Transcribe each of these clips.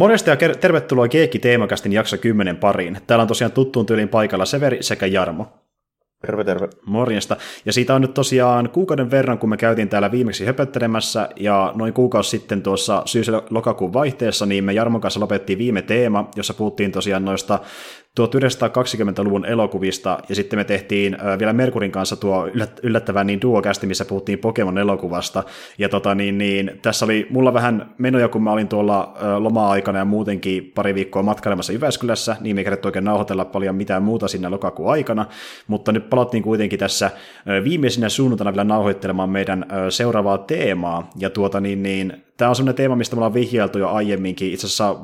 Morjesta ja tervetuloa Geekki Teemakastin jakso 10 pariin. Täällä on tosiaan tuttuun tyyliin paikalla Severi sekä Jarmo. Terve, terve. Morjesta. Ja siitä on nyt tosiaan kuukauden verran, kun me käytiin täällä viimeksi höpöttelemässä, ja noin kuukausi sitten tuossa syys-lokakuun vaihteessa, niin me Jarmon kanssa lopettiin viime teema, jossa puhuttiin tosiaan noista 1920-luvun elokuvista, ja sitten me tehtiin vielä Merkurin kanssa tuo yllättävän niin duokästi, missä puhuttiin Pokemon-elokuvasta, ja tota, niin, niin, tässä oli mulla vähän menoja, kun mä olin tuolla loma-aikana ja muutenkin pari viikkoa matkailemassa Jyväskylässä, niin me ei oikein nauhoitella paljon mitään muuta sinne lokakuun aikana, mutta nyt palattiin kuitenkin tässä viimeisenä suunnitana vielä nauhoittelemaan meidän seuraavaa teemaa, ja tuota niin, niin tämä on sellainen teema, mistä me ollaan vihjailtu jo aiemminkin, itse asiassa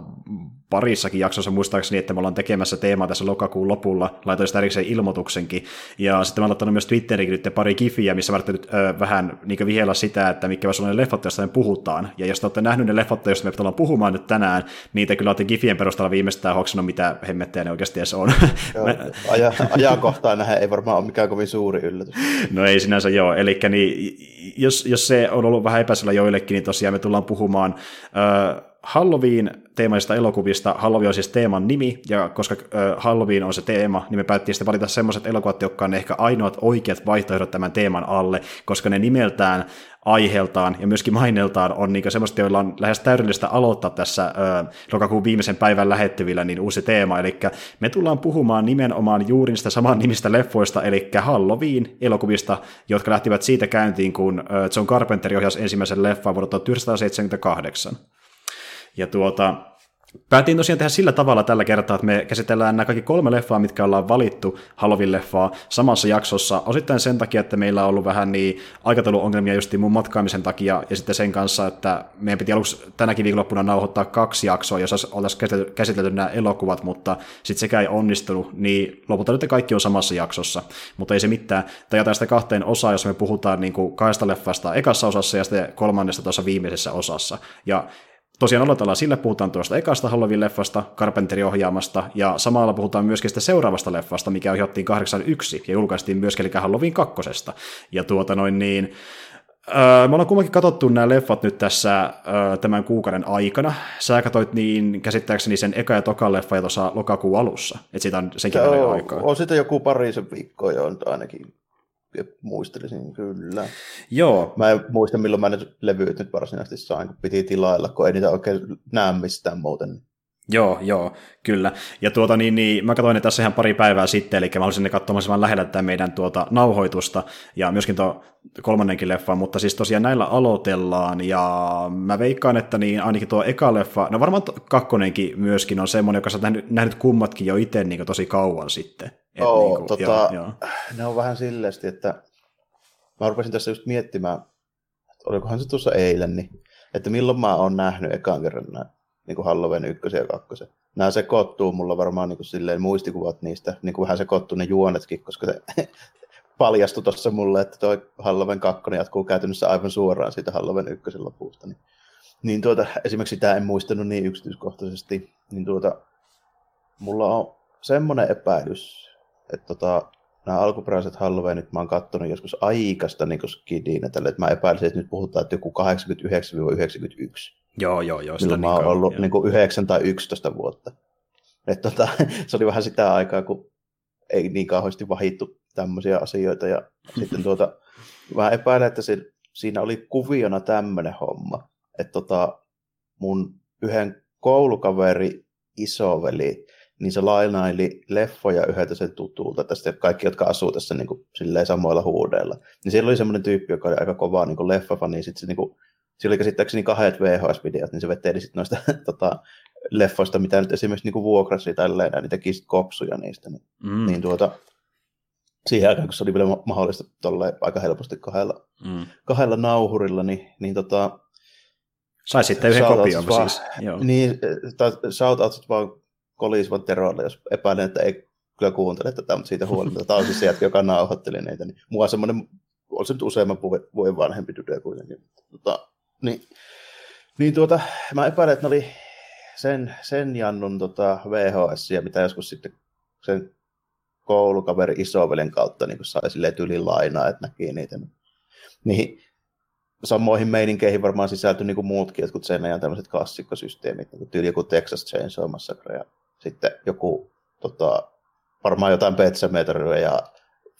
parissakin jaksossa muistaakseni, että me ollaan tekemässä teemaa tässä lokakuun lopulla, laitoin sitä erikseen ilmoituksenkin, ja sitten mä oon myös Twitteriin nyt pari kifiä, missä mä nyt ö, vähän niin vihjellä sitä, että mikä on ne leffat, joista me puhutaan, ja jos te olette nähnyt ne leffat, joista me ollaan puhumaan nyt tänään, niin te kyllä olette gifien perusteella viimeistään hoksannut, mitä hemmettejä ne oikeasti edes on. Joo, aja, ajankohtaan nähdä ei varmaan ole mikään kovin suuri yllätys. No ei sinänsä joo, eli niin, jos, jos se on ollut vähän epäsellä joillekin, niin tosiaan me tullaan puhumaan ö, Halloween teemaisista elokuvista. Halloween on siis teeman nimi, ja koska Halloween on se teema, niin me päättiin sitten valita semmoiset elokuvat, jotka on ehkä ainoat oikeat vaihtoehdot tämän teeman alle, koska ne nimeltään, aiheeltaan ja myöskin maineltaan on niin semmoista, joilla on lähes täydellistä aloittaa tässä äh, lokakuun viimeisen päivän lähettyvillä niin uusi teema, eli me tullaan puhumaan nimenomaan juuri niistä saman nimistä leffoista, eli Halloween elokuvista, jotka lähtivät siitä käyntiin, kun John Carpenter ohjasi ensimmäisen leffan vuonna 1978. Ja tuota, Päätin tosiaan tehdä sillä tavalla tällä kertaa, että me käsitellään nämä kaikki kolme leffaa, mitkä ollaan valittu Halloween-leffaa samassa jaksossa. Osittain sen takia, että meillä on ollut vähän niin aikatauluongelmia just mun matkaamisen takia, ja sitten sen kanssa, että meidän piti aluksi tänäkin viikonloppuna nauhoittaa kaksi jaksoa, jos oltaisiin käsitelty nämä elokuvat, mutta sitten sekä ei onnistunut, niin lopulta nyt kaikki on samassa jaksossa. Mutta ei se mitään. Tai jätään sitä kahteen osaan, jos me puhutaan niin kuin kahdesta leffasta ekassa osassa ja sitten kolmannesta tuossa viimeisessä osassa. Ja Tosiaan aloitellaan sillä, puhutaan tuosta ekasta Halloween-leffasta, Carpenterin ohjaamasta, ja samalla puhutaan myöskin sitä seuraavasta leffasta, mikä ohjattiin 81 ja julkaistiin myöskin, eli Halloween kakkosesta. Ja tuota noin niin, Öö, me ollaan kummankin katsottu nämä leffat nyt tässä öö, tämän kuukauden aikana. Sä katsoit niin käsittääkseni sen eka ja toka leffa ja tuossa lokakuun alussa, että siitä on senkin verran aikaa. On sitä joku parisen viikkoa jo ainakin muistelisin kyllä. Joo. Mä en muista, milloin mä ne levyt nyt varsinaisesti sain, kun piti tilailla, kun ei niitä oikein näe mistään muuten. Joo, joo, kyllä. Ja tuota, niin, niin, mä katsoin ne tässä ihan pari päivää sitten, eli mä haluaisin ne katsomaan lähellä tätä meidän tuota, nauhoitusta, ja myöskin tuo kolmannenkin leffa, mutta siis tosiaan näillä aloitellaan, ja mä veikkaan, että niin ainakin tuo eka leffa, no varmaan kakkonenkin myöskin on semmoinen, joka sä nähnyt, nähnyt kummatkin jo itse niin tosi kauan sitten. Joo, niin kuin, tota, joo, joo. ne on vähän silleesti, että mä rupesin tässä just miettimään, että olikohan se tuossa eilen, niin, että milloin mä oon nähnyt ekan kerran nämä niin kuin Halloween 1 ja 2. Nämä sekoittuu mulla varmaan niin kuin silleen muistikuvat niistä, niin kuin vähän sekoittuu ne juonetkin, koska se paljastui tuossa mulle, että toi Halloween 2 jatkuu käytännössä aivan suoraan siitä Halloween 1 lopusta. Niin, niin tuota, esimerkiksi sitä en muistanut niin yksityiskohtaisesti, niin tuota, mulla on semmoinen epäilys, että tota, nämä alkuperäiset Halloweenit mä oon kattonut joskus aikaista niin skidinä tälle, että mä epäilisin, että nyt puhutaan, että joku 89-91. Joo, joo, joo. Sitä mä oon niin ollut niin kuin 9 tai 11 vuotta. että tota, se oli vähän sitä aikaa, kun ei niin kauheasti vahittu tämmöisiä asioita. Ja sitten tuota, mä epäilen, että se, siinä oli kuviona tämmöinen homma, että tota, mun yhden koulukaveri isoveli niin se lainaili leffoja yhdeltä sen tutulta, tästä kaikki, jotka asuu tässä niin kuin, silleen samoilla huudeilla. Niin siellä oli semmoinen tyyppi, joka oli aika kova niin kuin leffafani, niin sitten se niin kuin, siellä oli käsittääkseni kahdet VHS-videot, niin se vetteli sitten noista tota, leffoista, mitä nyt esimerkiksi niin vuokrasi tälleen, niin teki sitten kopsuja niistä. Niin, mm. niin tuota, siihen aikaan, kun se oli vielä mahdollista tolleen aika helposti kahdella, mm. kahdella nauhurilla, niin, niin tota, Sai sitten yhden kopion siis. Joo. Niin, shoutoutit vaan kolisvan teroille, jos epäilen, että ei kyllä kuuntele tätä, mutta siitä huolimatta. Tämä on siis se jätkä, joka nauhoitteli niitä. Niin mua on semmoinen, se nyt useamman vuoden vanhempi dude kuitenkin. Tota, niin, niin tuota, mä epäilen, että ne oli sen, sen Jannun tota VHS, ja mitä joskus sitten sen koulukaveri isoveljen kautta niin sai silleen tyylin lainaa, että näki niitä. Niin, samoihin meininkeihin varmaan sisältyi niin kuin muutkin jotkut sen ajan tämmöiset klassikkosysteemit, niin kuin tyyli joku Texas Chainsaw Massacre ja sitten joku tota, varmaan jotain Petsameteria ja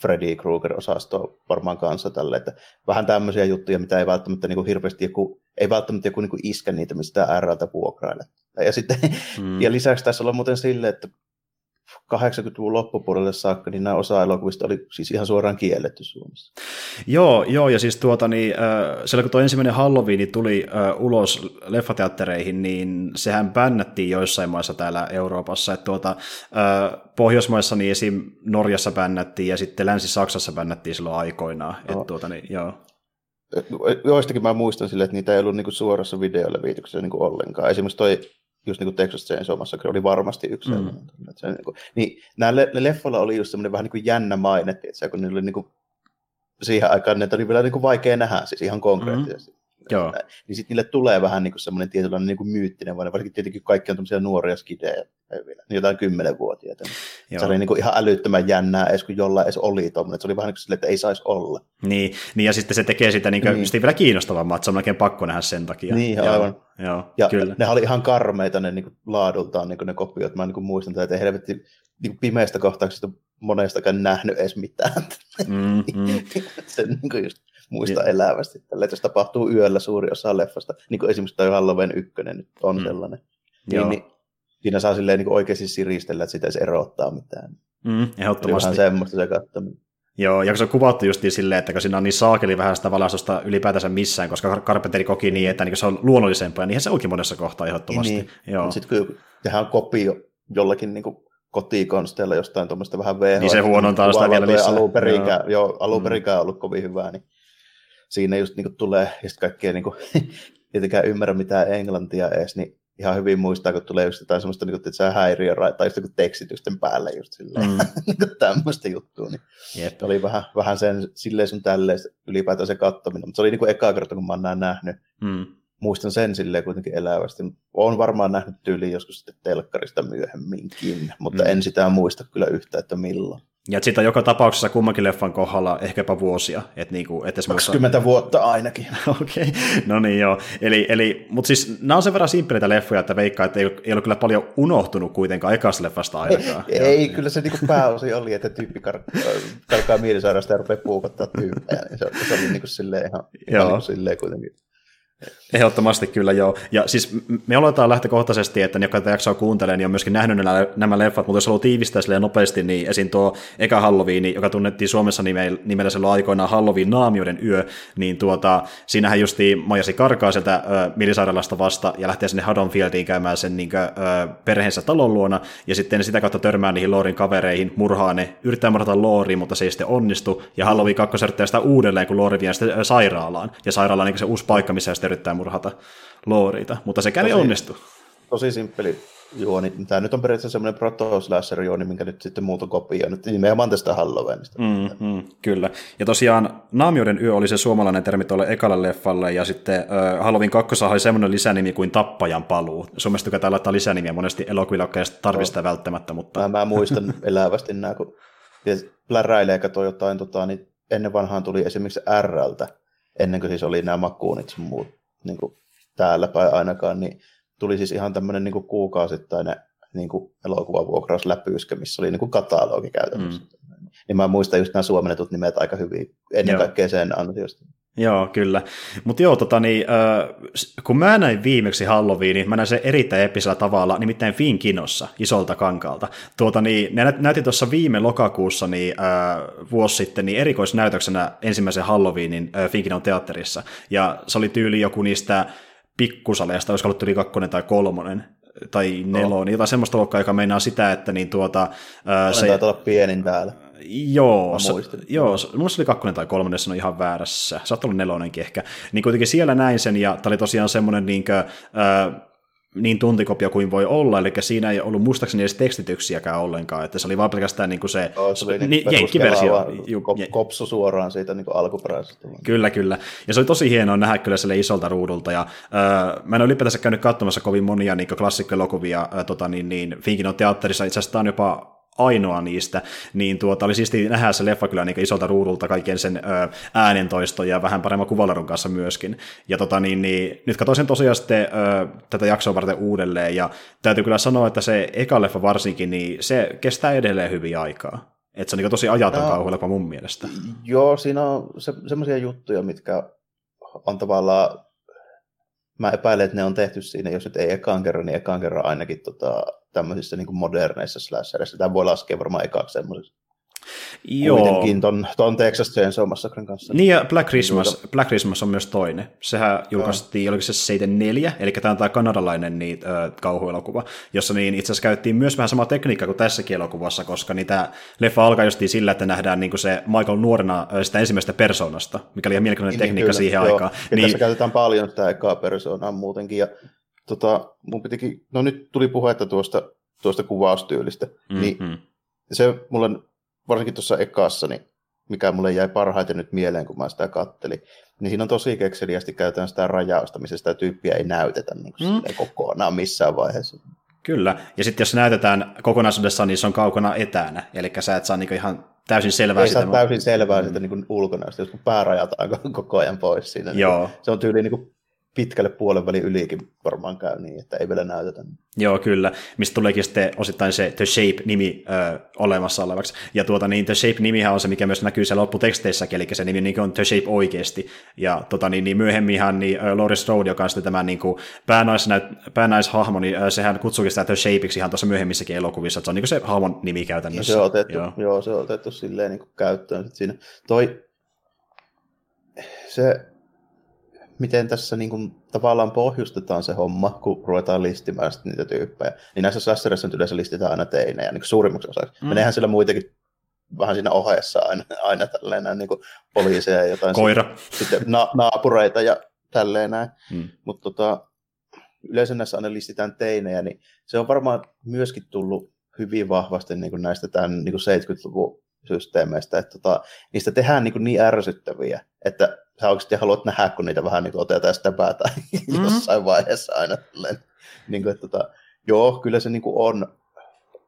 Freddy Krueger-osasto varmaan kanssa tälle, että vähän tämmöisiä juttuja, mitä ei välttämättä niin kuin hirveästi joku, ei välttämättä joku niin kuin iske niitä, mistä RLtä vuokraille. Ja, sitten, mm. ja lisäksi tässä on muuten silleen, että 80-luvun loppupuolelle saakka, niin nämä osa elokuvista oli siis ihan suoraan kielletty Suomessa. Joo, joo ja siis tuota, niin, äh, siellä kun tuo ensimmäinen Halloween tuli äh, ulos leffateattereihin, niin sehän bännättiin joissain maissa täällä Euroopassa, että tuota, äh, Pohjoismaissa niin esim. Norjassa bännättiin ja sitten Länsi-Saksassa bännättiin silloin aikoinaan. No. Että tuota, niin, joo. Joistakin mä muistan sille, että niitä ei ollut niinku suorassa videolevityksessä niinku ollenkaan. Esimerkiksi toi just niin kuin Texas Chainsaw Massacre oli varmasti yksi mm. sellainen. Se, niin, kuin, niin nämä le- leffoilla oli just semmoinen vähän niin kuin jännä maine, että kun niillä oli niin kuin, siihen aikaan ne oli vielä niin kuin vaikea nähdä, siis ihan konkreettisesti. Mm. Joo. Niin sitten niille tulee vähän niin semmoinen tietynlainen niin kuin myyttinen, vaan varsinkin tietenkin kaikki on tämmöisiä nuoria skidejä, vielä, niin jotain kymmenenvuotiaita. Niin se oli niin kuin ihan älyttömän jännää, edes kun jollain edes oli tuommoinen. Se oli vähän niin kuin silleen, että ei saisi olla. Niin, niin, ja sitten se tekee sitä niin kuin, niin. vielä kiinnostavammaa, että se on melkein pakko nähdä sen takia. Niin, aivan. Joo, ja kyllä. ne oli ihan karmeita ne niin kuin, laadultaan niin kuin ne kopiot. Mä niin kuin muistan, että helvetti niin kuin pimeistä kohtauksista monestakaan nähnyt edes mitään. Mm, mm. se niin kuin just muista ja. elävästi. Tällä, että jos tapahtuu yöllä suuri osa leffasta, niin kuin esimerkiksi toi Halloween ykkönen nyt on mm. sellainen, niin, niin siinä saa silleen niin oikeasti siristellä, että sitä ei erottaa mitään. Mm, ehdottomasti. Vähän semmoista se kattominen. Joo, ja kun se on kuvattu just silleen, että kun siinä on niin saakeli vähän sitä valaistusta ylipäätänsä missään, koska Carpenteri koki niin, että niin se on luonnollisempaa, ja niinhän se onkin monessa kohtaa ehdottomasti. Niin, Joo. Sitten kun tehdään kopio jollakin niin kuin kotikonsteilla jostain tuommoista vähän VHS. Niin se huonontaa sitä vielä lisää. Alun perinkään, joo. joo, alun perinkään mm. ollut kovin hyvää, niin siinä just niin kuin tulee, ja sitten kaikkea niin kuin, tietenkään ymmärrä mitään englantia edes, niin ihan hyvin muistaa, kun tulee just jotain semmoista niin kuin, häiriö tai just tekstitysten päälle just silleen, mm. niin tämmöistä juttua, niin Jep. oli vähän, vähän sen silleen sun tälleen ylipäätään se kattominen, mutta se oli niin kuin eka kerta, kun mä oon näin nähnyt. Mm. Muistan sen silleen kuitenkin elävästi. Olen varmaan nähnyt tyyliin joskus sitten telkkarista myöhemminkin, mutta mm. en sitä muista kyllä yhtä, että milloin. Ja sitten joka tapauksessa kummankin leffan kohdalla ehkäpä vuosia. Et niinku, et 20 vuotta ainakin. Okei, okay. no niin joo. Eli, eli, Mutta siis nämä on sen verran simppeleitä leffoja, että veikkaa, että ei, ei ole kyllä paljon unohtunut kuitenkaan ekasta leffasta ainakaan. Ei, ei kyllä se niinku pääosi oli, että tyyppi kar- karkaa mielisairaasta ja rupeaa puukottaa tyyppejä. Niin se, se oli niinku silleen ihan, ihan niinku silleen kuitenkin Ehdottomasti kyllä joo. Ja siis me oletaan lähtökohtaisesti, että ne, jotka tätä jaksoa kuuntelee, niin on myöskin nähnyt nämä, nämä leffat, mutta jos haluaa tiivistää silleen nopeasti, niin esim. tuo eka Halloween, joka tunnettiin Suomessa nimellä, nimellä silloin aikoinaan Halloween naamioiden yö, niin tuota, siinähän justi Majasi karkaa sieltä äh, Milisairaalasta vasta ja lähtee sinne Haddonfieldiin käymään sen niin kuin, äh, perheensä talon luona, ja sitten sitä kautta törmää niihin Loorin kavereihin, murhaa ne, yrittää murhata Looriin, mutta se ei sitten onnistu, ja Halloween 2 sitä uudelleen, kun Loori vie sitten äh, sairaalaan, ja sairaala on niin se uusi paikka, missä yrittää murhata Loorita, mutta se kävi onnistu. Tosi simppeli juoni. Tämä nyt on periaatteessa semmoinen proto juoni, minkä nyt sitten muut on kopioinut nimenomaan tästä Halloweenista. Mm, mm, kyllä. Ja tosiaan Naamioiden yö oli se suomalainen termi tuolle ekalle leffalle, ja sitten äh, Halloween 2 oli semmoinen lisänimi kuin Tappajan paluu. Suomessa tykätään laittaa lisänimiä monesti elokuvilla, tarvista no. välttämättä, mutta... Mä, mä muistan elävästi nämä, kun pläräilee katsoi jotain, tota, niin ennen vanhaan tuli esimerkiksi RLtä, ennen kuin siis oli nämä makuunit sun muut niin kuin täällä päin ainakaan, niin tuli siis ihan tämmöinen niin kuin kuukausittainen niin kuin elokuvavuokrausläpyyskä, missä oli niin kuin katalogi käytännössä. Mm. Niin mä muistan just nämä suomennetut nimet aika hyvin, ennen Joo. kaikkea sen ansiosta. Joo, kyllä. Mutta joo, tota, niin, äh, kun mä näin viimeksi Halloweenin, mä näin sen erittäin episellä tavalla, nimittäin Finkinossa, isolta kankalta. Tuota, niin, ne näytti tuossa viime lokakuussa niin, äh, vuosi sitten niin erikoisnäytöksenä ensimmäisen Halloweenin äh, Finkinon teatterissa. Ja se oli tyyli joku niistä pikkusaleista, olisiko ollut yli kakkonen tai kolmonen tai nelonen, no. jotain semmoista luokkaa, joka meinaa sitä, että niin tuota... Ää, se taitaa olla pienin täällä. Joo, se, joo, mulla se oli kakkonen tai kolmonen, se on ihan väärässä. Saattaa olla nelonenkin ehkä. Niin kuitenkin siellä näin sen, ja tämä oli tosiaan semmoinen niin kuin, äh, niin tuntikopio kuin voi olla, eli siinä ei ollut muistaakseni edes tekstityksiäkään ollenkaan, että se oli vaan pelkästään niin kuin se, oh, se oli niin jenkkiversio. Kop, kopsu suoraan siitä niin alkuperäisestä. Kyllä, kyllä. Ja se oli tosi hienoa nähdä kyllä sille isolta ruudulta, ja äh, mä en ole ylipäätänsä käynyt katsomassa kovin monia niin klassikkoelokuvia äh, tota, niin, niin, Finkin on teatterissa, itse asiassa tämä on jopa ainoa niistä, niin tuota, oli siisti nähdä se leffa kyllä niin isolta ruudulta kaiken sen ö, äänentoisto ja vähän paremman kuvalarun kanssa myöskin. Ja tota, niin, niin, nyt katsoin sen tosiaan sitten ö, tätä jaksoa varten uudelleen, ja täytyy kyllä sanoa, että se eka leffa varsinkin, niin se kestää edelleen hyvin aikaa. Että se on niin tosi ajaton no, kauhuelokuva mun mielestä. Joo, siinä on se, semmoisia juttuja, mitkä on tavallaan, mä epäilen, että ne on tehty siinä, jos nyt ei ekaan kerran, niin ekaan kerran ainakin tota, tämmöisissä niin moderneissa slasherissa. Tämä voi laskea varmaan ekaksi semmoisessa Joo. Kuitenkin ton, ton Texas Chainsaw Massacren kanssa. Niin ja Black Christmas, Black Christmas on myös toinen. Sehän julkaistiin, oliko se 74, eli tämä on tämä kanadalainen niin, äh, kauhuelokuva, jossa niin itse asiassa käyttiin myös vähän sama tekniikka kuin tässäkin elokuvassa, koska niin tämä leffa alkaa justiin sillä, että nähdään niin se Michael nuorena sitä ensimmäistä persoonasta, mikä oli ihan mielenkiintoinen niin, tekniikka kyllä, siihen joo. aikaan. Ja niin, tässä käytetään paljon sitä ekaa persoonaa muutenkin, ja tota, mun pitikin, no nyt tuli puhetta tuosta, tuosta kuvaustyylistä, mm-hmm. niin se mulle varsinkin tuossa ekassa, niin mikä mulle jäi parhaiten nyt mieleen, kun mä sitä kattelin, niin siinä on tosi kekseliästi käytetään sitä rajausta, missä sitä tyyppiä ei näytetä niin kuin mm. kokonaan missään vaiheessa. Kyllä, ja sitten jos näytetään kokonaisuudessaan, niin se on kaukana etänä, eli sä et saa niin ihan täysin selvää ei sitä. Saa täysin selvää mm. sitä niin ulkonäöstä, jos kun pää rajataan koko ajan pois siinä. Niin Joo. Niin se on tyyli niin pitkälle puolen välin ylikin varmaan käy niin, että ei vielä näytetä. Joo, kyllä. Mistä tuleekin sitten osittain se The Shape-nimi ö, olemassa olevaksi. Ja tuota, niin The Shape-nimihän on se, mikä myös näkyy siellä lopputeksteissäkin, eli se nimi niin on The Shape oikeasti. Ja tota, niin, niin myöhemminhan niin, uh, Laurie Strode, joka on sitten tämä niin kuin, päänaishahmo, niin uh, sehän kutsuukin sitä The Shapeiksi ihan tuossa myöhemmissäkin elokuvissa, että se on niin se hahmon nimi käytännössä. Ja se on otettu, joo. joo. se on otettu silleen niin kuin käyttöön. Siinä. Toi, se miten tässä niin kuin, tavallaan pohjustetaan se homma, kun ruvetaan listimään niitä tyyppejä. Niin näissä slassereissa yleensä listetään aina teinejä niin suurimmaksi osaksi. Mm. Meneehän sillä muitakin vähän siinä ohessa aina, aina tälleen näin, niin kuin poliiseja ja jotain. Koira. Sitten na- naapureita ja tälleen näin. Mm. Mutta tota, yleensä näissä aina listitään teinejä, niin se on varmaan myöskin tullut hyvin vahvasti niin kuin näistä tämän niin kuin 70-luvun systeemeistä, että tota, niistä tehdään niin, niin ärsyttäviä, että sä oikeasti haluat nähdä, kun niitä vähän niin kuin otetaan sitä päätä mm-hmm. jossain vaiheessa aina. Niin kuin, että, tota, joo, kyllä se niin kuin on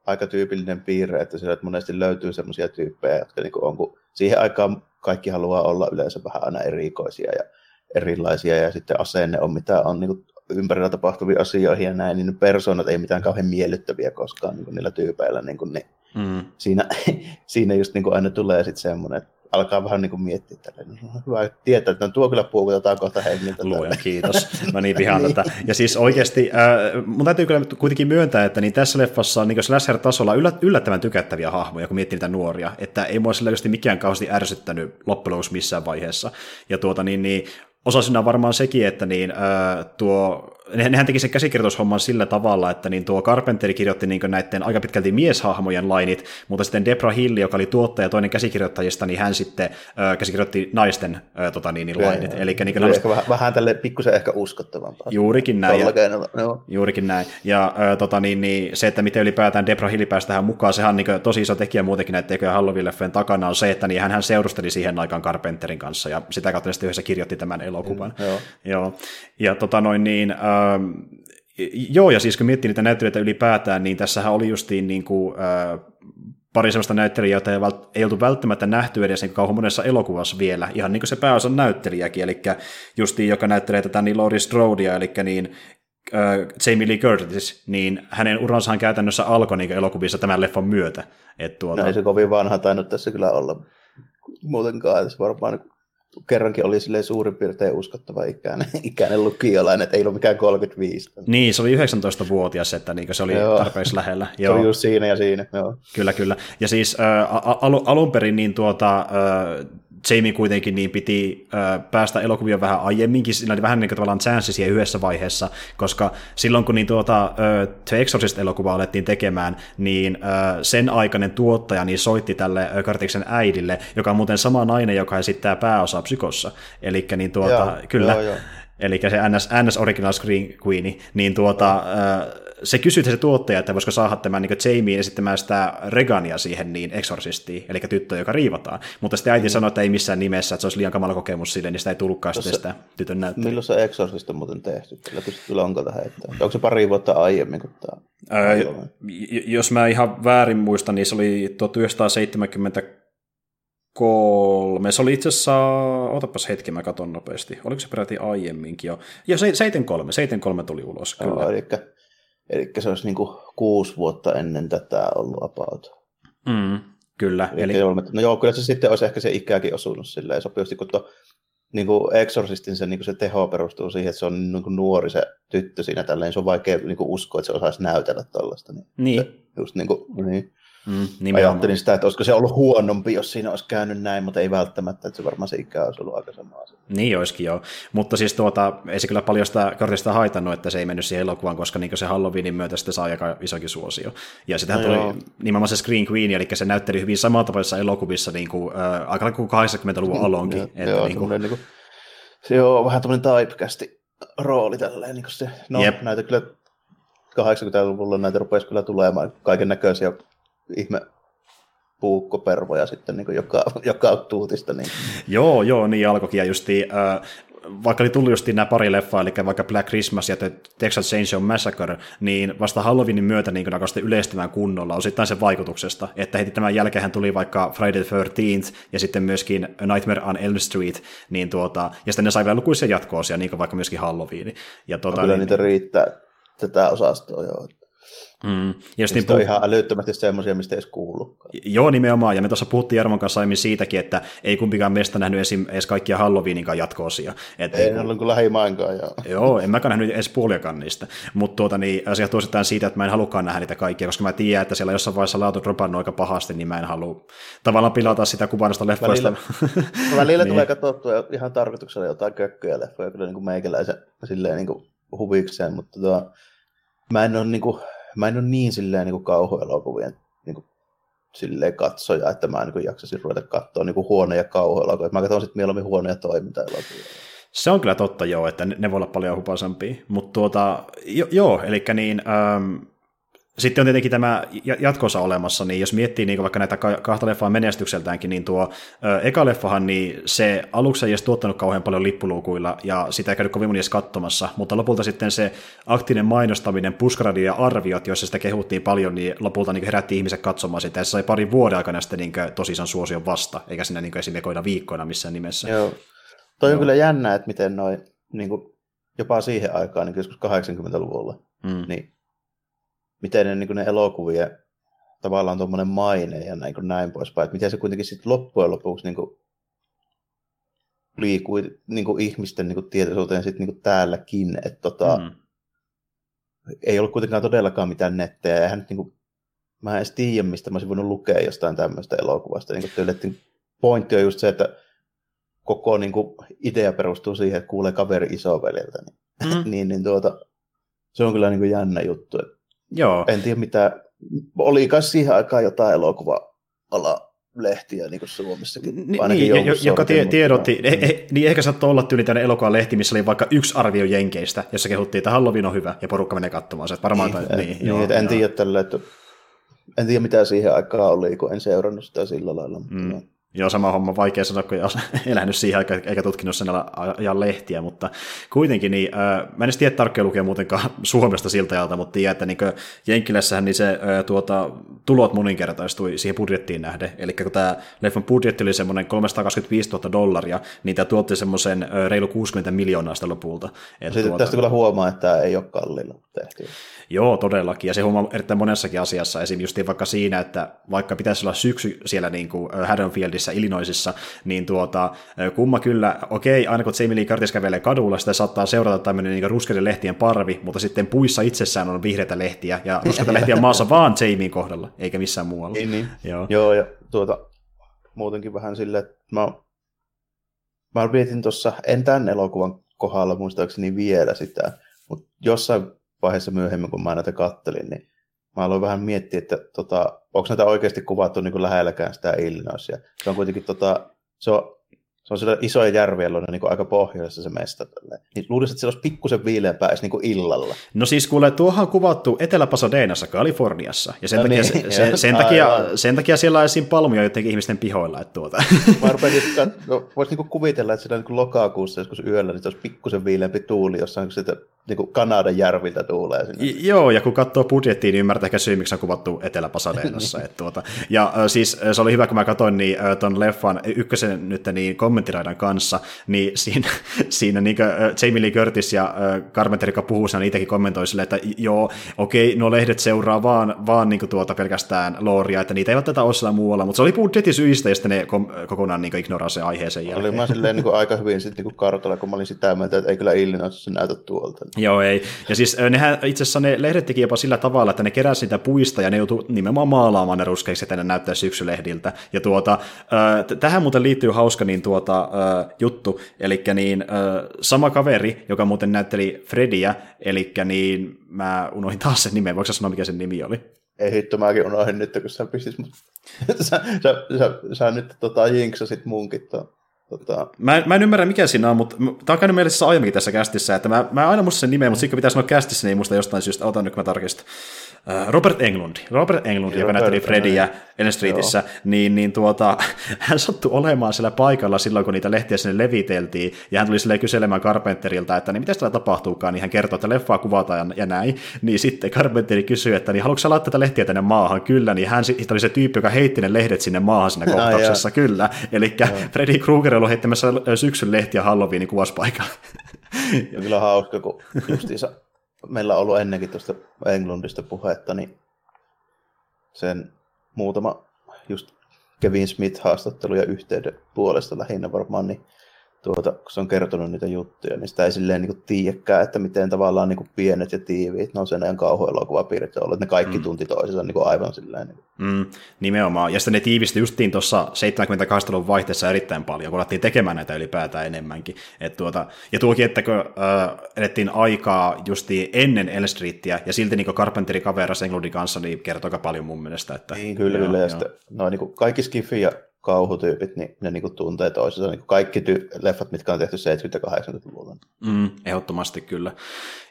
aika tyypillinen piirre, että sieltä monesti löytyy sellaisia tyyppejä, jotka niin kuin on, kun siihen aikaan kaikki haluaa olla yleensä vähän aina erikoisia ja erilaisia, ja sitten asenne on mitä on niin kuin ympärillä tapahtuvia asioihin ja näin, niin persoonat ei mitään kauhean miellyttäviä koskaan niin kuin niillä tyypeillä, niin, kuin, niin mm. siinä, siinä just niin kuin aina tulee sitten semmoinen, että alkaa vähän niin kuin miettiä, että no, hyvä tietää, että no, tuo kyllä puukutetaan kohta hengiltä. Luoja, kiitos. Mä niin vihaan niin. tätä. Ja siis oikeasti, äh, mun täytyy kyllä kuitenkin myöntää, että niin tässä leffassa on niin slasher-tasolla yllättävän tykättäviä hahmoja, kun miettii niitä nuoria, että ei mua sillä mikään kauheasti ärsyttänyt loppujen missään vaiheessa. Ja tuota niin, niin osa siinä on varmaan sekin, että niin, äh, tuo nehän teki sen käsikirjoitushomman sillä tavalla, että niin tuo Carpenteri kirjoitti niin näiden aika pitkälti mieshahmojen lainit, mutta sitten Debra Hill, joka oli tuottaja ja toinen käsikirjoittajista, niin hän sitten käsikirjoitti naisten tota, niin, niin lainit. Eli, niin, niin, ehkä vähän, vähän tälle pikkusen ehkä uskottavampaa. Juurikin näin. Ja, no. Juurikin näin. Ja tota, niin, niin, se, että miten ylipäätään Debra Hill pääsi tähän mukaan, sehän on niin, tosi iso tekijä muutenkin näiden tekoja Halloween-leffeen takana on se, että niin, hän, hän seurusteli siihen aikaan Carpenterin kanssa ja sitä kautta sitten yhdessä kirjoitti tämän elokuvan. Mm, joo. joo. Ja tota noin niin, ähm, joo, ja siis kun miettii niitä näyttelijöitä ylipäätään, niin tässähän oli justiin niin kuin, äh, pari sellaista näyttelijää, joita ei, vält- ei oltu välttämättä nähty edes niin kauhean monessa elokuvassa vielä, ihan niin kuin se pääosan näyttelijäkin, eli justiin joka näyttelee tätä niin Laurie Strodea, eli niin äh, Jamie Lee Curtis, niin hänen uransahan käytännössä alkoi niin elokuvissa tämän leffan myötä. Et tuota... No ei se kovin vanha tainnut tässä kyllä olla muutenkaan, että varmaan kerrankin oli sille suurin piirtein uskottava ikäinen, ikäinen lukiolainen, että ei ollut mikään 35. Niin, se oli 19-vuotias, että niin se oli joo. tarpeeksi lähellä. Joo. Se oli just siinä ja siinä, joo. Kyllä, kyllä. Ja siis äh, al- alun perin niin tuota, äh, Jamie kuitenkin niin piti ö, päästä elokuvia vähän aiemminkin, siinä oli vähän niin kuin tavallaan chanssisia yhdessä vaiheessa, koska silloin kun niin tuota, ö, The Exorcist-elokuva alettiin tekemään, niin ö, sen aikainen tuottaja niin soitti tälle Kartiksen äidille, joka on muuten sama nainen, joka esittää pääosaa psykossa. Eli niin tuota, joo, kyllä, joo, joo. Eli se NS, NS Original Screen Queen, niin tuota, se kysyi se tuottaja, että voisiko saada tämän niin Jamie esittämään sitä Regania siihen niin exorsistiin, eli tyttö, joka riivataan. Mutta sitten äiti mm. sanoi, että ei missään nimessä, että se olisi liian kamala kokemus sille, niin sitä ei tullutkaan sitten sitä tytön näyttää. Milloin se Exorcist on muuten tehty? Kyllä kyllä onko tähän että Onko se pari vuotta aiemmin kuin tämä? Ää, jos mä ihan väärin muistan, niin se oli 1970 kolme. Se oli itse asiassa, otapas hetki, mä katon nopeasti. Oliko se peräti aiemminkin jo? Ja 73, 73 tuli ulos, kyllä. No, eli, eli se olisi niin kuin kuusi vuotta ennen tätä ollut about. Mm, kyllä. Eli, eli... No joo, kyllä se sitten olisi ehkä se ikäkin osunut silleen sopivasti, kun to, niin kuin Exorcistin se, niin kuin se teho perustuu siihen, että se on niin kuin nuori se tyttö siinä tälleen, se on vaikea niin kuin uskoa, että se osaisi näytellä tällaista. Niin. niin. Se, just niin kuin, niin. Mm, Ajattelin sitä, että olisiko se ollut huonompi, jos siinä olisi käynyt näin, mutta ei välttämättä, että se varmaan se ikä olisi ollut aika sama asia. Niin olisikin joo, mutta siis tuota, ei se kyllä paljon sitä kortista haitannut, että se ei mennyt siihen elokuvaan, koska niin se Halloweenin myötä sitten saa aika isokin suosio. Ja sitähän no tuli joo. nimenomaan se Screen Queen, eli se näytteli hyvin samantapaisissa elokuvissa niin kuin, äh, aika kuin 80-luvun alonkin. että joo, niin kuin... Niin kuin, se on vähän tämmöinen typecasti rooli tälleen, niin kuin se, no Jep. näitä kyllä 80-luvulla näitä rupesi kyllä tulemaan kaiken näköisiä ihme puukkopervoja sitten niin joka, joka tuutista. Niin. joo, joo, niin alkoikin. Ja justi, äh, vaikka oli tullut justiin nämä pari leffaa, eli vaikka Black Christmas ja The Texas Chainsaw Massacre, niin vasta Halloweenin myötä niin alkoi yleistymään kunnolla osittain sen vaikutuksesta, että heti tämän jälkeen tuli vaikka Friday the 13th ja sitten myöskin Nightmare on Elm Street, niin tuota, ja sitten ne sai vielä lukuisia jatkoosia, niin kuin vaikka myöskin Halloween. Ja tuota, no, kyllä niin, niitä riittää tätä osastoa, joo. Mm. Ja niin puh- on ihan älyttömästi semmoisia, mistä ei edes kuulu. Joo, nimenomaan. Ja me tuossa puhuttiin Jarmon kanssa aiemmin siitäkin, että ei kumpikaan meistä nähnyt esim, edes kaikkia Halloweeninkaan jatko-osia. Et ei, ei ollut kuin lähimainkaan. Joo. joo, en mäkään nähnyt edes puoliakaan niistä. Mutta tuota, niin, asia tuositaan siitä, että mä en halukaan nähdä niitä kaikkia, koska mä tiedän, että siellä jossain vaiheessa laatu dropannut aika pahasti, niin mä en halua tavallaan pilata sitä kuvannasta leffoista. Välillä, välillä niin. tulee katsottua ihan tarkoituksella jotain kökköjä leffoja, kyllä niin kuin meikäläisen silleen niin kuin huvikseen, mutta tuo, mä en ole niin kuin, mä en ole niin silleen niin kauhuelokuvien niin kuin, silleen katsoja, että mä niin jaksasin ruveta katsoa niin huonoja kauhuelokuvia. Mä katson sitten mieluummin huonoja toimintaelokuvia. Se on kyllä totta joo, että ne, ne voi olla paljon hupasampia, mutta tuota, jo, joo, eli niin, ähm, sitten on tietenkin tämä jatkossa olemassa, niin jos miettii niin vaikka näitä kahta leffaa menestykseltäänkin, niin tuo ö, eka leffahan, niin se aluksi ei edes tuottanut kauhean paljon lippuluukuilla, ja sitä ei käynyt kovin moni edes katsomassa, mutta lopulta sitten se aktinen mainostaminen, puskaradio ja arviot, joissa sitä kehuttiin paljon, niin lopulta niin herätti ihmiset katsomaan sitä, ja se sai parin vuoden aikana sitten niin tosissaan suosion vasta, eikä sinne niin esimerkiksi viikkoina missään nimessä. Joo. Toi on no. kyllä jännä, että miten noin, niin jopa siihen aikaan, niin joskus 80-luvulla, mm. niin miten ne, niin ne elokuvia tavallaan tuommoinen maine ja näin, näin poispäin, että miten se kuitenkin sitten loppujen lopuksi niin kuin, liikui niin kuin ihmisten niin kuin tietoisuuteen sitten niin kuin täälläkin, että tota, mm. ei ollut kuitenkaan todellakaan mitään nettejä, eihän nyt niin kuin, mä en edes tiedä, mistä mä olisin voinut lukea jostain tämmöistä elokuvasta, niin kuin pointti on just se, että koko niin kuin, idea perustuu siihen, että kuulee kaveri isoveljeltä, niin, mm. niin, niin tuota, se on kyllä niin kuin jännä juttu, että Joo. En tiedä mitä, oli kai siihen aikaan jotain elokuva-ala lehtiä niin kuin Suomessakin. Niin, joka tie, tiedotti, eh, eh, niin ehkä saattoi olla tyyli tänne elokuvan lehti, missä oli vaikka yksi arvio Jenkeistä, jossa kehuttiin, että Halloween on hyvä, ja porukka menee katsomaan se. Varmaan, niin, tai, niin, niin, joo, en, tiedä että en tiedä mitä siihen aikaan oli, kun en seurannut sitä sillä lailla. Mutta mm. Joo, sama homma, vaikea sanoa, kun ei elänyt siihen aikaan, eikä tutkinut sen ajan lehtiä, mutta kuitenkin, niin, äh, mä en tiedä tarkkoja lukea muutenkaan Suomesta siltä ajalta, mutta tiedän, että niin Jenkkilässähän niin se äh, tuota, tulot moninkertaistui siihen budjettiin nähden, eli kun tämä leffan budjetti oli semmoinen 325 000 dollaria, niin tämä tuotti semmoisen äh, reilu 60 miljoonaa sitä lopulta. Sitten tuota... tästä kyllä huomaa, että tämä ei ole kalliilla tehty. Joo, todellakin, ja se huomaa erittäin monessakin asiassa, esim. just vaikka siinä, että vaikka pitäisi olla syksy siellä niin kuin Haddonfieldissa, Illinoisissa, niin tuota, kumma kyllä, okei, aina kun Jamie Lee Curtis kävelee kadulla, sitä saattaa seurata tämmöinen niin ruskeiden lehtien parvi, mutta sitten puissa itsessään on vihreitä lehtiä, ja ruskeita lehtiä on maassa vaan Jamien kohdalla, eikä missään muualla. Niin, niin. Joo. Joo, ja tuota, muutenkin vähän silleen, että mä, mä mietin tuossa, en tämän elokuvan kohdalla muistaakseni vielä sitä, mutta jossain vaiheessa myöhemmin, kun mä näitä kattelin, niin mä aloin vähän miettiä, että tota, onko näitä oikeasti kuvattu niin kuin lähelläkään sitä Illinoisia. Se on kuitenkin tota, se on, se on siellä isoja järviä, on niin aika pohjoisessa se mesta. Niin luulisin, että se olisi pikkusen viileämpää edes niin illalla. No siis kuule, tuohan on kuvattu Etelä-Pasadenassa, Kaliforniassa, ja sen, no takia, niin, se, sen, takia, sen takia siellä on palmuja jotenkin ihmisten pihoilla. Että tuota. Mä rupesin, no, voisi niin kuvitella, että siellä niin lokakuussa joskus yöllä, niin se olisi pikkusen viileämpi tuuli jossain, kun niin kuin Kanadan järviltä tuulee sinne. I, joo, ja kun katsoo budjettiin, niin ymmärtää ehkä syy, miksi on kuvattu Etelä-Pasadeenassa. tuota. Ja siis se oli hyvä, kun mä katsoin niin, ton leffan ykkösen nyt niin kommenttiraidan kanssa, niin siinä, siinä niin Jamie Lee Curtis ja Carpenter, joka puhuu siinä, itsekin kommentoi sille, että joo, okei, no lehdet seuraa vaan, vaan niin kuin tuota pelkästään looria, että niitä ei tätä osalla muualla, mutta se oli budjettisyistä, ja sitten ne kom- kokonaan niin ignoraa se aiheeseen jälkeen. Oli mä silleen niin kuin aika hyvin sitten niin kartalla, kun mä olin sitä mieltä, että ei kyllä Illinoisissa näytä tuolta. Joo, ei. Ja siis nehän itse asiassa ne lehdet teki jopa sillä tavalla, että ne keräsivät niitä puista ja ne joutu nimenomaan maalaamaan ne ruskeiksi, että ne näyttää syksylehdiltä. Ja tuota, äh, tähän muuten liittyy hauska niin tuota, juttu, eli niin, sama kaveri, joka muuten näytteli Frediä, eli niin mä unohdin taas sen nimen, voiko sanoa mikä sen nimi oli? Ei hitto, mäkin unohdin nyt, kun sä pistit mut. sä, sä, sä, sä, nyt tota, jinksasit munkin tuon. Tota... Mä, mä en ymmärrä, mikä siinä on, mutta tämä on käynyt mielessä aiemminkin tässä kästissä, että mä, mä aina muista sen nimeä, mutta sitten kun pitää sanoa kästissä, niin muista jostain syystä, otan nyt kun mä tarkistan. Äh, Robert Englund, Robert Englund, joka näytteli Freddyä Ellen Streetissä, niin, niin tuota, hän sattui olemaan siellä paikalla silloin, kun niitä lehtiä sinne leviteltiin, ja hän tuli sille kyselemään Carpenterilta, että niin mitä täällä tapahtuukaan, niin hän kertoi, että leffaa kuvataan ja, ja näin, niin sitten Carpenteri kysyi, että niin haluatko sä laittaa tätä lehtiä tänne maahan? Kyllä, niin hän sitten oli se tyyppi, joka heitti ne lehdet sinne maahan sinne kohtauksessa, kyllä. Eli Freddy Krueger oli heittämässä syksyn lehtiä Halloweenin kuvauspaikalla. Ja kyllä hauska, kun justiinsa meillä on ollut ennenkin tuosta Englundista puhetta, niin sen muutama just Kevin Smith-haastattelu ja yhteyden puolesta lähinnä varmaan, niin tuota, kun se on kertonut niitä juttuja, niin sitä ei silleen niin tiedäkään, että miten tavallaan niin kuin pienet ja tiiviit, no sen ajan kauhuelokuvapiirit on ollut, että ne kaikki mm. tunti toisensa niin kuin aivan silleen. Niin Mm, nimenomaan. Ja sitten ne tiivisti justiin tuossa 78-luvun vaihteessa erittäin paljon, kun alettiin tekemään näitä ylipäätään enemmänkin. Et tuota, ja tuokin, että kun äh, edettiin aikaa justiin ennen Elm Streetia, ja silti niin Carpenteri kaverasi Englundin kanssa, niin kertoo aika paljon mun mielestä. Että, niin, kyllä, joo, kyllä. Ja sitten, no, niin kuin kaikki Skifi ja kauhutyypit, niin ne niin kuin tuntee toisensa. Niin kuin kaikki ty- leffat, mitkä on tehty 70-80-luvulla. Mm, ehdottomasti kyllä.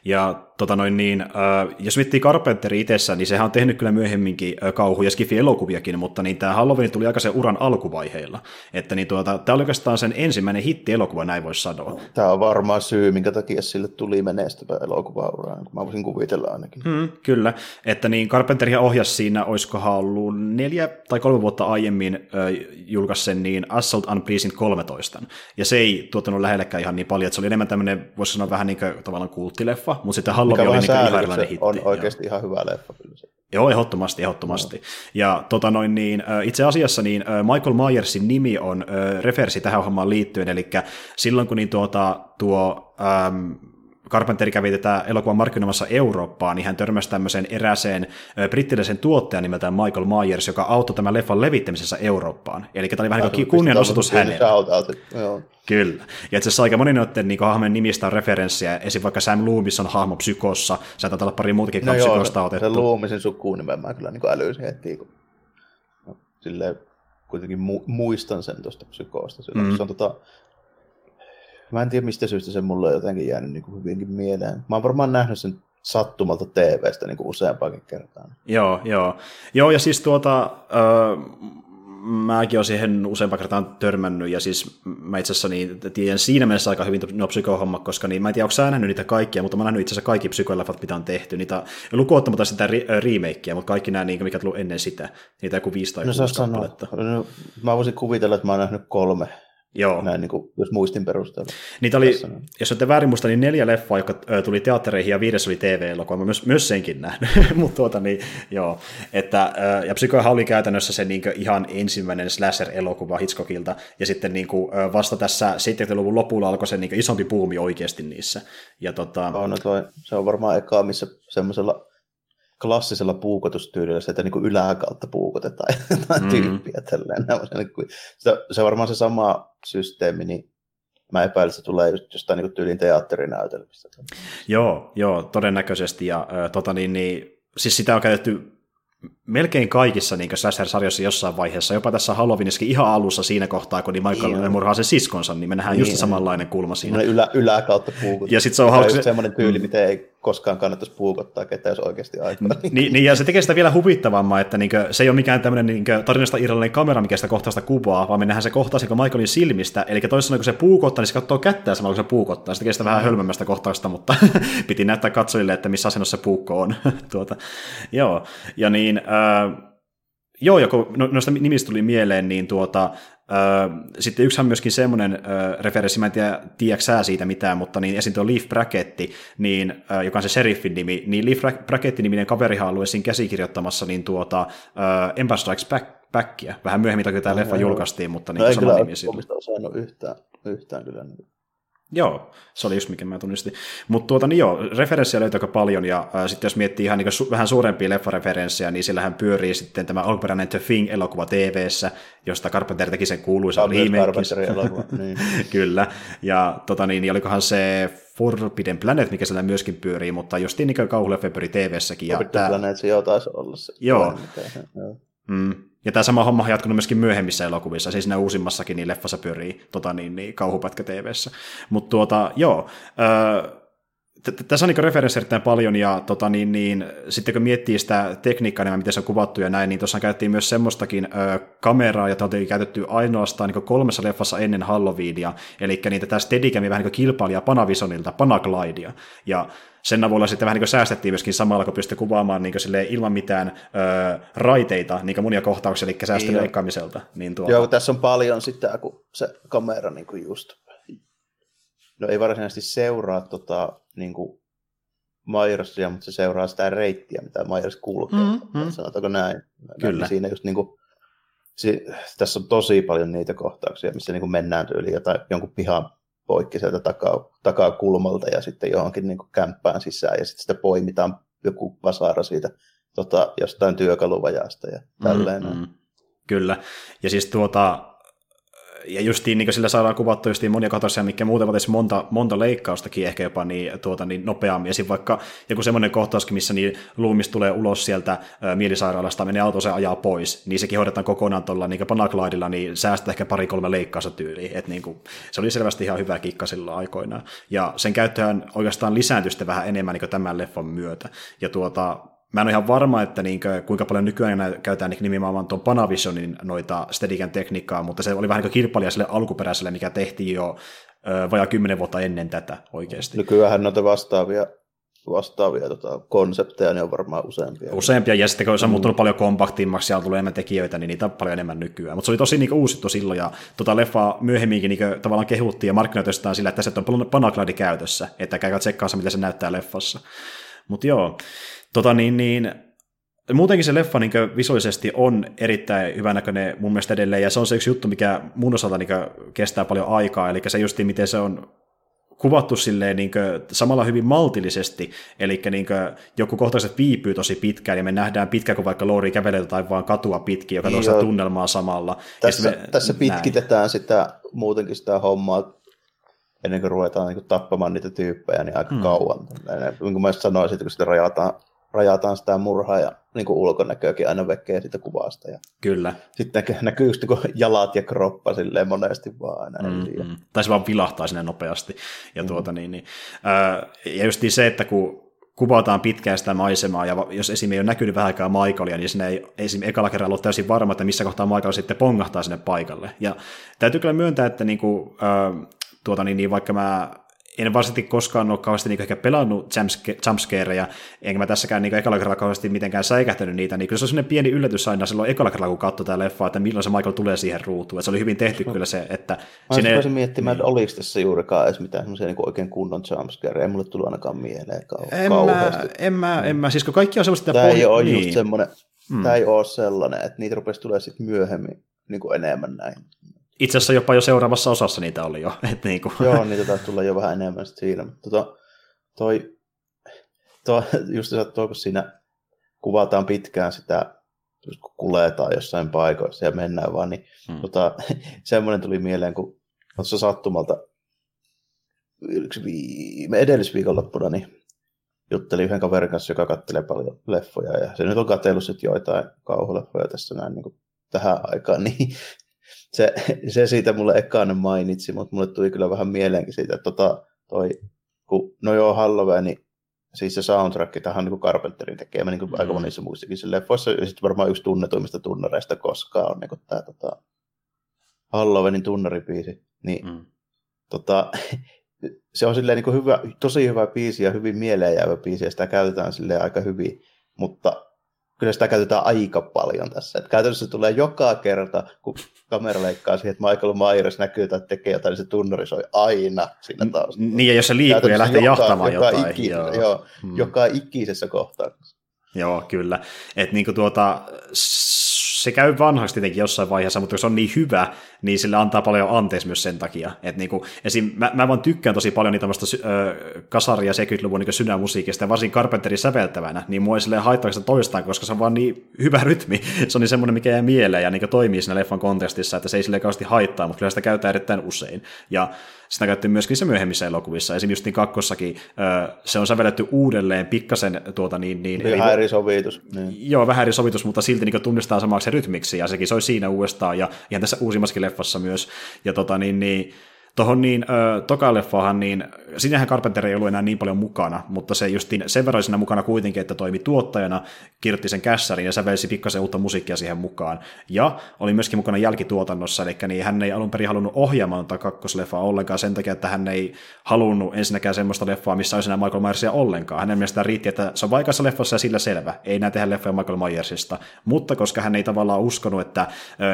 Ja tota noin niin, äh, jos miettii Carpenteri itsessään, niin sehän on tehnyt kyllä myöhemminkin äh, kauhu- ja skifi-elokuviakin, mutta niin tämä Halloween tuli aika sen uran alkuvaiheilla. Että niin tuota, tämä oli oikeastaan sen ensimmäinen hitti-elokuva, näin voisi sanoa. Tämä on varmaan syy, minkä takia sille tuli menestyvä elokuva kun mä voisin kuvitella ainakin. Mm, kyllä, että niin Carpenteri ohjasi siinä, olisikohan ollut neljä tai kolme vuotta aiemmin äh, julkaisi sen niin Assault on Precinct 13, ja se ei tuottanut lähellekään ihan niin paljon, että se oli enemmän tämmöinen, voisi sanoa vähän niin kuin tavallaan kulttileffa, mutta sitten Halloween oli niin erilainen hitti. On oikeasti ihan hyvä leffa kyllä se. Joo, ehdottomasti, ehdottomasti. No. Ja tota noin, niin, itse asiassa niin Michael Myersin nimi on refersi tähän hommaan liittyen, eli silloin kun niin tuota, tuo ähm, Carpenter kävi tätä elokuvan markkinoimassa Eurooppaan, niin hän törmäsi tämmöiseen eräseen brittiläisen tuottajan nimeltään Michael Myers, joka auttoi tämän leffan levittämisessä Eurooppaan. Eli tämä oli vähän niin kuin kunnianosoitus hänelle. Kyllä. Ja itse asiassa aika moni noiden niin hahmojen nimistä on referenssiä. Esim. vaikka Sam Loomis on hahmo psykossa. Sä olla pari muutakin no psykosta otettu. Se Loomisin sukuunimen mä kyllä niin älysin heti. Kun... No, silleen kuitenkin mu- muistan sen tuosta psykoosta. Silloin, mm. Se on tota, Mä en tiedä mistä syystä se mulle on jotenkin jäänyt niin kuin hyvinkin mieleen. Mä oon varmaan nähnyt sen sattumalta TV-stä niin kuin useampakin kertaa. Joo, joo. Joo, ja siis tuota, äh, mäkin olen siihen useampaan kertaan törmännyt, ja siis mä itse asiassa niin, tiedän siinä mielessä aika hyvin no psykohomma, koska niin, mä en tiedä, onko sä nähnyt niitä kaikkia, mutta mä oon nähnyt itse asiassa kaikki psykoleffat, mitä on tehty, niitä lukuottamatta sitä re- remakeä, mutta kaikki nämä, niin, mikä tullut ennen sitä, niitä joku viisi tai no, kuusi kappaletta. No, mä voisin kuvitella, että mä oon nähnyt kolme Joo. Näin niin kuin, jos muistin perusteella. Niitä oli, Tässä, jos olette väärin muista, niin neljä leffaa, jotka tuli teattereihin ja viides oli TV-elokuva. Mä myös, myös senkin nähnyt. Mutta tuota, niin, joo. Että, ja Psykohan oli käytännössä se niin ihan ensimmäinen slasher-elokuva Hitchcockilta. Ja sitten niin kuin, vasta tässä 70-luvun lopulla alkoi se niin isompi puumi oikeasti niissä. Ja, tota... on, no toi, se on varmaan eka, missä semmoisella klassisella puukotustyylillä se, että niin kuin yläkautta puukotetaan jotain mm. tyyppiä. Tälleen. Se, se on varmaan se sama systeemi, niin mä epäilen, että se tulee just jostain niin tyylin teatterinäytelmistä. Joo, joo, todennäköisesti. Ja, äh, tota niin, niin, siis sitä on käytetty melkein kaikissa niin slasher-sarjoissa jossain vaiheessa, jopa tässä Halloweenissakin ihan alussa siinä kohtaa, kun niin Michael niin. murhaa sen siskonsa, niin me nähdään niin, just samanlainen kulma siinä. Ylä, ylä kautta puukut. Ja sitten se on hauska. Se semmoinen tyyli, mm. miten ei koskaan kannattaisi puukottaa ketään, jos oikeasti aikaa. Niin, niin, ja se tekee sitä vielä huvittavammaa, että niinkö, se ei ole mikään tämmöinen niinkö, tarinasta irrallinen kamera, mikä sitä kohtausta kuvaa, vaan me nähdään se kohtaus niin Michaelin silmistä, eli toisaalta kun se puukottaa, niin se katsoo kättää samalla kun se puukottaa. Se tekee sitä vähän hölmemmästä kohtausta, mutta piti näyttää katsojille, että missä asennossa se puukko on. tuota, joo, ja niin, äh, Joo, joku no, noista nimistä tuli mieleen, niin tuota, Öö, sitten yksihän myöskin semmoinen öö, referenssi, mä en tiedä, tiedätkö sä siitä mitään, mutta niin esim. tuo Leaf Bracketti, niin, öö, joka on se sheriffin nimi, niin Leaf Bracketti-niminen kaverihan on ollut siinä käsikirjoittamassa niin tuota, öö, Empire Strikes Back, Backia. Vähän myöhemmin toki tämä leffa julkaistiin, mutta niin no, sama nimi sillä. Yhtään, yhtään kyllä. Joo, se oli just mikä mä tunnistin. Mutta tuota, niin joo, referenssejä löytyy aika paljon, ja sitten jos miettii ihan niin su- vähän suurempia leffareferenssejä, niin sillähän pyörii sitten tämä alkuperäinen The Thing-elokuva TV-ssä, josta Carpenter teki sen kuuluisa elokuva, niin. Kyllä, ja tota, niin, niin olikohan se Forbidden Planet, mikä siellä myöskin pyörii, mutta justiin niin kauhuleffa pyörii TV-säkin. Forbidden ja Planet, se jo taisi olla se. Joo. joo. Mm. Ja tämä sama homma on jatkunut myöskin myöhemmissä elokuvissa, siis ne uusimmassakin niin leffassa pyörii tota, niin, niin, kauhupätkä TV-ssä. Mutta tuota, joo, öö, tässä on niin referenssi erittäin paljon, ja tota, niin, niin, sitten kun miettii sitä tekniikkaa, niin miten se on kuvattu ja näin, niin tuossa käytettiin myös semmoistakin ö, kameraa, jota on käytetty ainoastaan niin kolmessa leffassa ennen Halloweenia, eli niitä tämä Steadicam vähän niin kilpailija Panavisionilta, Panaglidea, ja sen avulla sitten vähän niin säästettiin myöskin samalla, kun pystyi kuvaamaan niin ilman mitään ö, raiteita, niin monia kohtauksia, eli säästön leikkaamiselta. Niin tuota... Joo, tässä on paljon sitä, kun se kamera niin kuin just, no ei varsinaisesti seuraa tota, niin kuin Myersia, mutta se seuraa sitä reittiä, mitä Myers kulkee. Mm, mm. Sanotaanko näin? Kyllä. Siinä just niin kuin, si, tässä on tosi paljon niitä kohtauksia, missä niin kuin mennään tyyliin jotain, jonkun pihan poikki sieltä takaa, takaa kulmalta ja sitten johonkin niin kuin kämppään sisään ja sitten sitä poimitaan joku vasara siitä tota, jostain työkaluvajasta ja tälleen. Mm, mm. Kyllä. Ja siis tuota, ja justiin niin sillä saadaan kuvattu justiin monia katosia, mikä muuten vaatisi monta, monta leikkaustakin ehkä jopa niin, tuota, niin nopeammin. Esim. vaikka joku semmoinen kohtauskin, missä niin Loomis tulee ulos sieltä mielisairaalasta, menee auto se ajaa pois, niin sekin hoidetaan kokonaan tuolla niin Panaglidilla, niin säästää ehkä pari-kolme leikkausta tyyliin. Et niin kuin, se oli selvästi ihan hyvä kikka silloin aikoinaan. Ja sen käyttöhän oikeastaan lisääntyi vähän enemmän niin tämän leffan myötä. Ja tuota, mä en ole ihan varma, että niinkö, kuinka paljon nykyään käytetään niin nimenomaan tuon Panavisionin noita Steadicam tekniikkaa, mutta se oli vähän niin kilpailija sille alkuperäiselle, mikä tehtiin jo ö, vajaa kymmenen vuotta ennen tätä oikeasti. Nykyään noita vastaavia vastaavia tota, konsepteja, ne on varmaan useampia. Useampia, ja sitten kun se on muuttunut mm. paljon kompaktimmaksi ja on tullut enemmän tekijöitä, niin niitä on paljon enemmän nykyään. Mutta se oli tosi niin uusittu silloin, ja tota leffa myöhemminkin niin tavallaan kehuttiin ja markkinoitustaan sillä, että se on Panaglide käytössä, että käykää tsekkaassa, miten se näyttää leffassa. Mutta joo, Tota niin, niin muutenkin se leffa niin visuaalisesti on erittäin hyvänäköinen mun mielestä edelleen, ja se on se yksi juttu, mikä mun osalta niin kestää paljon aikaa, eli se justi miten se on kuvattu silleen niin kuin, samalla hyvin maltillisesti, eli niin kuin, joku kohtaiset viipyy tosi pitkään, ja me nähdään pitkä kuin vaikka Lori kävelee tai vaan katua pitkin, joka tuo sitä tunnelmaa samalla. Tässä, me, tässä pitkitetään näin. sitä muutenkin sitä hommaa ennen kuin ruvetaan niin kuin, tappamaan niitä tyyppejä, niin aika hmm. kauan. Niin kuin mä sanoin, että kun sitä rajataan rajataan sitä murhaa ja niin kuin ulkonäköäkin aina vekee siitä kuvasta. Ja Kyllä. Sitten näkyy just niin jalat ja kroppa silleen monesti vaan aina. Mm-hmm. Tai se vaan vilahtaa sinne nopeasti. Ja, mm-hmm. tuota, niin, niin. ja just se, että kun kuvataan pitkään sitä maisemaa, ja jos esim. ei ole näkynyt vähän aikaa Michaelia, niin sinne ei esim. ekalla kerralla ole täysin varma, että missä kohtaa Michael sitten pongahtaa sinne paikalle. Ja täytyy kyllä myöntää, että niin kuin, äh, tuota, niin, niin vaikka mä en varsinaisesti koskaan ole kauheasti niin ehkä pelannut jumpscareja, enkä mä tässäkään niin ekalla kerralla kauheasti mitenkään säikähtänyt niitä, niin kyllä se on sellainen pieni yllätys aina silloin ekalla kerralla, kun katsoi tämä leffa, että milloin se Michael tulee siihen ruutuun. Että se oli hyvin tehty kyllä se, että... Mä sinne... olisin miettimään, niin. että oliko tässä juurikaan edes mitään semmoisia niin oikein kunnon jumpscareja, ei mulle tullut ainakaan mieleen kau- en kauheasti. Mä, en, mä, en mä, siis kun kaikki on semmoista... Tämä ei ole niin. just semmoinen, mm. tämä ei ole sellainen, että niitä rupesi tulee sitten myöhemmin niin kuin enemmän näin itse asiassa jopa jo seuraavassa osassa niitä oli jo. Et niin kuin. Joo, niitä taisi tulla jo vähän enemmän siinä. Tota, toi, toi, just se, toi, kun siinä kuvataan pitkään sitä, kun kuletaan jossain paikoissa ja mennään vaan, niin hmm. tota, semmoinen tuli mieleen, kun tuossa sattumalta yksi viime edellisviikonloppuna, niin juttelin yhden kaverin kanssa, joka kattelee paljon leffoja, ja se nyt on katsellut sitten joitain kauhuleffoja tässä näin niin kuin tähän aikaan, niin se, se siitä mulle ekana mainitsi, mutta mulle tuli kyllä vähän mieleenkin siitä, että tota, toi, kun no joo, Halloween, niin siis se soundtrack, tähän on niin Carpenterin tekemä niin kuin mm. aika monissa muissakin se leffoissa, ja sitten varmaan yksi tunnetuimmista tunnareista koskaan on niin tämä tota, Halloweenin tunnaripiisi, niin mm. tota, se on silleen niin hyvä, tosi hyvä biisi ja hyvin mieleenjäävä biisi, ja sitä käytetään silleen aika hyvin, mutta kyllä sitä käytetään aika paljon tässä. Että käytännössä se tulee joka kerta, kun kamera leikkaa siihen, että Michael Myers näkyy tai tekee jotain, niin se tunnari soi aina siinä taas. Niin, ja jos se liikkuu ja lähtee joka, jahtamaan joka jotain. Iki, joo. Joo, hmm. Joka ikisessä kohtaa. Joo, kyllä. Että niinku tuota, se käy vanhaksi tietenkin jossain vaiheessa, mutta jos on niin hyvä, niin sille antaa paljon anteeksi myös sen takia. Et niinku, esim, mä, mä vaan tykkään tosi paljon niitä ö, kasari- ja 70-luvun niin synämusiikista, ja varsin Carpenterin säveltävänä, niin mua ei silleen haittaa sitä toistaan, koska se on vaan niin hyvä rytmi. Se on niin semmoinen, mikä jää mieleen ja niin toimii siinä leffan kontekstissa, että se ei silleen kauheasti haittaa, mutta kyllä sitä käytetään erittäin usein. Ja sitä käytettiin myöskin se myöhemmissä elokuvissa. Esimerkiksi niin kakkossakin se on sävelletty uudelleen pikkasen tuota niin... niin vähän eri sovitus. Niin. Joo, vähän eri sovitus, mutta silti niin tunnistaa samaksi rytmiksi, ja sekin soi siinä uudestaan, ja ihan tässä uusimmassakin leffassa myös. Ja tota niin, niin Tuohon niin, ö, toka leffahan, niin sinähän Carpenter ei ollut enää niin paljon mukana, mutta se justiin sen verran siinä mukana kuitenkin, että toimi tuottajana, kirjoitti sen kässärin ja sävelsi pikkasen uutta musiikkia siihen mukaan. Ja oli myöskin mukana jälkituotannossa, eli niin hän ei alun perin halunnut ohjaamaan tätä kakkosleffaa ollenkaan sen takia, että hän ei halunnut ensinnäkään semmoista leffaa, missä olisi enää Michael Myersia ollenkaan. Hänen mielestään riitti, että se on vaikeassa leffassa ja sillä selvä. Ei enää tehdä leffoja Michael Myersista, mutta koska hän ei tavallaan uskonut, että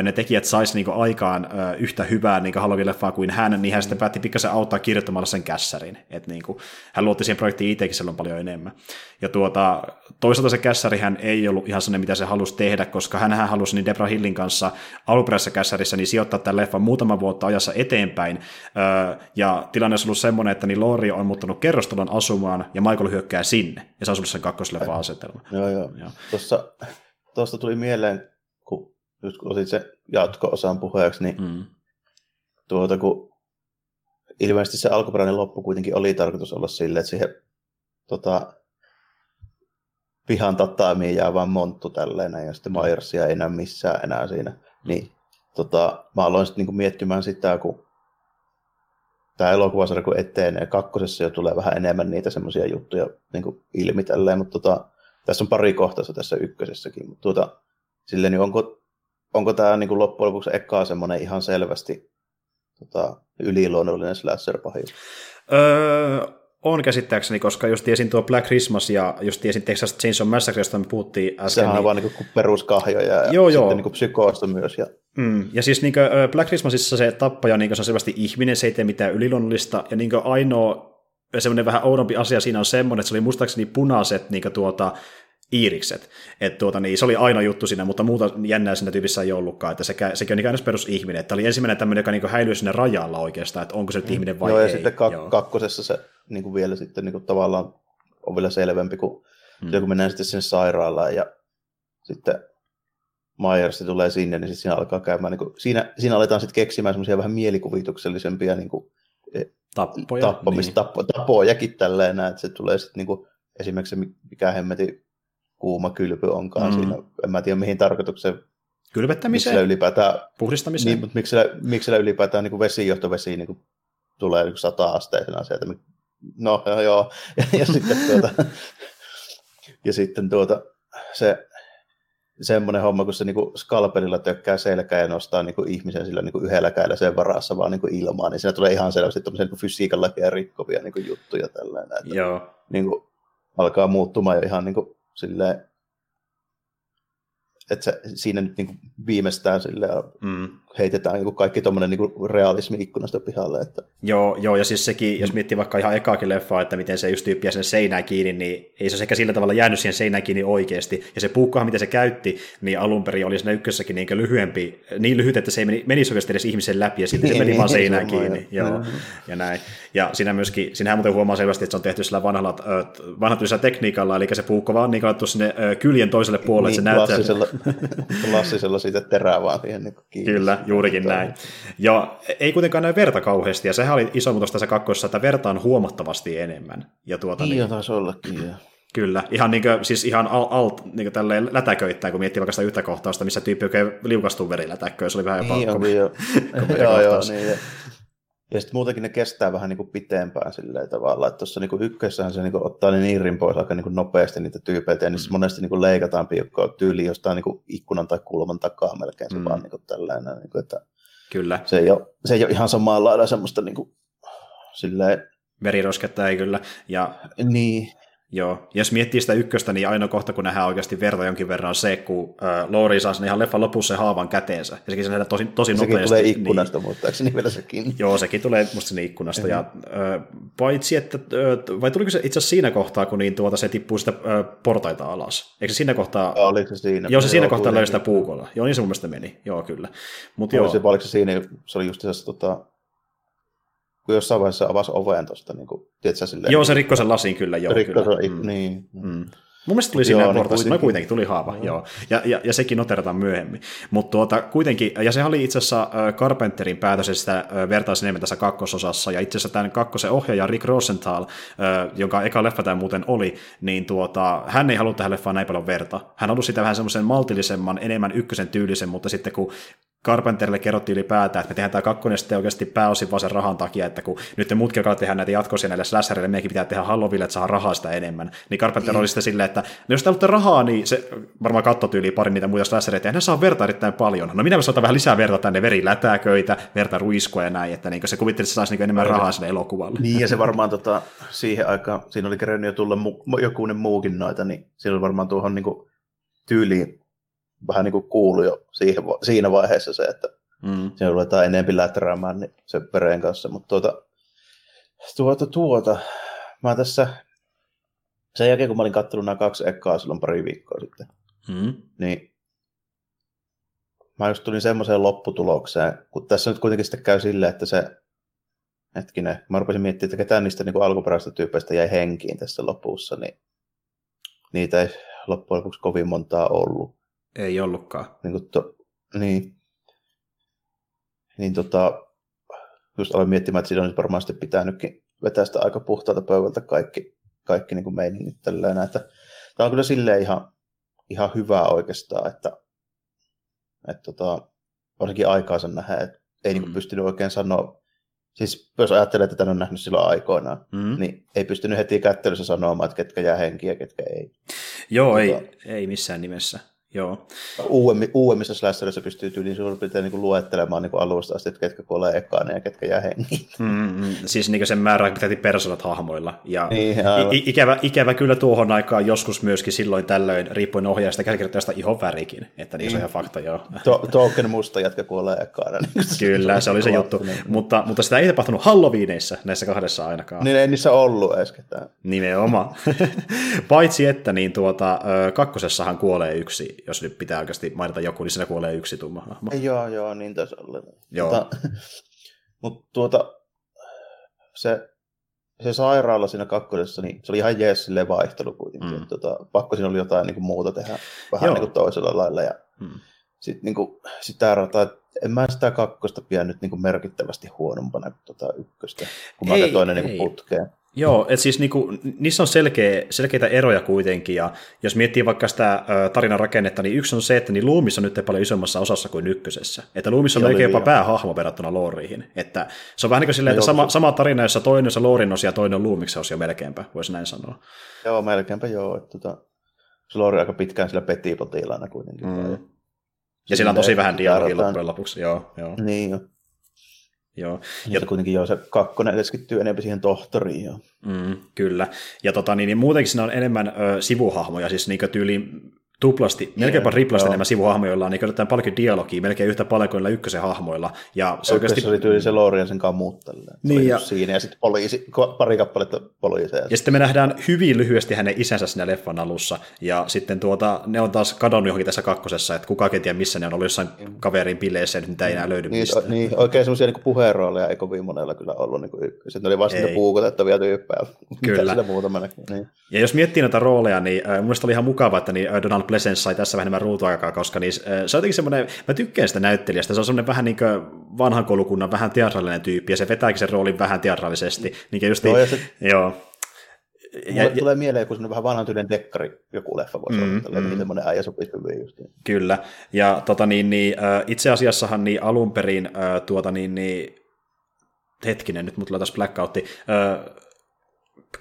ne tekijät sais niinku aikaan yhtä hyvää niinku Halloween-leffaa kuin hän, niin hän sitten päätti pikkasen auttaa kirjoittamalla sen kässärin. Että niin kuin, hän luotti siihen projektiin itsekin silloin paljon enemmän. Ja tuota, toisaalta se kässäri hän ei ollut ihan sellainen, mitä se halusi tehdä, koska hän halusi niin Debra Hillin kanssa alkuperäisessä kässärissä niin sijoittaa tämän leffan muutama vuotta ajassa eteenpäin. Ja tilanne on ollut semmoinen, että niin Lori on muuttanut kerrostalon asumaan ja Michael hyökkää sinne. Ja se on ollut sen kakkosleffa asetelma. Joo, joo. joo. Tuossa, tuosta tuli mieleen, kun just kun otit se jatko-osan puheeksi, niin mm. tuota, kun ilmeisesti se alkuperäinen loppu kuitenkin oli tarkoitus olla silleen, että siihen tota, pihan tataamiin jää vain monttu tälleen, ja sitten Myersia ei enää missään enää siinä. Niin tota, mä aloin sitten niinku miettimään sitä, kun tämä elokuvasarja kun etenee, kakkosessa jo tulee vähän enemmän niitä semmoisia juttuja niin kuin ilmi tälleen, mutta tota, tässä on pari kohtaista tässä ykkösessäkin, mutta tuota, silleen, niin onko, onko tämä niin kuin loppujen lopuksi ekaa semmoinen ihan selvästi tota, yliluonnollinen slasher-pahis? Öö, on käsittääkseni, koska just tiesin tuo Black Christmas ja just tiesin Texas Chainsaw Massacre, josta me puhuttiin äsken. Sehän on niin... vaan niin peruskahjoja ja joo, sitten joo. niin psykoosta myös. Ja... Mm. ja siis niin kuin, Black Christmasissa se tappaja niin se on selvästi ihminen, se ei tee mitään yliluonnollista, ja niin ainoa semmoinen vähän oudompi asia siinä on semmoinen, että se oli muistaakseni punaiset niin tuota, iirikset. Et tuota, niin, se oli aina juttu siinä, mutta muuta jännää siinä tyypissä ei ollutkaan. Että sekä, sekin on niin perus ihminen. Että oli ensimmäinen tämmöinen, joka niin häilyi sinne rajalla oikeastaan, että onko se nyt mm. ihminen vai Joo, ja ei. sitten kak- Joo. kakkosessa se niin kuin vielä sitten niin kuin tavallaan on vielä selvempi, kun, mm. kun mennään sitten sinne sairaalaan ja sitten Myers tulee sinne, niin sitten siinä alkaa käymään, niin kuin, siinä, siinä aletaan sitten keksimään semmoisia vähän mielikuvituksellisempia niin kuin, e, tappoja, tappamista, niin. tappo, tapojakin tälleen, että se tulee sitten niin kuin, esimerkiksi se, mikä hemmeti kuuma kylpy onkaan mm. siinä. En mä tiedä mihin tarkoitukseen. Kylvettämiseen? Miksi ylipäätään, Puhdistamiseen? Niin, mutta miksi, miksi ylipäätään niin kuin vesijohtovesi niin kuin tulee niin sata-asteisena sieltä. No joo, joo. Ja, ja sitten tuota, ja sitten tuota, se semmoinen homma, kun se niinku skalpelilla tökkää selkää ja nostaa niinku ihmisen sillä niinku yhdellä kädellä sen varassa vaan niinku ilmaan, niin siinä tulee ihan selvästi niinku fysiikan lakia rikkovia niinku juttuja tällainen. Että, Joo. Niinku, alkaa muuttumaan jo ihan niinku silleen, että se, siinä nyt niin viimeistään sille mm. Heitetään niin kaikki tuommoinen niin realismi ikkunasta pihalle. Että... Joo, joo, ja siis sekin, jos miettii vaikka ihan ekaakin leffaa, että miten se just tyyppiä sen seinään kiinni, niin ei se sekä sillä tavalla jäänyt siihen seinään kiinni oikeasti. Ja se puukkohan, mitä se käytti, niin alun perin oli siinä ykkössäkin niin lyhyempi, niin lyhyt, että se ei meni, menisi oikeasti edes ihmisen läpi, ja sitten se meni vaan seinään kiinni. Joo, joo, ja näin. Ja siinä myöskin, siinähän muuten huomaa selvästi, että se on tehty sillä vanhalla, vanhalla tekniikalla, eli se puukko vaan niin sinne kyljen toiselle puolelle, niin, että se näyttää klassisella siitä terää vaan siihen niin kiinni. Kyllä, juurikin Tota, näin. Ja ei kuitenkaan näy verta kauheasti, ja sehän oli iso muutos tässä kakkossa, että verta on huomattavasti enemmän. Ja tuota, Niin, niin, taisi ollakin, joo. Kyllä, ihan niin kuin, siis ihan alt, alt niin tälleen lätäköittäin, kun miettii vaikka sitä yhtä kohtausta, missä tyyppi oikein liukastuu verilätäkköön, se oli vähän jopa Niin kom- onkin jo. komea joo, joo, niin. Ja, sitten muutenkin ne kestää vähän niin kuin pitempään silleen tavalla, että tuossa niin ykkössähän se niin kuin ottaa ne niirin pois aika niin kuin nopeasti niitä tyypeitä, ja niissä monesti niin kuin leikataan piukkoa tyyli jostain niin kuin ikkunan tai kulman takaa melkein se Mm. mm. vaan niin kuin tällainen, niin kuin, että Kyllä, se ei ole, se ei ole ihan samalla lailla semmoista niin kuin, silleen, verirosketta ei kyllä. Ja niin, Joo, jos miettii sitä ykköstä, niin ainoa kohta, kun nähdään oikeasti verta jonkin verran, on se, kun äh, Lori saa sen ihan leffan lopussa sen haavan käteensä. Ja sekin se nähdään tosi, tosi sekin nopeasti. tulee Niin, ikkunasta, niin. muistaakseni vielä sekin. joo, sekin tulee musta sinne ikkunasta. Ja, äh, paitsi, että, äh, vai tuliko se itse asiassa siinä kohtaa, kun niin tuota, se tippuu sitä äh, portaita alas? Eikö se siinä kohtaa... Ja Oliko se siinä? Joo, se siinä kohtaa kuitenkin. sitä puukolla. Joo, niin se mun mielestä meni. Joo, kyllä. Mutta Joo. joo, Se, oliko se siinä, se oli just se, tota, kun jossain vaiheessa avasi oven tuosta, niin kuin, tiedätkö, silleen, joo, se rikkoi sen lasin kyllä. Joo, rikko, kyllä. se, Mm. niin. Mm. Mun mielestä tuli siinä joo, niin portaissa, no kuitenkin. kuitenkin tuli haava, joo. Ja, ja, ja sekin noterataan myöhemmin. Mutta tuota, kuitenkin, ja sehän oli itse asiassa Carpenterin päätös, että sitä vertaisi enemmän tässä kakkososassa, ja itse asiassa tämän kakkosen ohjaaja Rick Rosenthal, jonka eka leffa tämä muuten oli, niin tuota, hän ei halua tähän leffaan näin paljon verta. Hän halusi sitä vähän semmoisen maltillisemman, enemmän ykkösen tyylisen, mutta sitten kun Carpenterille kerrottiin ylipäätään, että me tehdään tämä kakkonen sitten oikeasti pääosin vaan sen rahan takia, että kun nyt te muutkin alkaa tehdä näitä jatkoisia näille slasherille, meidänkin pitää tehdä Halloweenille, että saa rahaa sitä enemmän. Niin Carpenter mm. oli sitten silleen, että no jos te rahaa, niin se varmaan kattotyyliin pari niitä muita slashereita, ja ne saa verta erittäin paljon. No minä saatan vähän lisää verta tänne, verilätäköitä, verta ruiskua ja näin, että niin se kuvitteli, että se saisi niin enemmän rahaa sinne elokuvalle. Niin, ja se varmaan tota, siihen aikaan, siinä oli kerennyt jo tulla mu, jokunen muukin noita, niin siinä oli varmaan tuohon niin kuin, tyyliin vähän niin kuin kuulu jo siihen, siinä vaiheessa se, että Mm. siinä ruvetaan enempi läträämään niin sen pereen kanssa. Mutta tuota, tuota, tuota, mä tässä, sen jälkeen kun mä olin katsonut nämä kaksi ekkaa silloin pari viikkoa sitten, Mm. niin mä just tulin semmoiseen lopputulokseen, kun tässä nyt kuitenkin sitten käy silleen, että se, hetkinen, mä rupesin miettimään, että ketään niistä niin alkuperäisistä tyypeistä jäi henkiin tässä lopussa, niin niitä ei loppujen lopuksi kovin montaa ollut. Ei ollutkaan. Niin, kuin to, niin, niin tota, just aloin miettimään, että siinä olisi varmaan sitten pitänytkin vetää sitä aika puhtaalta pöydältä kaikki, kaikki niin kuin meiningit tällä että tämä on kyllä silleen ihan, ihan hyvä oikeastaan, että, että tota, varsinkin aikaansa nähdä, että ei mm. niin Mm. pystynyt oikein sanoa, siis jos ajattelee, että tämän on nähnyt silloin aikoinaan, Mm. niin ei pystynyt heti kättelyssä sanomaan, että ketkä jää henkiä ja ketkä ei. Joo, ei, Tota- ei missään nimessä. Joo. Uudemmi, uudemmissa slasherissa pystyy tyyliin suurin piirtein niin luettelemaan niin alusta asti, että ketkä kuolee ekana ja ketkä jää henkiin. Mm, siis niin sen määrä pitäisi persoonat hahmoilla. Ja Niin. I- ikävä, ikävä kyllä tuohon aikaan joskus myöskin silloin tällöin, riippuen ohjaajasta ja käsikirjoittajasta ihon värikin, että niin se on ihan fakta, joo. To- token musta jätkä kuolee ekana. Niin Kyllä, se oli se juttu, Niin. mutta, mutta sitä ei tapahtunut Halloweeneissa näissä kahdessa ainakaan. Niin ei niissä ollut edes ketään. Nimenomaan. Paitsi että niin tuota, kakkosessahan kuolee yksi, jos nyt pitää oikeasti mainita joku, niin siinä kuolee yksi tumma hahmo. Joo, joo, niin taisi olla. Joo. Mutta, mutta tuota, se, se sairaala siinä kakkosessa, niin se oli ihan jees silleen vaihtelu kuitenkin. Mm. Mm. Tota, pakko siinä oli jotain niin kuin muuta tehdä vähän Joo. niin kuin toisella lailla. Ja Hmm. sitten niin kuin, sitä rataa, en mä sitä kakkosta pidä nyt niin kuin merkittävästi huonompana kuin tota ykköstä, kun mä Ei, katsoin ne niin ei. kuin putkeen. Joo, että siis niinku, niissä on selkeä, selkeitä eroja kuitenkin, ja jos miettii vaikka sitä ö, tarinan rakennetta, niin yksi on se, että niin Luumissa on nyt paljon isommassa osassa kuin ykkösessä. Että Luumissa on Joo, melkein jopa joo. päähahmo verrattuna Looriin. Että se on vähän niin kuin silleen, että Joo, sama, sama tarina, jossa toinen on Loorin osia ja toinen on Luumiksen osio melkeinpä, voisi näin sanoa. Joo, melkeinpä joo. Että, tota, se Lori aika pitkään sillä petipotilaana kuitenkin. Mm. Mm. Ja siinä on tosi vähän dialogia loppujen lopuksi, joo. joo, Niin jo. Joo. Ja kuitenkin joo, se kakkonen keskittyy enemmän siihen tohtoriin. Joo. Mm, kyllä. Ja tota, niin, niin muutenkin siinä on enemmän ö, sivuhahmoja, siis niin tyyli tuplasti, melkeinpä riplasti sivuhahmoja, joilla on niin jotain paljon dialogia, melkein yhtä paljon kuin ykkösen hahmoilla. Ja se Oikeasti... oikeasti... Se oli tyyli se Lori ja sen. Se Niin, ja- Siinä ja sitten poliisi, pari kappaletta poliiseja. Ja sitten me nähdään hyvin lyhyesti hänen isänsä siinä leffan alussa, ja sitten tuota, ne on taas kadonnut johonkin tässä kakkosessa, että kukaan ei tiedä missä ne on ollut jossain kaverin bileissä, nyt niitä ei enää löydy Niin, mistään. niin, oikein semmoisia niin puheenrooleja ei kovin monella kyllä ollut niin ykköset. Ne oli vasta niitä puukotettavia tyyppejä. Kyllä. Mitä muuta. Niin. Ja jos miettii näitä rooleja, niin äh, mun oli ihan mukava, että niin, äh, Donald Pleasence sai tässä vähän enemmän ruutuaikaa, koska niin, se on jotenkin semmoinen, mä tykkään sitä näyttelijästä, se on semmoinen vähän niin kuin vanhan koulukunnan vähän teatraalinen tyyppi, ja se vetääkin sen roolin vähän teatraalisesti. Niin just, joo, se, joo. Ja, ja, tulee mieleen joku vähän vanhan tyylinen dekkari, joku leffa voisi mm, olla, mm. niin semmoinen äijä sopisi hyvin just. Kyllä, ja tota, niin, niin, itse asiassahan niin alun perin tuota, niin, niin, hetkinen, nyt mut tulee taas blackoutti,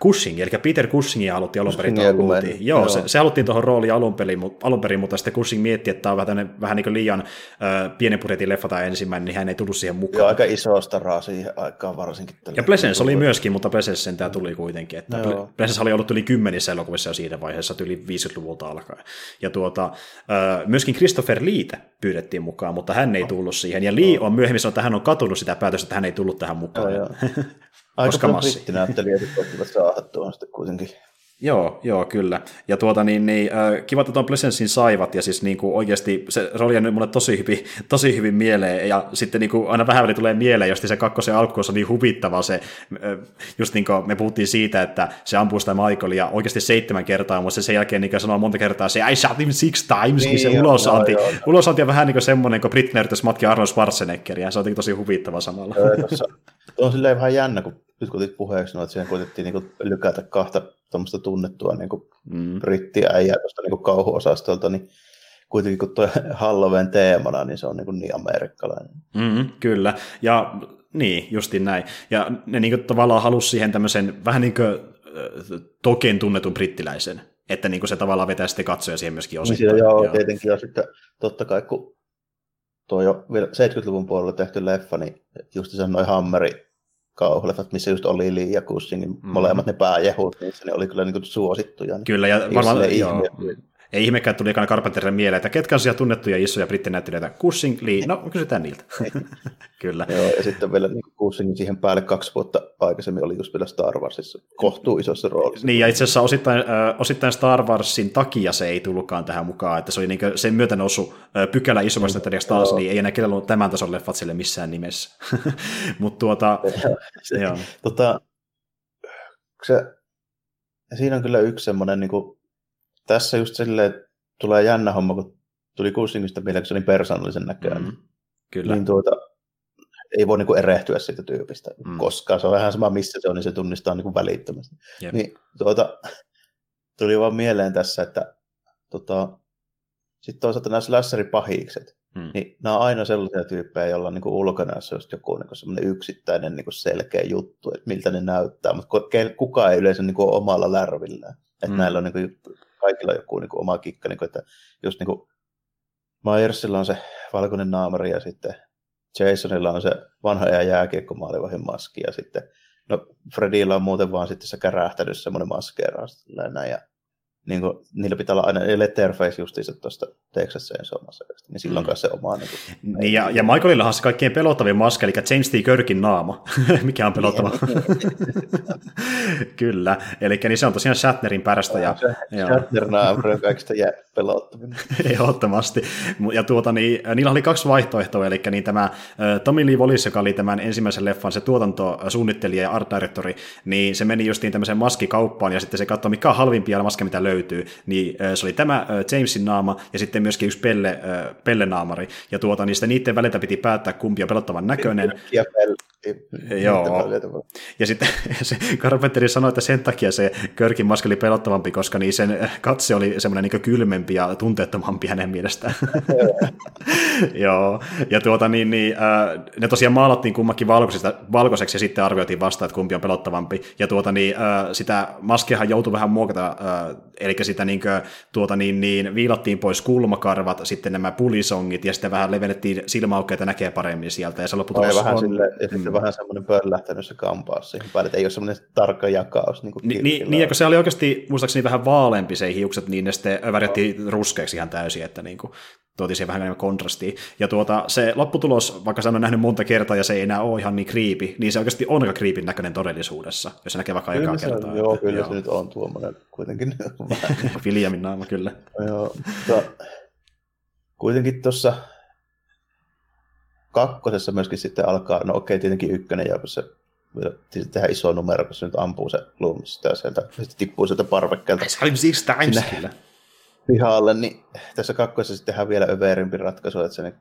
Cushing, eli Peter Cushingia alun perin. Joo, Joo. Se, se, haluttiin tuohon rooliin alun perin, alun perin, mutta sitten Cushing mietti, että tämä on vähän, vähän niin liian äh, pienen budjetin leffa tai ensimmäinen, niin hän ei tullut siihen mukaan. Joo, aika iso staraa siihen aikaan varsinkin. Ja Pleasence oli myöskin, mutta Pleasence sentään tuli kuitenkin. Että no, Pleasence oli ollut yli kymmenissä elokuvissa jo siinä vaiheessa, yli 50-luvulta alkaen. Ja tuota, äh, myöskin Christopher Leete pyydettiin mukaan, mutta hän ei tullut siihen. Ja Lee on myöhemmin sanonut, että hän on katunut sitä päätöstä, että hän ei tullut tähän mukaan. Joo, joo. Aika koska massi. brittinäyttelijät koittivat saada tuon sitten kuitenkin. Joo, joo, kyllä. Ja tuota niin, niin äh, kiva, että tuon Pleasencein saivat, ja siis niin kuin oikeasti se rooli on mulle tosi hyvin, tosi hyvin mieleen, ja sitten niin kuin aina vähän väli tulee mieleen, jos se kakkosen alku on niin huvittava se, äh, just niin kuin me puhuttiin siitä, että se ampuu sitä Michaelia oikeasti seitsemän kertaa, mutta se sen jälkeen niin sanoo monta kertaa se I shot him six times, niin, niin se ulosanti, joo, joo. ulosanti on vähän niin kuin semmoinen, kun Britney yrittäisi matkia Arnold Schwarzeneggeria, se on tosi huvittava samalla. Joo, on silleen vähän jännä, kun nyt kun otit puheeksi, no, että siihen koitettiin niin lykätä kahta tuommoista tunnettua niin mm. brittiäijää tuosta niin kauhuosastolta, niin kuitenkin kun tuo Halloween teemana, niin se on niin, niin amerikkalainen. Mm, kyllä, ja niin, justiin näin. Ja ne niin kuin, tavallaan halusi siihen tämmöisen vähän niin kuin token tunnetun brittiläisen, että niin kuin se tavallaan vetää sitten katsoja siihen myöskin osittain. Niin, joo, joo, tietenkin, ja sitten totta kai kun tuo jo 70-luvun puolella tehty leffa, niin just se noin Hammeri kauhuleffat, missä just oli Lee ja Cushing, mm. molemmat ne pääjehut, niin ne oli kyllä niin kuin suosittuja. Kyllä, ja varmaan, joo, ei ihmekään, tuli ekana Carpenterin mieleen, että ketkä on tunnettuja isoja brittinäyttelijöitä? Cushing, Lee, no kysytään niiltä. Kyllä. Joo, ja sitten vielä niin Cushing siihen päälle kaksi vuotta aikaisemmin oli just vielä Star Warsissa kohtuu isossa roolissa. Niin, ja itse asiassa osittain, äh, osittain Star Warsin takia se ei tullutkaan tähän mukaan, että se oli niin sen myötä noussut äh, pykälä isommasta mm, taas, niin ei enää kenellä ollut tämän tason leffat sille missään nimessä. Mutta tuota, se, joo. Tota, se, siinä on kyllä yksi semmoinen niin kuin, tässä just silleen tulee jännä homma, kun tuli Kussingista mieleen, kun se oli persoonallisen näköinen. Mm, kyllä. Niin tuota, ei voi niinku erehtyä siitä tyypistä mm. koskaan. Se on vähän sama, missä se on, niin se tunnistaa niinku välittömästi. Jep. Niin tuota, tuli vaan mieleen tässä, että tota, sitten toisaalta nämä slasheripahikset, hmm. niin nämä on aina sellaisia tyyppejä, joilla on niin ulkona on just joku niin semmoinen yksittäinen niin selkeä juttu, että miltä ne näyttää, mutta kukaan ei yleensä niin omalla lärvillään. Että hmm. näillä on niin kaikilla joku niin kuin oma kikka, niin kuin, että just niin kuin Myersilla on se valkoinen naamari ja sitten Jasonilla on se vanha ja jääkiekkomaalivahin maski ja sitten no Fredillä on muuten vaan sitten se kärähtänyt semmoinen maskeeraus ja niin kuin, niillä pitää olla aina Letterface justiinsa tuosta Texas Chainsaw niin silloin mm. se oma. Niin, kuin, niin ja, ja Michaelillahan se kaikkein pelottavin maske, eli James T. Kirkin naama, mikä on pelottava. Kyllä, eli niin se on tosiaan Shatnerin pärästä. Ja, ja, Shatner naama on kaikista jää pelottavin. Ehdottomasti. Ja tuota, niin, niillä oli kaksi vaihtoehtoa, eli niin tämä Tommy Lee Wallis, joka oli tämän ensimmäisen leffan se tuotantosuunnittelija ja art directori, niin se meni justiin tämmöiseen maskikauppaan ja sitten se katsoi, mikä on halvimpia maskeja, mitä löytyy löytyy, niin se oli tämä Jamesin naama ja sitten myöskin yksi pelle, pellenaamari. Ja tuota, niistä niiden väliltä piti päättää, kumpi on pelottavan näköinen. Ja pelle. Joo. Ja sitten se Carpenteri sanoi, että sen takia se Körkin maski oli pelottavampi, koska niin sen katse oli semmoinen niin kylmempi ja tunteettomampi hänen mielestään. Joo. Ja tuota, niin, niin, äh, ne tosiaan maalattiin kummakin valkoiseksi ja sitten arvioitiin vasta, että kumpi on pelottavampi. Ja tuota, niin, äh, sitä maskeahan joutui vähän muokata, äh, eli sitä niin, kuin, tuota, niin, niin, viilattiin pois kulmakarvat, sitten nämä pulisongit ja sitten vähän levennettiin silmäaukkeita näkee paremmin sieltä. Ja se lopputulos on... Vähän sille, ja sitten vähän semmoinen pöllähtänyt se kampaus siihen päälle, että ei ole semmoinen tarkka jakaus. Niin, kuin Ni, niin, niin, ja kun se oli oikeasti muistaakseni vähän vaaleampi se hiukset, niin ne sitten värjättiin ruskeaksi ihan täysin, että niin kuin, tuotiin siihen vähän enemmän kontrastia. Ja tuota, se lopputulos, vaikka se on nähnyt monta kertaa ja se ei enää ole ihan niin kriipi, niin se oikeasti on aika kriipin näköinen todellisuudessa, jos se näkee vaikka kyllä aikaa kertaa. On, joo, kyllä joo. se nyt on tuommoinen kuitenkin. Williamin naama, kyllä. joo, mutta kuitenkin tuossa kakkosessa myöskin sitten alkaa, no okei, tietenkin ykkönen, ja se tehdään iso numero, kun se nyt ampuu se Loomis sitä sieltä, sitten tippuu sieltä parvekkeelta. Se oli siis times kyllä. Pihalle, niin tässä kakkossa sitten tehdään vielä överimpi ratkaisu, että se, niin,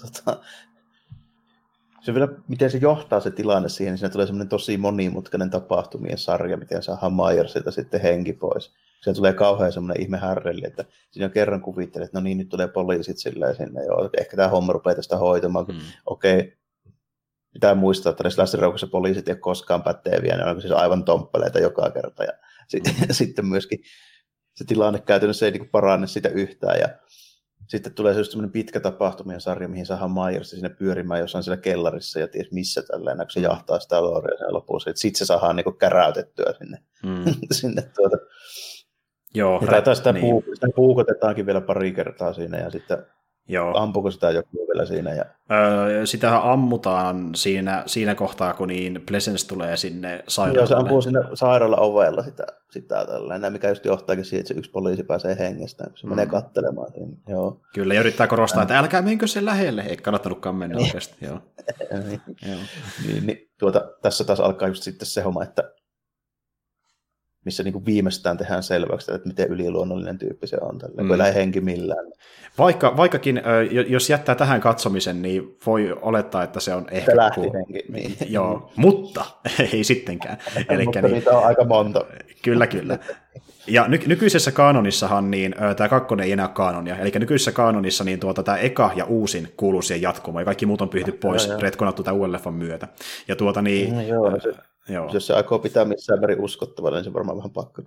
tota, se vielä, miten se johtaa se tilanne siihen, niin siinä tulee semmoinen tosi monimutkainen tapahtumien sarja, miten saadaan Myersilta sitten henki pois. Se tulee kauhean semmoinen ihme härreli, että siinä kerran kuvittelee, että no niin, nyt tulee poliisit silleen sinne, joo, ehkä tämä homma rupeaa tästä hoitamaan, mm. okei, okay, pitää muistaa, että näissä läsnäraukossa poliisit ei ole koskaan päteviä, ne on siis aivan tomppeleita joka kerta, ja sitten, mm. sitten myöskin se tilanne käytännössä ei niin parane sitä yhtään, ja sitten tulee se semmoinen pitkä tapahtumien sarja, mihin saadaan Myers sinne pyörimään jossain siellä kellarissa ja ties missä tälleen, kun se jahtaa sitä Loria sen lopussa. Sitten se saadaan niin käräytettyä sinne, mm. sinne tuota. Joo, ja sitä, niin. puu, sitä puukotetaankin vielä pari kertaa siinä ja sitten Joo. Ampuko sitä joku vielä siinä? Ja... Öö, sitähän ammutaan siinä, siinä kohtaa, kun niin Pleasence tulee sinne sairaalalle. Joo, se ampuu sinne sairaala ovella sitä, sitä tällainen, mikä just johtaakin siihen, että se yksi poliisi pääsee hengestään, kun se mm. menee kattelemaan. Siinä. Joo. Kyllä, ja yrittää korostaa, että älkää menkö sen lähelle, ei kannattanutkaan mennä niin. oikeasti. Joo. niin. Joo. Niin, niin, tuota, tässä taas alkaa just sitten se homma, että missä niin kuin viimeistään tehdään selväksi, että miten yliluonnollinen tyyppi se on, tällä, mm. kun ei henki millään. Vaikka, vaikkakin, jos jättää tähän katsomisen, niin voi olettaa, että se on ehkä... Se lähti kun... henki. Niin. Joo, mutta ei sittenkään. Elikkä, mutta niin, niitä on aika monta. Kyllä, kyllä. Ja ny- nykyisessä kanonissahan niin, tämä kakkonen ei enää kanonia, eli nykyisessä kanonissa niin tuota, tämä eka ja uusin kuuluu siihen jatkumaan, ja kaikki muut on pyhty pois, retkonattu tämän uuden leffan myötä. Ja tuota niin, mm, joo, no se, Joo. Jos se aikoo pitää missään määrin uskottavana, niin se varmaan vähän pakko.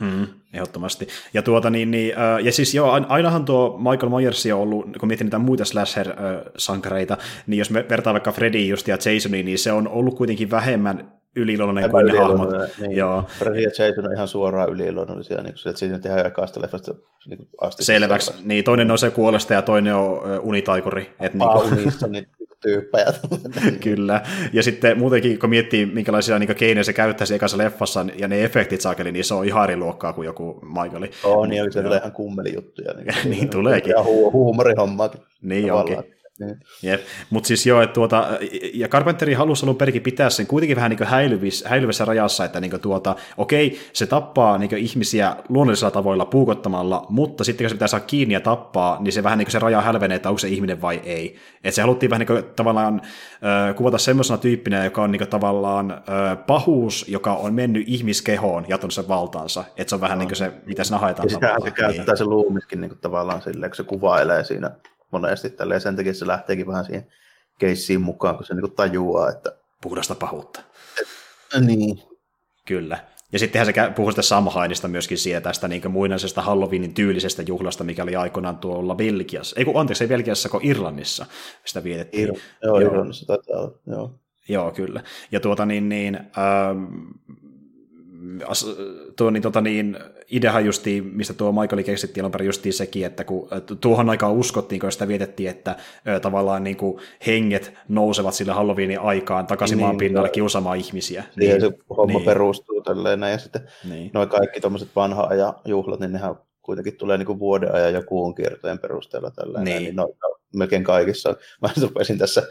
Mm, ehdottomasti. Ja, tuota, niin, niin, äh, ja siis joo, ainahan tuo Michael Myers on ollut, kun mietin niitä muita slasher-sankareita, niin jos me vertaa vaikka Freddy just ja Jasoniin, niin se on ollut kuitenkin vähemmän yliluonnollinen kuin ne hahmot. Niin. Joo. Freddy ja Jason on ihan suoraan yliluonnollisia, niin että siinä tehdään ekasta leffasta niin asti. Selväksi. Niin, toinen on se kuolesta ja toinen on unitaikuri. Et niin kuin... unissa, niin tyyppejä. Kyllä. Ja sitten muutenkin, kun miettii, minkälaisia niin keinoja se käyttäisi ekassa leffassa, ja ne efektit saakeli, niin se on ihan eri luokkaa kuin joku Michaeli. Oh, niin, se tulee ihan kummelijuttuja. Niin, niin tuleekin. Ja hu- huumorihommaakin. Niin onkin. Niin. Jep. Mutta siis joo, että tuota, ja Carpenteri halusi alun perikin pitää sen kuitenkin vähän niin häilyvissä, häilyvissä rajassa, että niin tuota, okei, se tappaa niin ihmisiä luonnollisilla tavoilla puukottamalla, mutta sitten kun se pitää saada kiinni ja tappaa, niin se vähän niin se raja hälvenee, että onko se ihminen vai ei. Että se haluttiin vähän niin tavallaan äh, kuvata semmoisena tyyppinä, joka on niin tavallaan äh, pahuus, joka on mennyt ihmiskehoon ja sen valtaansa. Että se on vähän no. niin kuin se, mitä sinä haetaan. Ja se käyttää niin. se luumiskin niin tavallaan silleen, kun se kuvailee siinä monesti tälle, ja sen takia se lähteekin vähän siihen keissiin mukaan, kun se niin tajuaa, että... Puhdasta pahuutta. Et, niin. Kyllä. Ja sittenhän se puhuu sitä Samhainista myöskin siitä tästä niin muinaisesta Halloweenin tyylisestä juhlasta, mikä oli aikoinaan tuolla Belgiassa. Ei kun anteeksi, ei Belgiassa, kun Irlannissa sitä vietettiin. Ir- joo, joo, Irlannissa taitaa olla, joo. Joo, kyllä. Ja tuota niin, niin ähm, tuo niin, tota niin, ideahan justiin, mistä tuo Michael keksitti alun perin justiin sekin, että kun tuohon aikaan uskottiin, kun sitä vietettiin, että ö, tavallaan niin kuin henget nousevat sille Halloweenin aikaan takaisin niin, maan pinnalle kiusaamaan ihmisiä. Siihen niin, se homma niin. perustuu tälleen ja sitten niin. noin kaikki tuommoiset vanha ajan juhlat, niin nehän kuitenkin tulee niin kuin vuoden ajan ja kuun kiertojen perusteella tällä niin. niin no, no, melkein kaikissa. Mä rupesin tässä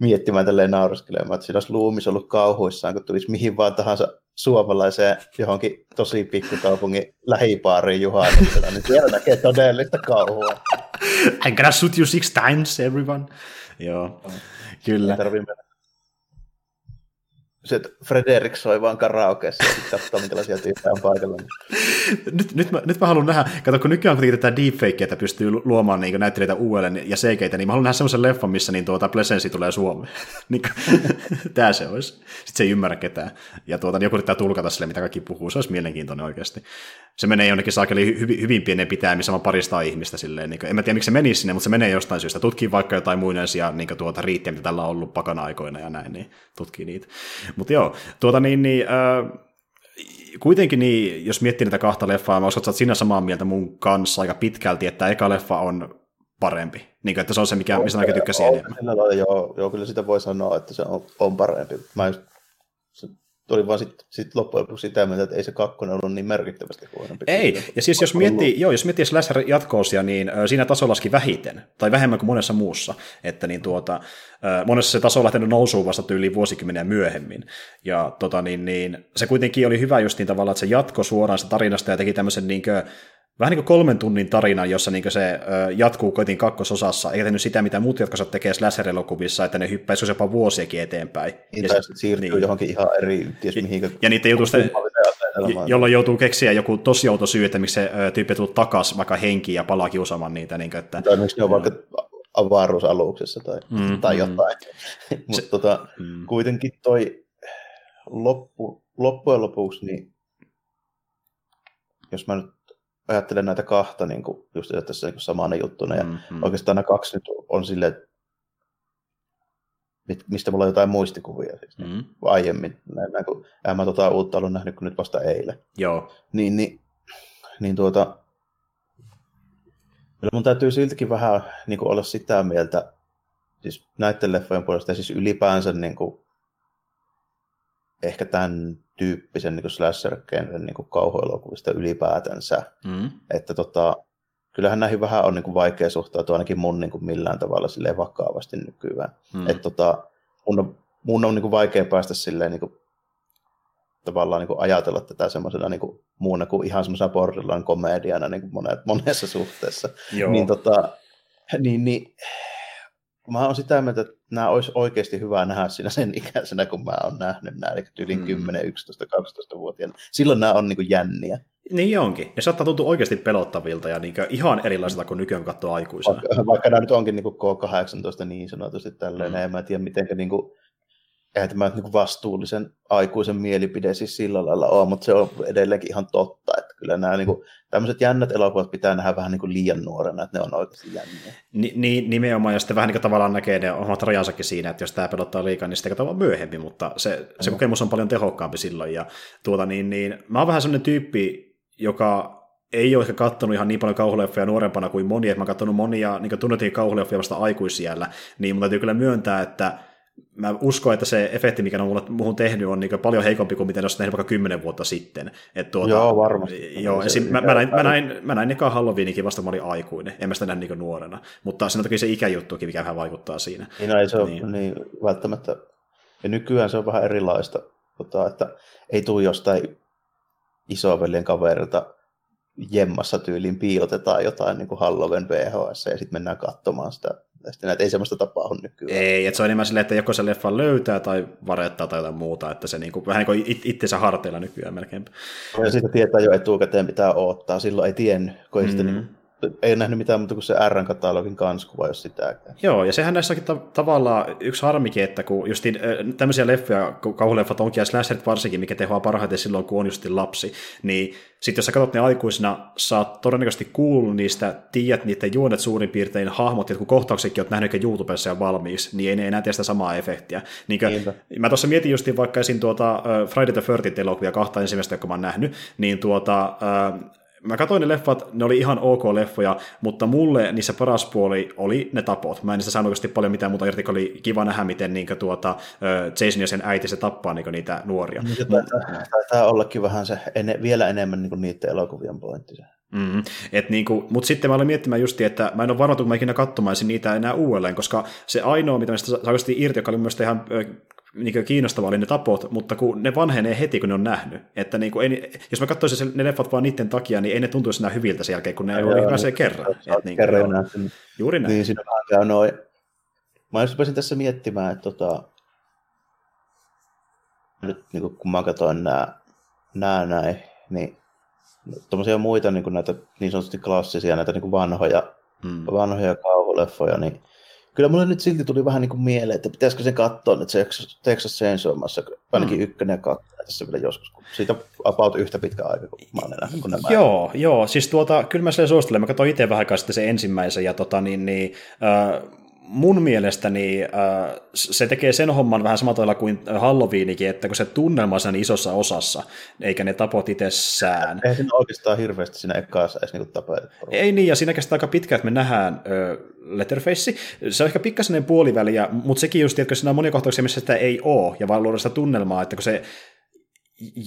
miettimään tälleen nauraskelemaan, että siinä olisi Luumis ollut kauhuissaan, kun tulisi mihin vaan tahansa suomalaiseen johonkin tosi pikkukaupungin lähipaariin juhannuksena, niin siellä näkee todellista kauhua. I'm gonna shoot you six times, everyone. Joo, kyllä. Ei mennä se Frederik soi vaan karaokeessa ja sitten katsoo, minkälaisia tyyppejä on paikalla. nyt, nyt, mä, nyt mä haluan nähdä, kato kun nykyään kuitenkin tätä deepfakea, että pystyy luomaan niin näyttelijöitä uudelleen ja seikeitä, niin mä haluan nähdä semmoisen leffan, missä niin tuota Plesensi tulee Suomeen. niin, Tää se olisi. Sitten se ei ymmärrä ketään. Ja tuota, niin joku yrittää tulkata sille, mitä kaikki puhuu. Se olisi mielenkiintoinen oikeasti. Se menee jonnekin saakeli hyvin, hyvin pienen pitää, missä on parista ihmistä. Silleen, niin kuin, en mä tiedä, miksi se menisi sinne, mutta se menee jostain syystä. Tutkii vaikka jotain muinaisia niin tuota, riittiä, mitä tällä on ollut pakana aikoina ja näin, niin tutkii niitä. Mutta joo, tuota niin, niin äh, kuitenkin niin, jos miettii näitä kahta leffaa, mä uskon, että sinä samaa mieltä mun kanssa aika pitkälti, että eka leffa on parempi. Niin kuin, että se on se, mikä, mistä mäkin tykkäsin enemmän. Joo, joo, kyllä sitä voi sanoa, että se on, on parempi. Mä just, tuli vaan sitten sit loppujen lopuksi sitä mieltä, että ei se kakkonen ollut niin merkittävästi huonompi. Ei, ja siis jos miettii, joo, jos miettii slasher jatkoosia, niin siinä taso laski vähiten, tai vähemmän kuin monessa muussa, että niin tuota, monessa se taso on lähtenyt nousuun vasta yli vuosikymmeniä myöhemmin, ja tota, niin, niin, se kuitenkin oli hyvä just niin tavallaan, että se jatko suoraan sitä tarinasta ja teki tämmöisen niin kuin, vähän niin kuin kolmen tunnin tarina, jossa niin se ö, jatkuu koitin kakkososassa, eikä tehnyt sitä, mitä muut jatkosat tekee slasher-elokuvissa, että ne hyppäisi jopa vuosiakin eteenpäin. Niin, ja tai sitten siirtyy niin. johonkin ihan eri, ties ja, mihinkä. Ja niitä jutusta, jolloin joutuu keksiä joku tosi outo syy, että miksi se tyyppi tullut takas vaikka henkiin ja palaa kiusaamaan niitä. Niin kuin, että, tai miksi ne on vaikka avaruusaluksessa tai, mm, tai mm. jotain. Mm. Mutta tota, mm. kuitenkin toi loppu, loppujen lopuksi, niin jos mä nyt ajattelen näitä kahta niin kuin, just tässä niin samana juttuna, ja mm-hmm. oikeastaan nämä kaksi nyt on silleen, mistä mulla on jotain muistikuvia siis, mm-hmm. aiemmin, näin, näin, kun en mä tota uutta ollut nähnyt kuin nyt vasta eilen. Joo. Niin, niin, niin tuota, kyllä mun täytyy siltikin vähän niin kuin olla sitä mieltä, siis näiden leffojen puolesta, ja siis ylipäänsä niin kuin, ehkä tämän tyyppisen niin slasher-genren niin kauhuelokuvista ylipäätänsä. Mm. Että tota, kyllähän näihin vähän on niin kuin vaikea suhtautua ainakin mun niin kuin millään tavalla silleen vakavasti nykyään. Mm. Että tota, mun on, mun on niin kuin vaikea päästä silleen niin kuin, tavallaan niin kuin ajatella tätä semmoisena niin kuin, muuna kuin ihan semmoisena borderline komediana niin kuin monet, monessa suhteessa. Joo. Niin, tota, niin, niin mä oon sitä mieltä, että nämä olisi oikeasti hyvä nähdä siinä sen ikäisenä, kun mä oon nähnyt nämä, eli yli mm. 10, 11, 12-vuotiaana. Silloin nämä on niin kuin jänniä. Niin onkin. Ja saattaa tuntua oikeasti pelottavilta ja niin ihan erilaisilta kuin nykyään katsoo aikuisena. Vaikka, vaikka nämä nyt onkin niin kuin K18 niin sanotusti tälleen, mm. en mä tiedä miten niin kuin, eihän tämä niin vastuullisen aikuisen mielipide siis sillä lailla ole, mutta se on edelleenkin ihan totta, että kyllä nämä niin kuin, tämmöiset jännät elokuvat pitää nähdä vähän niin kuin liian nuorena, että ne on oikeasti jänniä. Ni, niin, nimenomaan, ja sitten vähän niin kuin tavallaan näkee ne omat rajansakin siinä, että jos tämä pelottaa liikaa, niin sitten katsotaan myöhemmin, mutta se, se kokemus on paljon tehokkaampi silloin, ja tuota niin, niin mä oon vähän sellainen tyyppi, joka ei ole ehkä katsonut ihan niin paljon kauhuleffoja nuorempana kuin moni, että mä oon katsonut monia niin tunnettiin kauhuleffoja vasta aikuisiellä, niin mun täytyy kyllä myöntää, että mä uskon, että se efekti, mikä on mulle, muuhun tehnyt, on niin paljon heikompi kuin mitä ne olisi tehnyt vaikka kymmenen vuotta sitten. Et tuota, joo, varmasti. Joo, esim, mä, mä, näin, mä, näin, mä näin ekaan Halloweenikin vasta, mä olin aikuinen, en mä sitä näin niin nuorena. Mutta siinä on toki se ikäjuttukin, mikä vähän vaikuttaa siinä. Niin, no, ei se ole niin. niin välttämättä. Ja nykyään se on vähän erilaista, tota, että ei tule jostain isoveljen kaverilta jemmassa tyyliin piilotetaan jotain niin kuin Halloween VHS ja sitten mennään katsomaan sitä sitten näitä ei semmoista tapahdu nykyään. Ei, että se on enemmän silleen, että joko se leffa löytää tai varettaa tai jotain muuta, että se niinku, vähän niin kuin it, itsensä harteilla nykyään melkein. Ja siitä tietää jo etukäteen, mitä odottaa. Silloin ei tiennyt, kun ei, mm. niin, ei nähnyt mitään muuta kuin se R-katalogin kanskuva, jos sitäkään. Joo, ja sehän näissäkin ta- tavallaan yksi harmikin, että kun just tämmöisiä leffoja, kauhuleffat onkin ja slasherit varsinkin, mikä tehoaa parhaiten silloin, kun on just lapsi, niin sitten jos sä katsot ne aikuisina, sä oot todennäköisesti kuullut niistä, tiedät niiden juonet suurin piirtein hahmot, ja kun kohtauksetkin oot nähnyt YouTubessa ja valmiiksi, niin ei ne enää tee sitä samaa efektiä. Niin kuin, mä tuossa mietin justiin vaikka esim. Tuota, Friday the 13 elokuvia kahta ensimmäistä, joka mä oon nähnyt, niin tuota, uh, mä katsoin ne leffat, ne oli ihan ok leffoja, mutta mulle niissä paras puoli oli ne tapot. Mä en niistä saanut oikeasti paljon mitään muuta irti, oli kiva nähdä, miten niin tuota, Jason ja sen äiti se tappaa niin niitä nuoria. Niin, taitaa, taitaa ollakin vähän se ene, vielä enemmän niin niiden elokuvien pointti. Mm, et niinku, mutta sitten mä olin miettimään just, että mä en ole varma, kun mä ikinä katsomaisin niitä enää uudelleen, koska se ainoa, mitä niistä saa irti, joka oli myös ihan niin kiinnostavaa oli ne tapot, mutta kun ne vanhenee heti, kun ne on nähnyt. Että niin kuin, ei, jos mä katsoisin ne leffat vaan niiden takia, niin ei ne tuntuisi enää hyviltä sen jälkeen, kun ne oli pääsee kerran. Et niin kerran nähty. Juuri näin. Niin, siinä käy noin. Mä olisin tässä miettimään, että tota, nyt niin kuin, kun mä katsoin nämä, nämä näin, niin tuommoisia muita niin kuin näitä niin sanotusti klassisia, näitä niin kuin vanhoja, hmm. vanhoja kauhuleffoja, niin kyllä mulle nyt silti tuli vähän niin kuin mieleen, että pitäisikö sen katsoa nyt Texas Chainsawmassa, ainakin mm. ykkönen ja kakkonen tässä vielä joskus, kun siitä about yhtä pitkä aika, kun mä olen nähnyt kuin nämä. Joo, joo, siis tuota, kyllä mä sen suosittelen, mä katsoin itse vähän aikaa sitten sen ensimmäisen, ja tota, niin, niin, äh, mun mielestäni äh, se tekee sen homman vähän samalla kuin Halloweenikin, että kun se tunnelma on isossa osassa, eikä ne tapot itsessään. Ei siinä oikeastaan hirveästi siinä ekkaassa edes niinku tapoja. Ei niin, ja siinä kestää aika pitkään, että me nähdään äh, Letterface. Se on ehkä pikkasen puoliväliä, mutta sekin just, että siinä on monia kohtauksia, missä sitä ei ole, ja vaan luoda sitä tunnelmaa, että kun se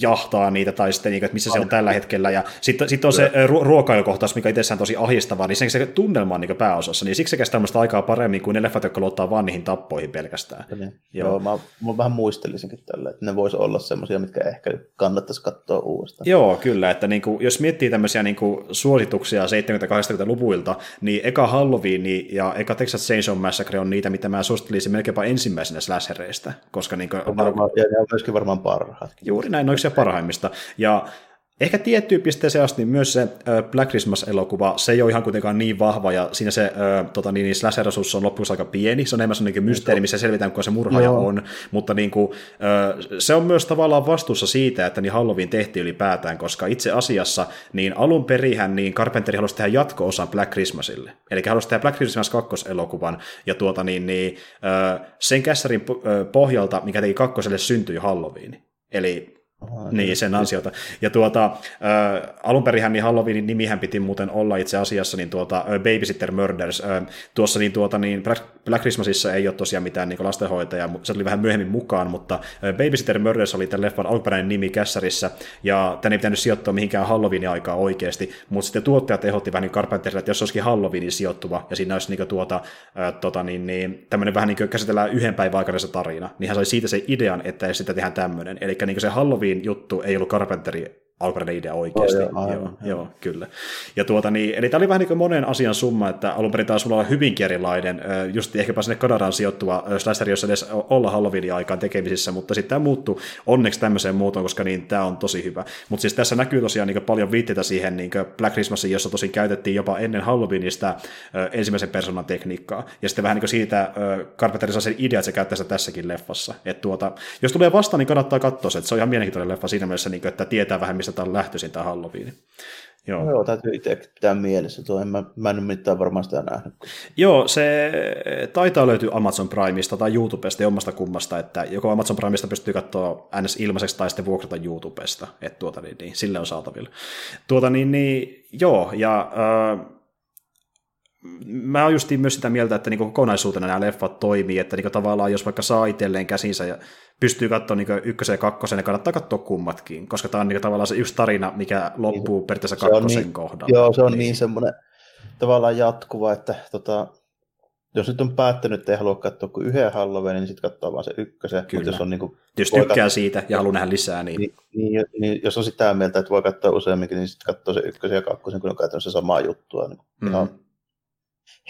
jahtaa niitä, tai sitten, niin, että missä se on tällä hetkellä, ja sitten sit on se ru- ruokailukohtaus, mikä itsessään tosi ahistavaa, niin se, se tunnelma on niin pääosassa, niin siksi se kestää tämmöistä aikaa paremmin kuin ne leffat, jotka luottaa vaan niihin tappoihin pelkästään. Niin. Joo, Joo mä, mä, vähän muistelisinkin tällä, että ne voisi olla semmoisia, mitkä ehkä kannattaisi katsoa uudestaan. Joo, kyllä, että niin kuin, jos miettii tämmöisiä niin kuin suosituksia 70-80-luvuilta, niin eka Halloween ja eka Texas Chainsaw Massacre on niitä, mitä mä suosittelisin melkeinpä ensimmäisenä slashereista, koska niin kuin, varmaan, ja ne on myöskin varmaan parhaat. Juuri näin, noiksi parhaimmista. Ja Ehkä tiettyyn pisteeseen asti myös se Black Christmas-elokuva, se ei ole ihan kuitenkaan niin vahva, ja siinä se äh, tota, niin, niin slasher on loppujen aika pieni, se on enemmän sellainen mysteeri, missä selvitään, kuka se murhaaja no. on, mutta niin kuin, äh, se on myös tavallaan vastuussa siitä, että niin Halloween tehtiin ylipäätään, koska itse asiassa niin alun perihän niin Carpenteri halusi tehdä jatko-osan Black Christmasille, eli halusi tehdä Black Christmas kakkoselokuvan, ja tuota, niin, niin, äh, sen kässärin pohjalta, mikä teki kakkoselle, syntyi Halloween. Eli Aha, niin, sen ansiota. Ja tuota, äh, alun perin niin Halloweenin nimihän piti muuten olla itse asiassa niin tuota, äh, Babysitter Murders. Äh, tuossa niin, tuota, niin Black, Black Christmasissa ei ole tosiaan mitään niin lastenhoitaja, se tuli vähän myöhemmin mukaan, mutta äh, Babysitter Murders oli tämän leffan alkuperäinen nimi kässärissä, ja tänne ei pitänyt sijoittua mihinkään Halloweenin aikaa oikeasti, mutta sitten tuottajat ehdotti vähän niin Carpenterille, että jos olisikin Halloweenin sijoittuva, ja siinä olisi niin, tuota, äh, tota, niin, niin, tämmöinen vähän niin kuin käsitellään yhden päivän aikana se tarina, niin hän sai siitä se idean, että sitä tehdään tämmöinen. Eli niin se Halloween Halloween juttu ei ollut Carpenteri alkuperäinen idea oikeasti. Oh, joo, joo, joo, kyllä. Ja tuota, niin, eli tämä oli vähän niin kuin monen asian summa, että alun perin taas olla hyvinkin erilainen, just ehkäpä sinne Kanadaan sijoittuva slasher, jos edes olla Halloweenin aikaan tekemisissä, mutta sitten tämä muuttui onneksi tämmöiseen muotoon, koska niin tämä on tosi hyvä. Mutta siis tässä näkyy tosiaan niin paljon viitteitä siihen niin Black Christmasin, jossa tosin käytettiin jopa ennen Halloweenista ensimmäisen persoonan tekniikkaa, ja sitten vähän niin kuin siitä Carpenter saa sen idea, että se käyttää sitä tässäkin leffassa. Et tuota, jos tulee vastaan, niin kannattaa katsoa se, että se on ihan mielenkiintoinen leffa siinä mielessä, niin kuin, että tietää vähän, mistä tämä lähtöisin tämä Halloween. Joo. No joo, täytyy itse pitää mielessä tuo. En mä, mä en mitään varmaan sitä nähnyt. Joo, se taitaa löytyä Amazon Primeista tai YouTubesta, jommasta kummasta, että joko Amazon Primeista pystyy katsoa ns. ilmaiseksi tai sitten vuokrata YouTubesta, että tuota, niin, niin, sille on saatavilla. Tuota, niin, niin, joo, ja äh, mä oon justiin myös sitä mieltä, että niinku kokonaisuutena nämä leffat toimii, että niinku tavallaan jos vaikka saa itselleen käsinsä ja pystyy katsoa niin ykkösen ja kakkosen, niin kannattaa katsoa kummatkin, koska tämä on niin tavallaan se yksi tarina, mikä loppuu niin, periaatteessa kakkosen niin, kohdalla. Joo, se on niin, niin semmoinen tavallaan jatkuva, että tota, jos nyt on päättänyt, että ei halua katsoa kuin yhden Halloween, niin sitten katsoo vaan se ykkösen. Kyllä. Jos, on niin kuin, jos tykkää katsoa, siitä ja haluaa nähdä lisää, niin... Niin, niin, niin... jos on sitä mieltä, että voi katsoa useamminkin, niin sitten katsoo se ykkösen ja kakkosen, kun on käytännössä samaa juttua. Niin mm. ihan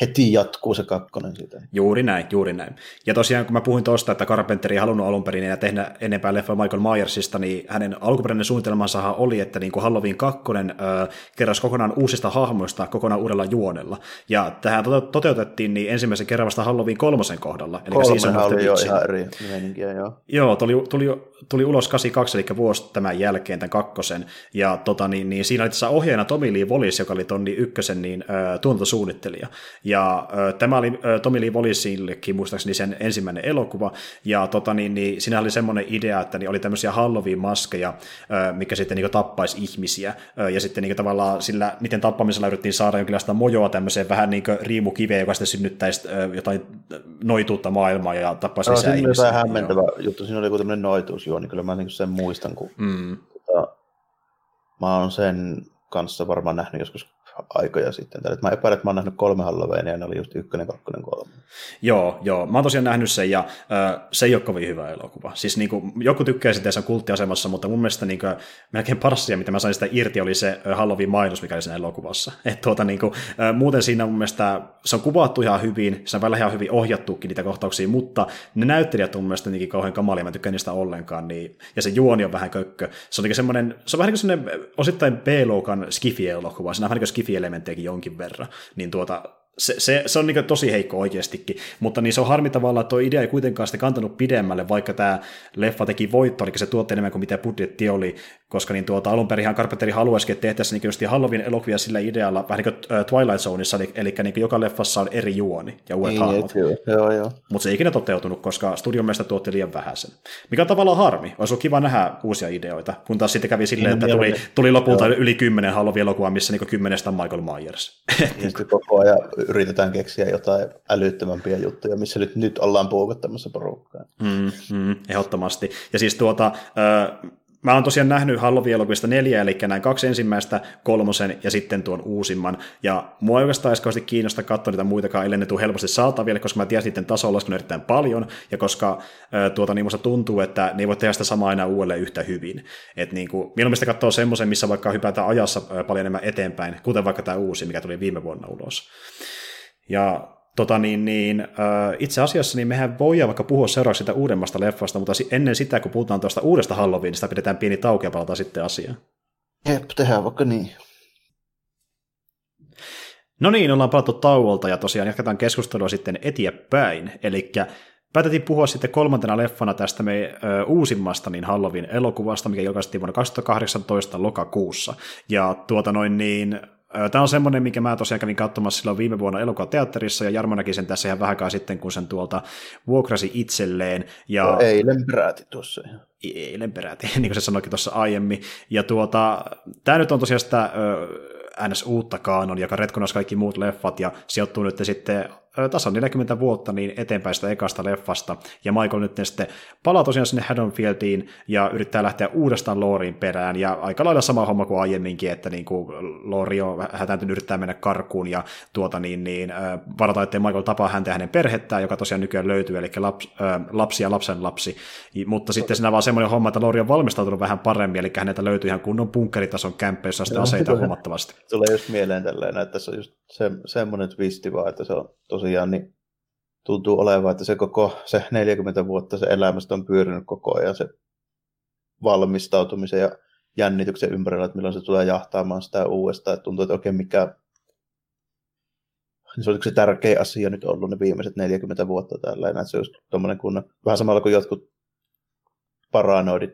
heti jatkuu se kakkonen siitä. Juuri näin, juuri näin. Ja tosiaan kun mä puhuin tuosta, että Carpenter ei halunnut alun perin enää tehdä enempää leffa Michael Myersista, niin hänen alkuperäinen suunnitelmansa oli, että niin kuin Halloween 2 äh, kerrasi kokonaan uusista hahmoista kokonaan uudella juonella. Ja tähän toteutettiin niin ensimmäisen kerran vasta Halloween kolmosen kohdalla. Eli Kolmen oli jo ihan eri meininkiä, joo. Joo, tuli, tuli, tuli ulos 82, eli vuosi tämän jälkeen, tämän kakkosen. Ja tota, niin, niin siinä oli tässä ohjeena Tommy Lee Wallis, joka oli Tonni ykkösen niin, äh, tuotantosuunnittelija. Ja ö, tämä oli ö, Tommy Lee Wallisillekin muistaakseni sen ensimmäinen elokuva, ja tota, niin, niin, siinä oli semmoinen idea, että niin oli tämmöisiä Halloween-maskeja, ö, mikä sitten niin tappaisi ihmisiä, ö, ja sitten niin tavallaan sillä, miten tappamisella yritettiin saada jonkinlaista mojoa tämmöiseen vähän niin riimukiveen, joka sitten synnyttäisi ö, jotain noituutta maailmaa ja tappaisi no, lisää ihmisiä. Siinä oli hämmentävä joo. juttu, siinä oli joku tämmöinen noituusjuoni, niin kyllä mä niin sen muistan, kun mm. tota, mä oon sen kanssa varmaan nähnyt joskus aikoja sitten. Tällä, mä epäilen, että mä oon nähnyt kolme Halloweenia ja ne oli just ykkönen, kakkonen, kolme. Joo, joo. Mä oon tosiaan nähnyt sen ja äh, se ei ole kovin hyvä elokuva. Siis niin kuin, joku tykkää sitä se on kulttiasemassa, mutta mun mielestä niin kuin, melkein paras mitä mä sain sitä irti, oli se Halloween mainos, mikä oli siinä elokuvassa. Et, tuota, niin kuin, äh, muuten siinä mun mielestä se on kuvattu ihan hyvin, se on välillä ihan hyvin ohjattukin niitä kohtauksia, mutta ne näyttelijät on mun mielestä niinkin kauhean kamalia, mä tykkään niistä ollenkaan. Niin, ja se juoni on vähän kökkö. Se on, niin semmoinen, se on vähän niin kuin osittain B-luokan skifi-elokuva. Siinä on vähän niin kuin skifi-elementtejäkin jonkin verran, niin tuota, se, se, se on niin tosi heikko oikeastikin, mutta niin se on harmi tavallaan, että tuo idea ei kuitenkaan sitä kantanut pidemmälle, vaikka tämä leffa teki voitto, eli se tuotti enemmän kuin mitä budjetti oli, koska niin tuota, alun perin Carpenteri haluaisikin, että tehtäisiin niin just Halloween elokuvia sillä idealla, vähän niin kuin Twilight Zoneissa, eli, eli niin joka leffassa on eri juoni ja uudet niin, hahmot. Mutta se ei ikinä toteutunut, koska studion mielestä tuotti liian vähäisen. Mikä on tavallaan harmi, olisi ollut kiva nähdä uusia ideoita, kun taas sitten kävi silleen, niin, että tuli, tuli lopulta joo. yli kymmenen Halloween-elokuvaa, missä niin kymmenestä on Michael Myers. Ja sitten koko ajan yritetään keksiä jotain älyttömämpiä juttuja, missä nyt, nyt ollaan puukottamassa porukkaa. Mm, mm, ehdottomasti. Ja siis tuota, äh, Mä oon tosiaan nähnyt Halloween-elokuvista neljä, eli näin kaksi ensimmäistä, kolmosen ja sitten tuon uusimman. Ja mua ei oikeastaan edes kiinnosta katsoa niitä muitakaan, ellei ne tule helposti saataville, koska mä tiedän, niiden taso on erittäin paljon, ja koska tuota, niin musta tuntuu, että ne ei voi tehdä sitä samaa aina uudelleen yhtä hyvin. Et niin kuin, mieluummin katsoa semmoisen, missä vaikka hypätään ajassa paljon enemmän eteenpäin, kuten vaikka tämä uusi, mikä tuli viime vuonna ulos. Ja Tota niin, niin, äh, itse asiassa niin mehän voidaan vaikka puhua seuraavaksi sitä uudemmasta leffasta, mutta ennen sitä, kun puhutaan tuosta uudesta Halloweenista, pidetään pieni tauki ja palataan sitten asiaan. Jep, tehdään vaikka niin. No niin, ollaan palattu tauolta ja tosiaan jatketaan keskustelua sitten eteenpäin. Eli päätettiin puhua sitten kolmantena leffana tästä me ö, uusimmasta niin Halloween-elokuvasta, mikä julkaistiin vuonna 2018 lokakuussa. Ja tuota noin niin, Tämä on semmoinen, mikä mä tosiaan kävin katsomassa silloin viime vuonna elokuvateatterissa, ja Jarmo näki sen tässä ihan vähän sitten, kun sen tuolta vuokrasi itselleen. Ja... No, eilen peräti tuossa ihan. Eilen peräti, niin kuin se sanoikin tuossa aiemmin. Ja tuota, tämä nyt on tosiaan sitä ns. uutta kaanon, joka retkonasi kaikki muut leffat, ja sijoittuu nyt sitten tasan 40 vuotta niin eteenpäin sitä ekasta leffasta, ja Michael nyt sitten palaa tosiaan sinne Haddonfieldiin ja yrittää lähteä uudestaan Looriin perään, ja aika lailla sama homma kuin aiemminkin, että niin kuin Loori on hätääntynyt yrittää mennä karkuun ja tuota niin, niin varata, ettei Michael tapaa häntä ja hänen perhettään, joka tosiaan nykyään löytyy, eli laps, äh, lapsi ja lapsen lapsi, mutta sitten siinä vaan semmoinen homma, että Loori on valmistautunut vähän paremmin, eli häneltä löytyy ihan kunnon punkkeritason kämppä, jossa sitten aseita huomattavasti. Tulee just mieleen tällainen, että se on just se, semmoinen twisti vaan, että se on tosi tosiaan niin tuntuu olevan, että se koko se 40 vuotta se elämästä on pyörinyt koko ajan se valmistautumisen ja jännityksen ympärillä, että milloin se tulee jahtaamaan sitä uudestaan. Että tuntuu, että oikein mikä niin se on se tärkeä asia nyt ollut ne viimeiset 40 vuotta tällainen, että se just kun, vähän samalla kuin jotkut paranoidit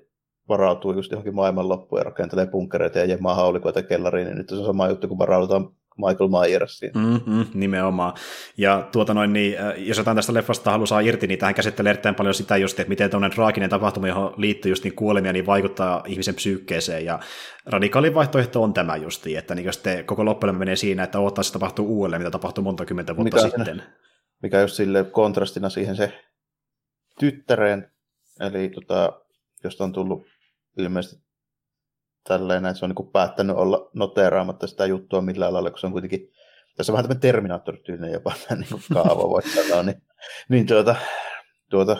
varautuu just johonkin maailmanloppuun ja rakentelee bunkkereita ja jemmaa haulikoita kellariin, niin nyt se on sama juttu, kun varaudutaan Michael Myersiin. Mm-hmm, nimenomaan. Ja tuota noin, niin, äh, jos jotain tästä leffasta haluaa saa irti, niin tähän käsittelee erittäin paljon sitä just, että miten tuollainen traaginen tapahtuma, johon liittyy just niin kuolemia, niin vaikuttaa ihmisen psyykkeeseen. Ja radikaalin vaihtoehto on tämä justi, että niin sitten koko loppujen menee siinä, että odottaa se tapahtuu uudelleen, mitä tapahtui monta kymmentä vuotta mikä sitten. Siinä, mikä just sille kontrastina siihen se tyttären, eli tota, josta on tullut ilmeisesti tälleen, että se on niin päättänyt olla noteraamatta sitä juttua millään lailla, kun se on kuitenkin, tässä on vähän tämmöinen Terminator-tyylinen jopa niin kuin kaava, voi sanoa, niin, niin tuota, tuota,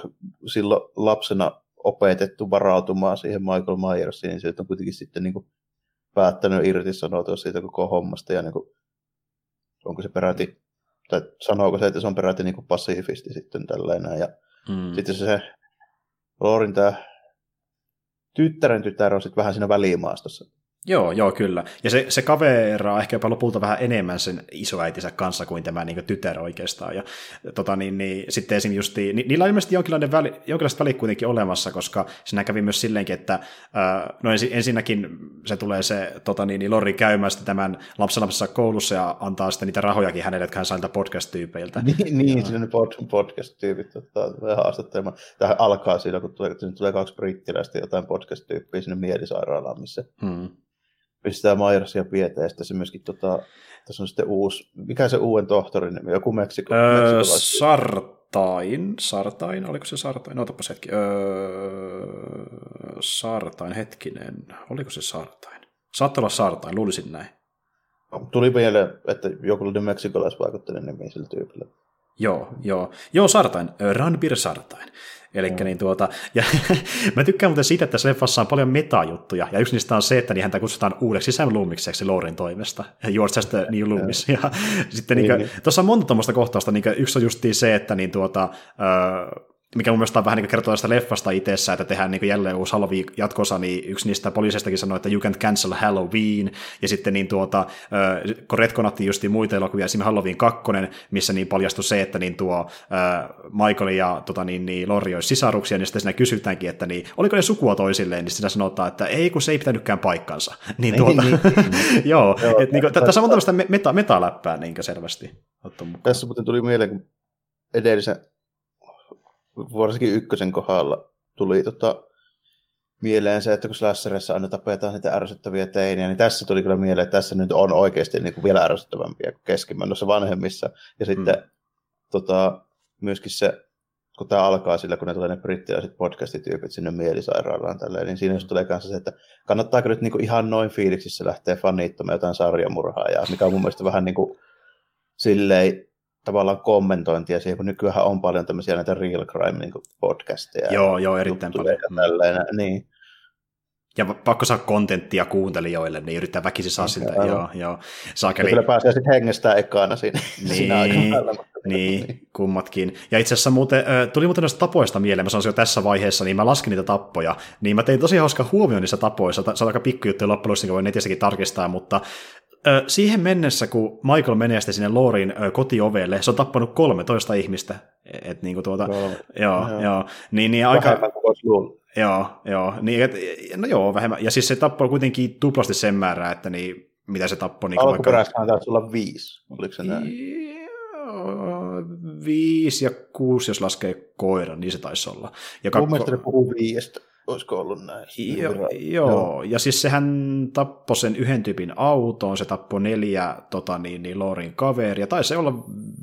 silloin lapsena opetettu varautumaan siihen Michael Myersiin, niin se on kuitenkin sitten niin kuin päättänyt irtisanoutua siitä koko hommasta, ja niin kuin, onko se peräti, tai sanooko se, että se on peräti niin kuin pasifisti sitten tällainen, ja mm. sitten se, se Lorin tämä tyttären tytär on sitten vähän siinä välimaastossa. Joo, joo, kyllä. Ja se, se kaveraa ehkä jopa lopulta vähän enemmän sen isoäitinsä kanssa kuin tämä niin kuin, tytär oikeastaan. Ja tota, niin, niin, sitten esim. Justi, ni, niillä on ilmeisesti jonkinlainen väli, jonkinlaiset välit kuitenkin olemassa, koska siinä kävi myös silleenkin, että äh, no ensi, ensinnäkin se tulee se tota, niin, niin Lori käymään sitten tämän lapsenlapsessa koulussa ja antaa sitten niitä rahojakin hänelle, jotka hän saa podcast-tyypeiltä. Niin, niin siinä pod, podcast-tyypit ottaa haastattelemaan. Tähän alkaa siinä, kun tulee, tulee kaksi brittiläistä jotain podcast-tyyppiä sinne mielisairaalaan, missä hmm pistää Myersia pieteen, ja sitten se myöskin, tota, tässä on sitten uusi, mikä se uuden tohtorin nimi, joku Meksiko, öö, Sartain, Sartain, oliko se Sartain, otapas hetki, öö, Sartain, hetkinen, oliko se Sartain? Saattaa olla Sartain, luulisin näin. Tuli mieleen, että joku oli meksikolaisvaikutteinen nimi sillä tyypillä. Joo, joo. Joo, Sartain, Ranbir Sartain. Eli mm. niin tuota, ja mä tykkään muuten siitä, että tässä leffassa on paljon metajuttuja, ja yksi niistä on se, että niin häntä kutsutaan uudeksi Sam Lummikseksi Laurin toimesta, You're just a new Loomis. Ja sitten niin, niin, tuossa on monta tuommoista kohtausta, niin yksi on just se, että niin tuota, äh, mikä mun mielestä on vähän niin kertoo tästä leffasta itsessä, että tehdään niin jälleen uusi Halloween jatkosa, niin yksi niistä poliiseistakin sanoi, että you can't cancel Halloween, ja sitten niin tuota, kun retkonattiin just muita elokuvia, esimerkiksi Halloween 2, missä niin paljastui se, että niin tuo Michael ja tota, niin, niin Lori olisi sisaruksia, niin sitten siinä kysytäänkin, että niin, oliko ne sukua toisilleen, niin siinä sanotaan, että ei, kun se ei pitänytkään paikkansa. Niin, tuota, niin, niin, niin. joo, joo et, niin kuin, tässä on tämmöistä meta, metaläppää niin selvästi. Tässä muuten tuli mieleen, kun edellisen varsinkin ykkösen kohdalla tuli tota, mieleen se, että kun Slasherissa aina tapetaan niitä ärsyttäviä teiniä, niin tässä tuli kyllä mieleen, että tässä nyt on oikeasti niin kuin vielä ärsyttävämpiä kuin keskimmäisessä vanhemmissa. Ja sitten mm. tota, myöskin se kun tämä alkaa sillä, kun ne tulee ne brittiläiset podcastityypit sinne mielisairaalaan tälleen, niin siinä just tulee kanssa se, että kannattaako nyt niinku ihan noin fiiliksissä lähteä fanittamaan jotain sarjamurhaa, ja mikä on mun mielestä vähän niin kuin silleen tavallaan kommentointia siihen, kun nykyään on paljon tämmöisiä näitä real crime niin podcasteja. Joo, joo, erittäin paljon. Ja tälleen, niin. Ja pakko saa kontenttia kuuntelijoille, niin yrittää väkisin saa siltä. Joo, joo. joo. Saakeli... kyllä pääsee sitten hengestään ekana siinä, niin, siinä aikana. Niin, kummatkin. Ja itse asiassa muuten, tuli muuten noista tapoista mieleen, mä sanoisin jo tässä vaiheessa, niin mä laskin niitä tappoja, niin mä tein tosi hauska huomioon niissä tapoissa, se on aika pikkujuttuja loppujen niin voi netissäkin tarkistaa, mutta siihen mennessä, kun Michael menee sinne Lorin kotiovelle, se on tappanut 13 ihmistä. Et, niin kuin tuota, no, joo, joo, joo. Niin, niin aika... Joo, joo. Niin, et, no joo, vähemmän. Ja siis se tappoi kuitenkin tuplasti sen määrää, että niin, mitä se tappoi. Niin Alkuperäisessä vaikka... taisi olla viisi, oliko se näin? Viisi ja kuusi, jos laskee koiran, niin se taisi olla. Ja kakko... Mun mielestä ne puhuu viiestä olisiko ollut näin? Jo, joo, joo, ja siis sehän tappoi sen yhden tyypin autoon, se tappoi neljä tota, niin, niin Lorin kaveria, tai se olla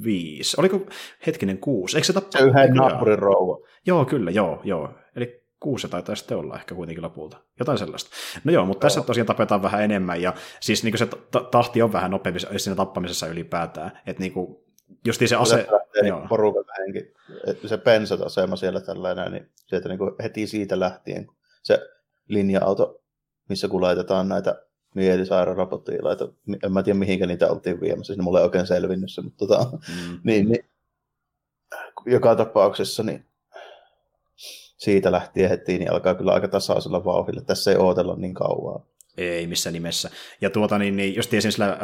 viisi, oliko hetkinen kuusi, eikö se tappoi? Se yhden naapurin rouva. Joo, kyllä, joo, joo, eli kuusi taitaa sitten olla ehkä kuitenkin lopulta. Jotain sellaista. No joo, mutta joo. tässä tosiaan tapetaan vähän enemmän, ja siis niin se tahti on vähän nopeampi siinä tappamisessa ylipäätään, että niin kuin, justiin se ase... Joo. Porukan henki. Se pensat-asema siellä tällainen, niin sieltä niin heti siitä lähtien se linja-auto, missä kun laitetaan näitä mielisairarapottia, laita, en mä tiedä mihinkä niitä oltiin viemässä, siinä mulle ei oikein selvinnyt se, mutta tota, mm. niin, niin, joka tapauksessa niin siitä lähtien heti, niin alkaa kyllä aika tasaisella vauhdilla. Tässä ei ootella niin kauan. Ei missään nimessä. Ja tuota niin, niin just esimerkiksi sillä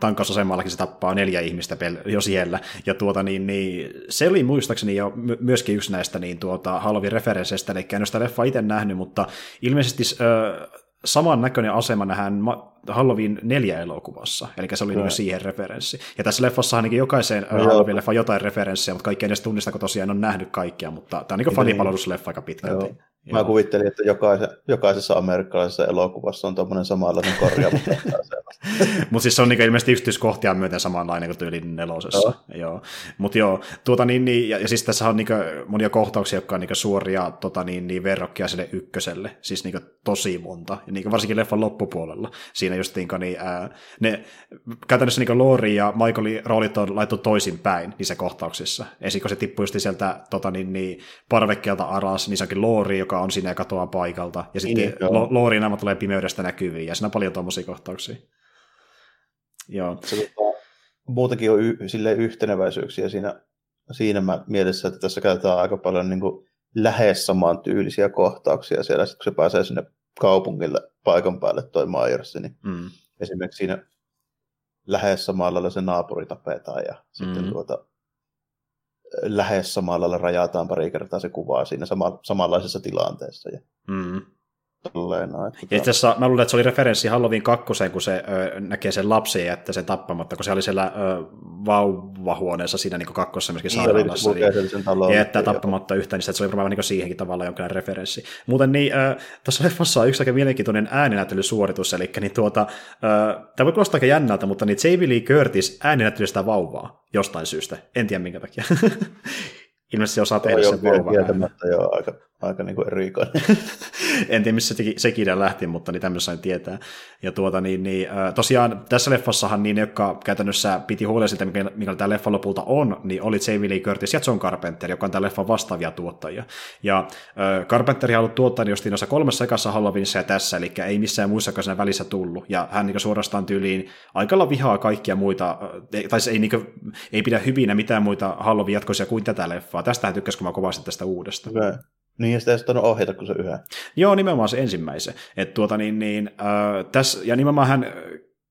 tankkausasemallakin se tappaa neljä ihmistä pel- jo siellä. Ja tuota niin, niin se oli muistaakseni jo my- myöskin yksi näistä niin tuota Halloween referensseistä, eli en ole sitä leffa itse nähnyt, mutta ilmeisesti äh, saman näköinen asema nähdään Halloween neljä elokuvassa, eli se oli no. siihen referenssi. Ja tässä leffassa ainakin jokaiseen no, Halloween-leffa jotain referenssiä, mutta kaikki ei edes tunnista, kun tosiaan on nähnyt kaikkia, mutta tämä on niin fanipalvelusleffa aika pitkälti. Joo. Mä kuvittelin, että jokaisen, jokaisessa amerikkalaisessa elokuvassa on tuommoinen samanlainen korjaava. Mutta siis se on niinku ilmeisesti yksityiskohtia myöten samanlainen kuin tyyli nelosessa. Joo. joo. Mutta joo, tuota niin, niin ja, ja, siis tässä on niinku monia kohtauksia, jotka on niinku suoria tota niin, niin verrokkia sille ykköselle. Siis niinku tosi monta. Ja niinku varsinkin leffan loppupuolella. Siinä just niinku, niin, ää, ne käytännössä niinku Lori ja Michaelin roolit on laittu toisin päin niissä kohtauksissa. Ensin kun se tippui just sieltä tota niin, niin, parvekkeelta alas, niin se onkin Lori, joka on siinä ja katoaa paikalta. Ja sitten niin, Loorin naama tulee pimeydestä näkyviin, ja siinä on paljon tuommoisia kohtauksia. Joo. Se, tota, muutenkin on y- sille yhteneväisyyksiä siinä, siinä mielessä, että tässä käytetään aika paljon niin kuin lähes samaan tyylisiä kohtauksia siellä, sit kun se pääsee sinne kaupungille paikan päälle toi Myers, niin mm. esimerkiksi siinä lähes samalla lailla se naapuri tapetaan ja mm. sitten tuota, lähes samalla lailla rajataan pari kertaa se kuvaa siinä sama, samanlaisessa tilanteessa. Ja mm. Tolleen, no, että... Ja itse asiassa mä luulen, että se oli referenssi Halloween kakkoseen, kun se ö, näkee sen lapsen ja jättää sen tappamatta, kun se oli siellä ö, vauvahuoneessa siinä niin kakkossa myöskin sairaalassa. Niin, ja jättää tappamatta yhtään, niin se oli varmaan niin siihenkin tavalla jonkinlainen referenssi. Muuten niin, ö, tuossa leffassa on yksi aika mielenkiintoinen ääninäyttelysuoritus, eli niin tuota, ö, tämä voi kuulostaa aika jännältä, mutta niin Jamie Lee Curtis ääninäyttely sitä vauvaa jostain syystä. En tiedä minkä takia. Ilmeisesti se osaa tehdä sen vauvan kieltämättä jo aika, aika niin kuin erikoinen. en tiedä, missä se, se lähti, mutta niin tämmöistä sain tietää. Ja tuota, niin, niin, tosiaan tässä leffassahan niin ne, jotka käytännössä piti huolella siitä, mikä, mikä tämä leffa lopulta on, niin oli Jamie Lee Curtis ja John Carpenter, joka on tämän leffan vastaavia tuottajia. Ja äh, Carpenter on ollut tuottajana just noissa kolmessa ekassa Halloweenissa ja tässä, eli ei missään muissakaan siinä välissä tullut. Ja hän niin suorastaan tyyliin aikalla vihaa kaikkia muita, tai ei, niin kuin, ei pidä hyvinä mitään muita Halloween-jatkoisia kuin tätä leffaa. Tästähän tykkäsin mä kovasti tästä uudesta. Okay. Niin, ja sitä ei ohjata kuin se yhä. Joo, nimenomaan se ensimmäisen. Et tuota, niin, niin, äh, tässä, ja nimenomaan hän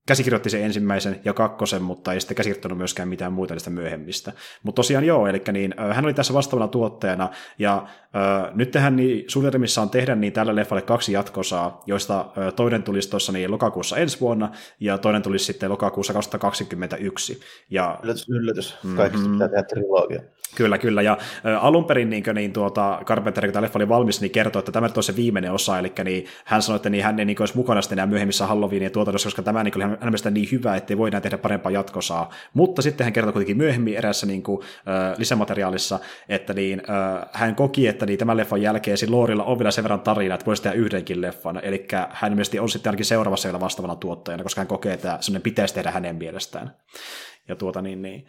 käsikirjoitti sen ensimmäisen ja kakkosen, mutta ei sitten käsikirjoittanut myöskään mitään muuta niistä myöhemmistä. Mutta tosiaan joo, eli niin, hän oli tässä vastaavana tuottajana, ja äh, nyt tehän niin, suunnitelmissa on tehdä niin tällä leffalle kaksi jatkosaa, joista äh, toinen tulisi tuossa niin lokakuussa ensi vuonna, ja toinen tulisi sitten lokakuussa 2021. Ja, yllätys, yllätys. Kaikista mm-hmm. pitää tehdä trilogia. Kyllä, kyllä, ja alun perin niin, niin tuota, Carpenter, kun tämä leffa oli valmis, niin kertoi, että tämä on se viimeinen osa, eli niin, hän sanoi, että niin, hän ei niin, olisi mukana sitten enää myöhemmissä Halloweenin tuotannossa, koska tämä niin, oli hänen mielestä niin hyvä, että ei voi enää tehdä parempaa jatkosaa. Mutta sitten hän kertoi kuitenkin myöhemmin erässä niin kuin, äh, lisämateriaalissa, että niin, äh, hän koki, että niin, tämän leffan jälkeen siinä Loorilla on vielä sen verran tarina, että voisi tehdä yhdenkin leffan. Eli hän mielestäni on sitten ainakin seuraavassa vielä vastaavana tuottajana, koska hän kokee, että sellainen pitäisi tehdä hänen mielestään. Ja tuota niin, niin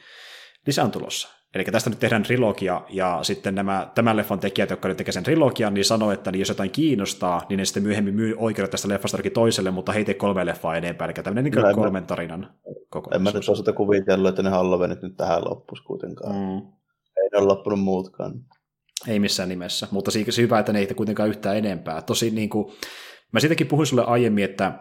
lisä on tulossa. Eli tästä nyt tehdään trilogia, ja sitten nämä tämän leffan tekijät, jotka nyt tekevät sen trilogian, niin sanoo, että niin jos jotain kiinnostaa, niin ne sitten myöhemmin myy oikeudet tästä leffasta toiselle, mutta he ei tee kolme leffaa enempää, eli tämmöinen niin no, kolmen mä, tarinan kokonaisuus. En mä nyt osata kuvitella, että ne Halloweenit nyt tähän loppuisi kuitenkaan. Mm. Ei ne ole loppunut muutkaan. Ei missään nimessä, mutta se hyvä, että ne ei kuitenkaan yhtään enempää. Tosi niin kuin, mä siitäkin puhuin sulle aiemmin, että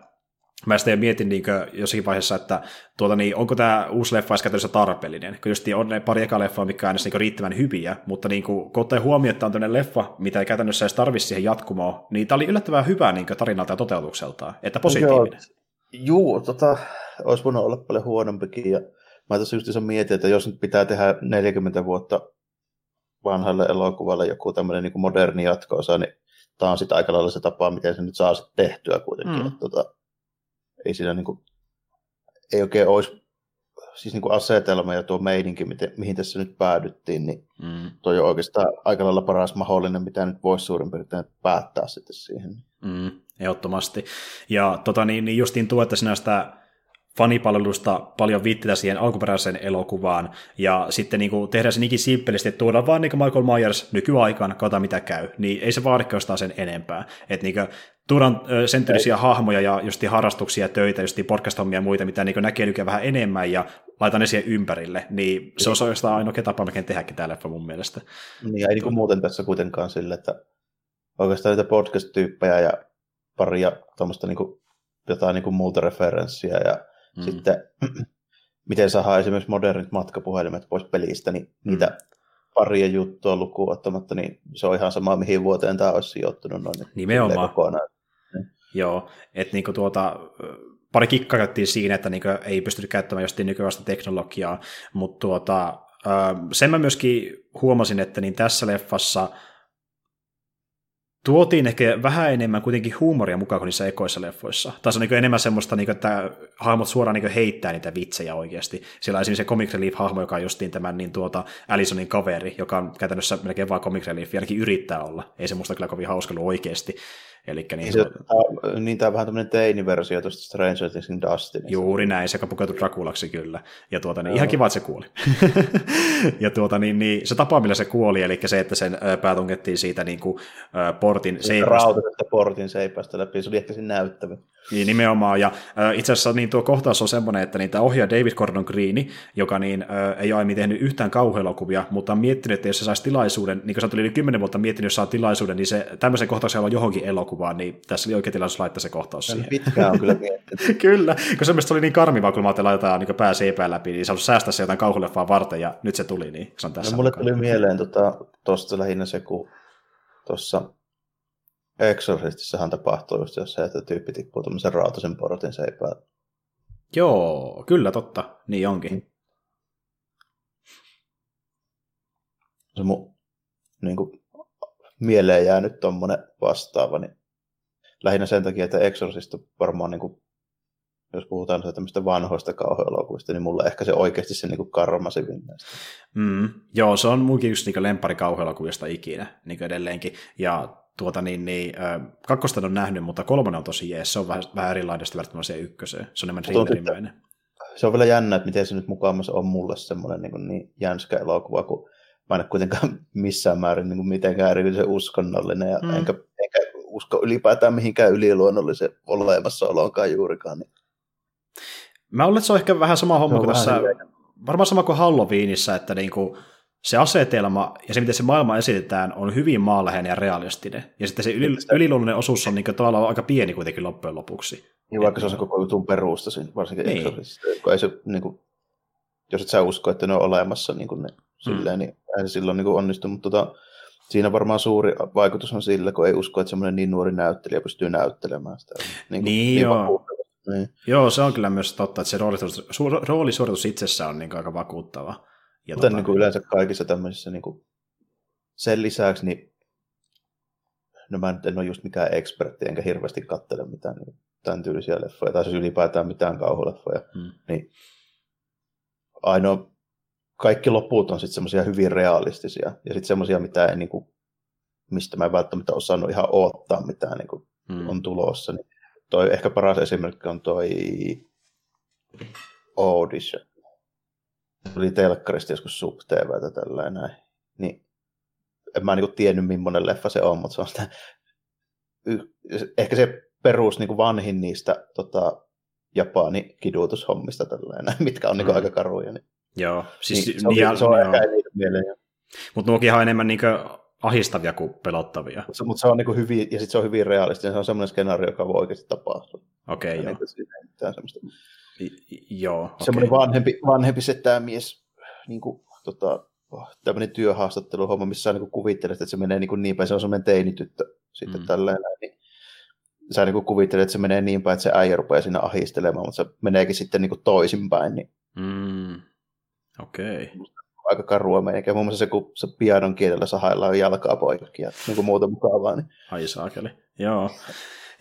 mä sitten mietin niin jossakin vaiheessa, että tuota, niin, onko tämä uusi leffa edes käytännössä tarpeellinen, kun just on ne pari eka leffaa, mikä on edes niin riittävän hyviä, mutta niin kuin, kun ottaa huomioon, että on tämmöinen leffa, mitä ei käytännössä edes tarvitsisi siihen jatkumoon, niin tämä oli yllättävän hyvä niin tarinalta ja toteutukseltaan, että positiivinen. Joo, Juu, tota, olisi voinut olla paljon huonompikin, ja mä tässä just mietin, että jos nyt pitää tehdä 40 vuotta vanhalle elokuvalle joku tämmöinen niin moderni jatko niin tämä on sitten aika lailla se tapa, miten se nyt saa sitten tehtyä kuitenkin. Mm. Että, tota, ei siinä niin kuin, ei oikein olisi siis niin kuin asetelma ja tuo meininki, miten, mihin tässä nyt päädyttiin, niin mm. toi on oikeastaan aika lailla paras mahdollinen, mitä nyt voisi suurin piirtein päättää sitten siihen. Mm, ehdottomasti. Ja tota, niin, niin justiin tuo, että sinä sitä fanipalvelusta paljon viittitä siihen alkuperäiseen elokuvaan, ja sitten niin kuin, tehdään se niinkin simppelisti, että tuodaan vaan niin Michael Myers nykyaikaan, katsotaan mitä käy, niin ei se vaadi sen enempää. Että niin kuin, tuodaan sen tyylisiä hahmoja ja just harrastuksia ja töitä, just podcast-hommia ja muita, mitä niin näkee nykyään vähän enemmän, ja laitan ne siihen ympärille, niin se on oikeastaan ainoa tapa, mikä tehdäkin tämä leffa mun mielestä. Niin, ja ei niin muuten tässä kuitenkaan sille, että oikeastaan niitä podcast-tyyppejä ja paria tuommoista niin jotain niin kuin muuta referenssiä ja Mm. Sitten miten saadaan esimerkiksi modernit matkapuhelimet pois pelistä, niin mm. niitä paria juttua lukuun ottamatta, niin se on ihan sama, mihin vuoteen tämä olisi sijoittunut noin. Nimenomaan. Mm. Joo, että niinku tuota, pari kikkaa käyttiin siinä, että niinku ei pystynyt käyttämään jostain nykyistä teknologiaa, mutta tuota, sen mä myöskin huomasin, että niin tässä leffassa – tuotiin ehkä vähän enemmän kuitenkin huumoria mukaan kuin niissä ekoissa leffoissa. Tai se on niin enemmän semmoista, niin kuin, että hahmot suoraan niin heittää niitä vitsejä oikeasti. Siellä on esimerkiksi se Comic Relief-hahmo, joka on justiin tämän niin tuota Allisonin kaveri, joka on käytännössä melkein vaan Comic Relief, ainakin yrittää olla. Ei se musta kyllä kovin hauska ollut oikeasti. Elikkä niin, se, se, niin tämä on vähän tämmöinen teiniversio tuosta Stranger Thingsin Dustin. Juuri näin, se pukeutui Drakulaksi kyllä. Ja tuota, niin, ihan kiva, että se kuoli. ja tuota, niin, niin, se tapa, millä se kuoli, eli se, että sen pää siitä niin kuin, portin seipasta. Rautasesta portin seipasta läpi, se oli ehkä siinä näyttävä. Niin nimenomaan, ja äh, itse asiassa niin tuo kohtaus on semmoinen, että niitä ohjaa David Gordon Greeni, joka niin, äh, ei ole aiemmin tehnyt yhtään kauhuelokuvia, mutta on miettinyt, että jos se saisi tilaisuuden, niin kuin sä tuli yli kymmenen vuotta miettinyt, jos saa tilaisuuden, niin se tämmöisen kohtauksen on johonkin elokuvaan, niin tässä oli oikein tilaisuus laittaa se kohtaus siihen. Pitkään on kyllä miettinyt. kyllä, kun se oli niin karmivaa, kun mä ajattelin laittaa niin pää seipään läpi, niin se on säästää se jotain kauhuleffaa varten, ja nyt se tuli, niin se on tässä. No, mulle tuli mieleen tuosta tota, lähinnä se, kun tuossa Exorcistissahan tapahtuu just se, että tyyppi tippuu tuommoisen rautaisen portin seipään. Joo, kyllä totta. Niin onkin. Mm. Se mun niin kuin, mieleen jäänyt tuommoinen vastaava, niin lähinnä sen takia, että Exorcist varmaan, niin kuin, jos puhutaan tämmöistä vanhoista kauhuelokuvista, niin mulla ehkä se oikeasti se niin karmasivin näistä. Mm, joo, se on munkin just niin lempari kauhuelokuvista ikinä niin edelleenkin. Ja tuota niin, niin äh, kakkosta on nähnyt, mutta kolmonen on tosi jees. Se on vähän, vähän erilainen verrattuna siihen ykköseen. Se on enemmän thrillerimäinen. Se on vielä jännä, että miten se nyt mukaan on mulle semmoinen niin, niin jänskä elokuva, kun mä en ole kuitenkaan missään määrin niin kuin mitenkään erityisen uskonnollinen, ja mm. enkä, enkä usko ylipäätään mihinkään yliluonnollisen olemassaoloonkaan juurikaan. Niin. Mä luulen, että se on ehkä vähän sama homma kuin tässä, varmaan sama kuin Halloweenissa, että niinku, se asetelma ja se, miten se maailma esitetään, on hyvin maanläheinen ja realistinen. Ja sitten se yli, yliluonnollinen osuus on niin tavallaan aika pieni kuitenkin loppujen lopuksi. Niin vaikka se on se koko jutun perusta, varsinkin niin. kun ei se, niin kuin, jos et sä usko, että ne on olemassa niin kuin ne, mm. silleen, niin ei se silloin niin onnistu, mutta tota, siinä varmaan suuri vaikutus on sillä, kun ei usko, että semmoinen niin nuori näyttelijä pystyy näyttelemään sitä. Niin, kuin, niin, niin joo. Niin. Joo, se on kyllä myös totta, että se roolisuoritus, roolisuoritus itsessään on niin aika vakuuttava. Ja Kuten tota... niin kuin yleensä kaikissa tämmöisissä, niin kuin sen lisäksi, niin no mä en ole just mikään ekspertti, enkä hirveästi katsele mitään niin tämän tyylisiä leffoja, tai siis ylipäätään mitään kauhuleffoja, hmm. niin ainoa, kaikki loput on sitten semmoisia hyvin realistisia, ja sitten semmoisia, mitä ei, niin kuin, mistä mä en välttämättä osannut ihan odottaa mitään niin kuin hmm. on tulossa. Niin toi ehkä paras esimerkki on toi Audition. Oli telkkarista joskus sub TVtä tällainen näin. Niin en mä niinku tiennyt, millainen leffa se on, mutta se on sitä, ehkä se perus niin kuin vanhin niistä tota, Japani kidutushommista tällainen, mitkä on niin kuin mm. aika karuja. Niin, joo, siis niin, se on, niin, se on joo. ehkä mieleen. Mutta nuokin on enemmän niin ahistavia kuin pelottavia. Mutta mut se on niin hyvin, ja sitten se on hyvin realistinen, se on semmoinen skenaario, joka voi oikeasti tapahtua. Okei, okay, joo. Niin, joo, okay. Semmoinen vanhempi, vanhempi mies, niin kuin, tota, tämmöinen työhaastatteluhomma, missä sä niin kuvittelet, että se menee niin, kuin niin päin, se on semmoinen teinityttö sitten mm. tälleen, niin sä niin kuvittelet, että se menee niin päin, että se äijä rupeaa siinä ahistelemaan, mutta se meneekin sitten niin kuin toisinpäin. Niin... Mm. Okei. Okay. Aika karua meikä. Muun muassa se, kun se pianon kielellä sahaillaan jalkaa poikki ja niin kuin muuta mukavaa. Niin... Ai saakeli. Joo.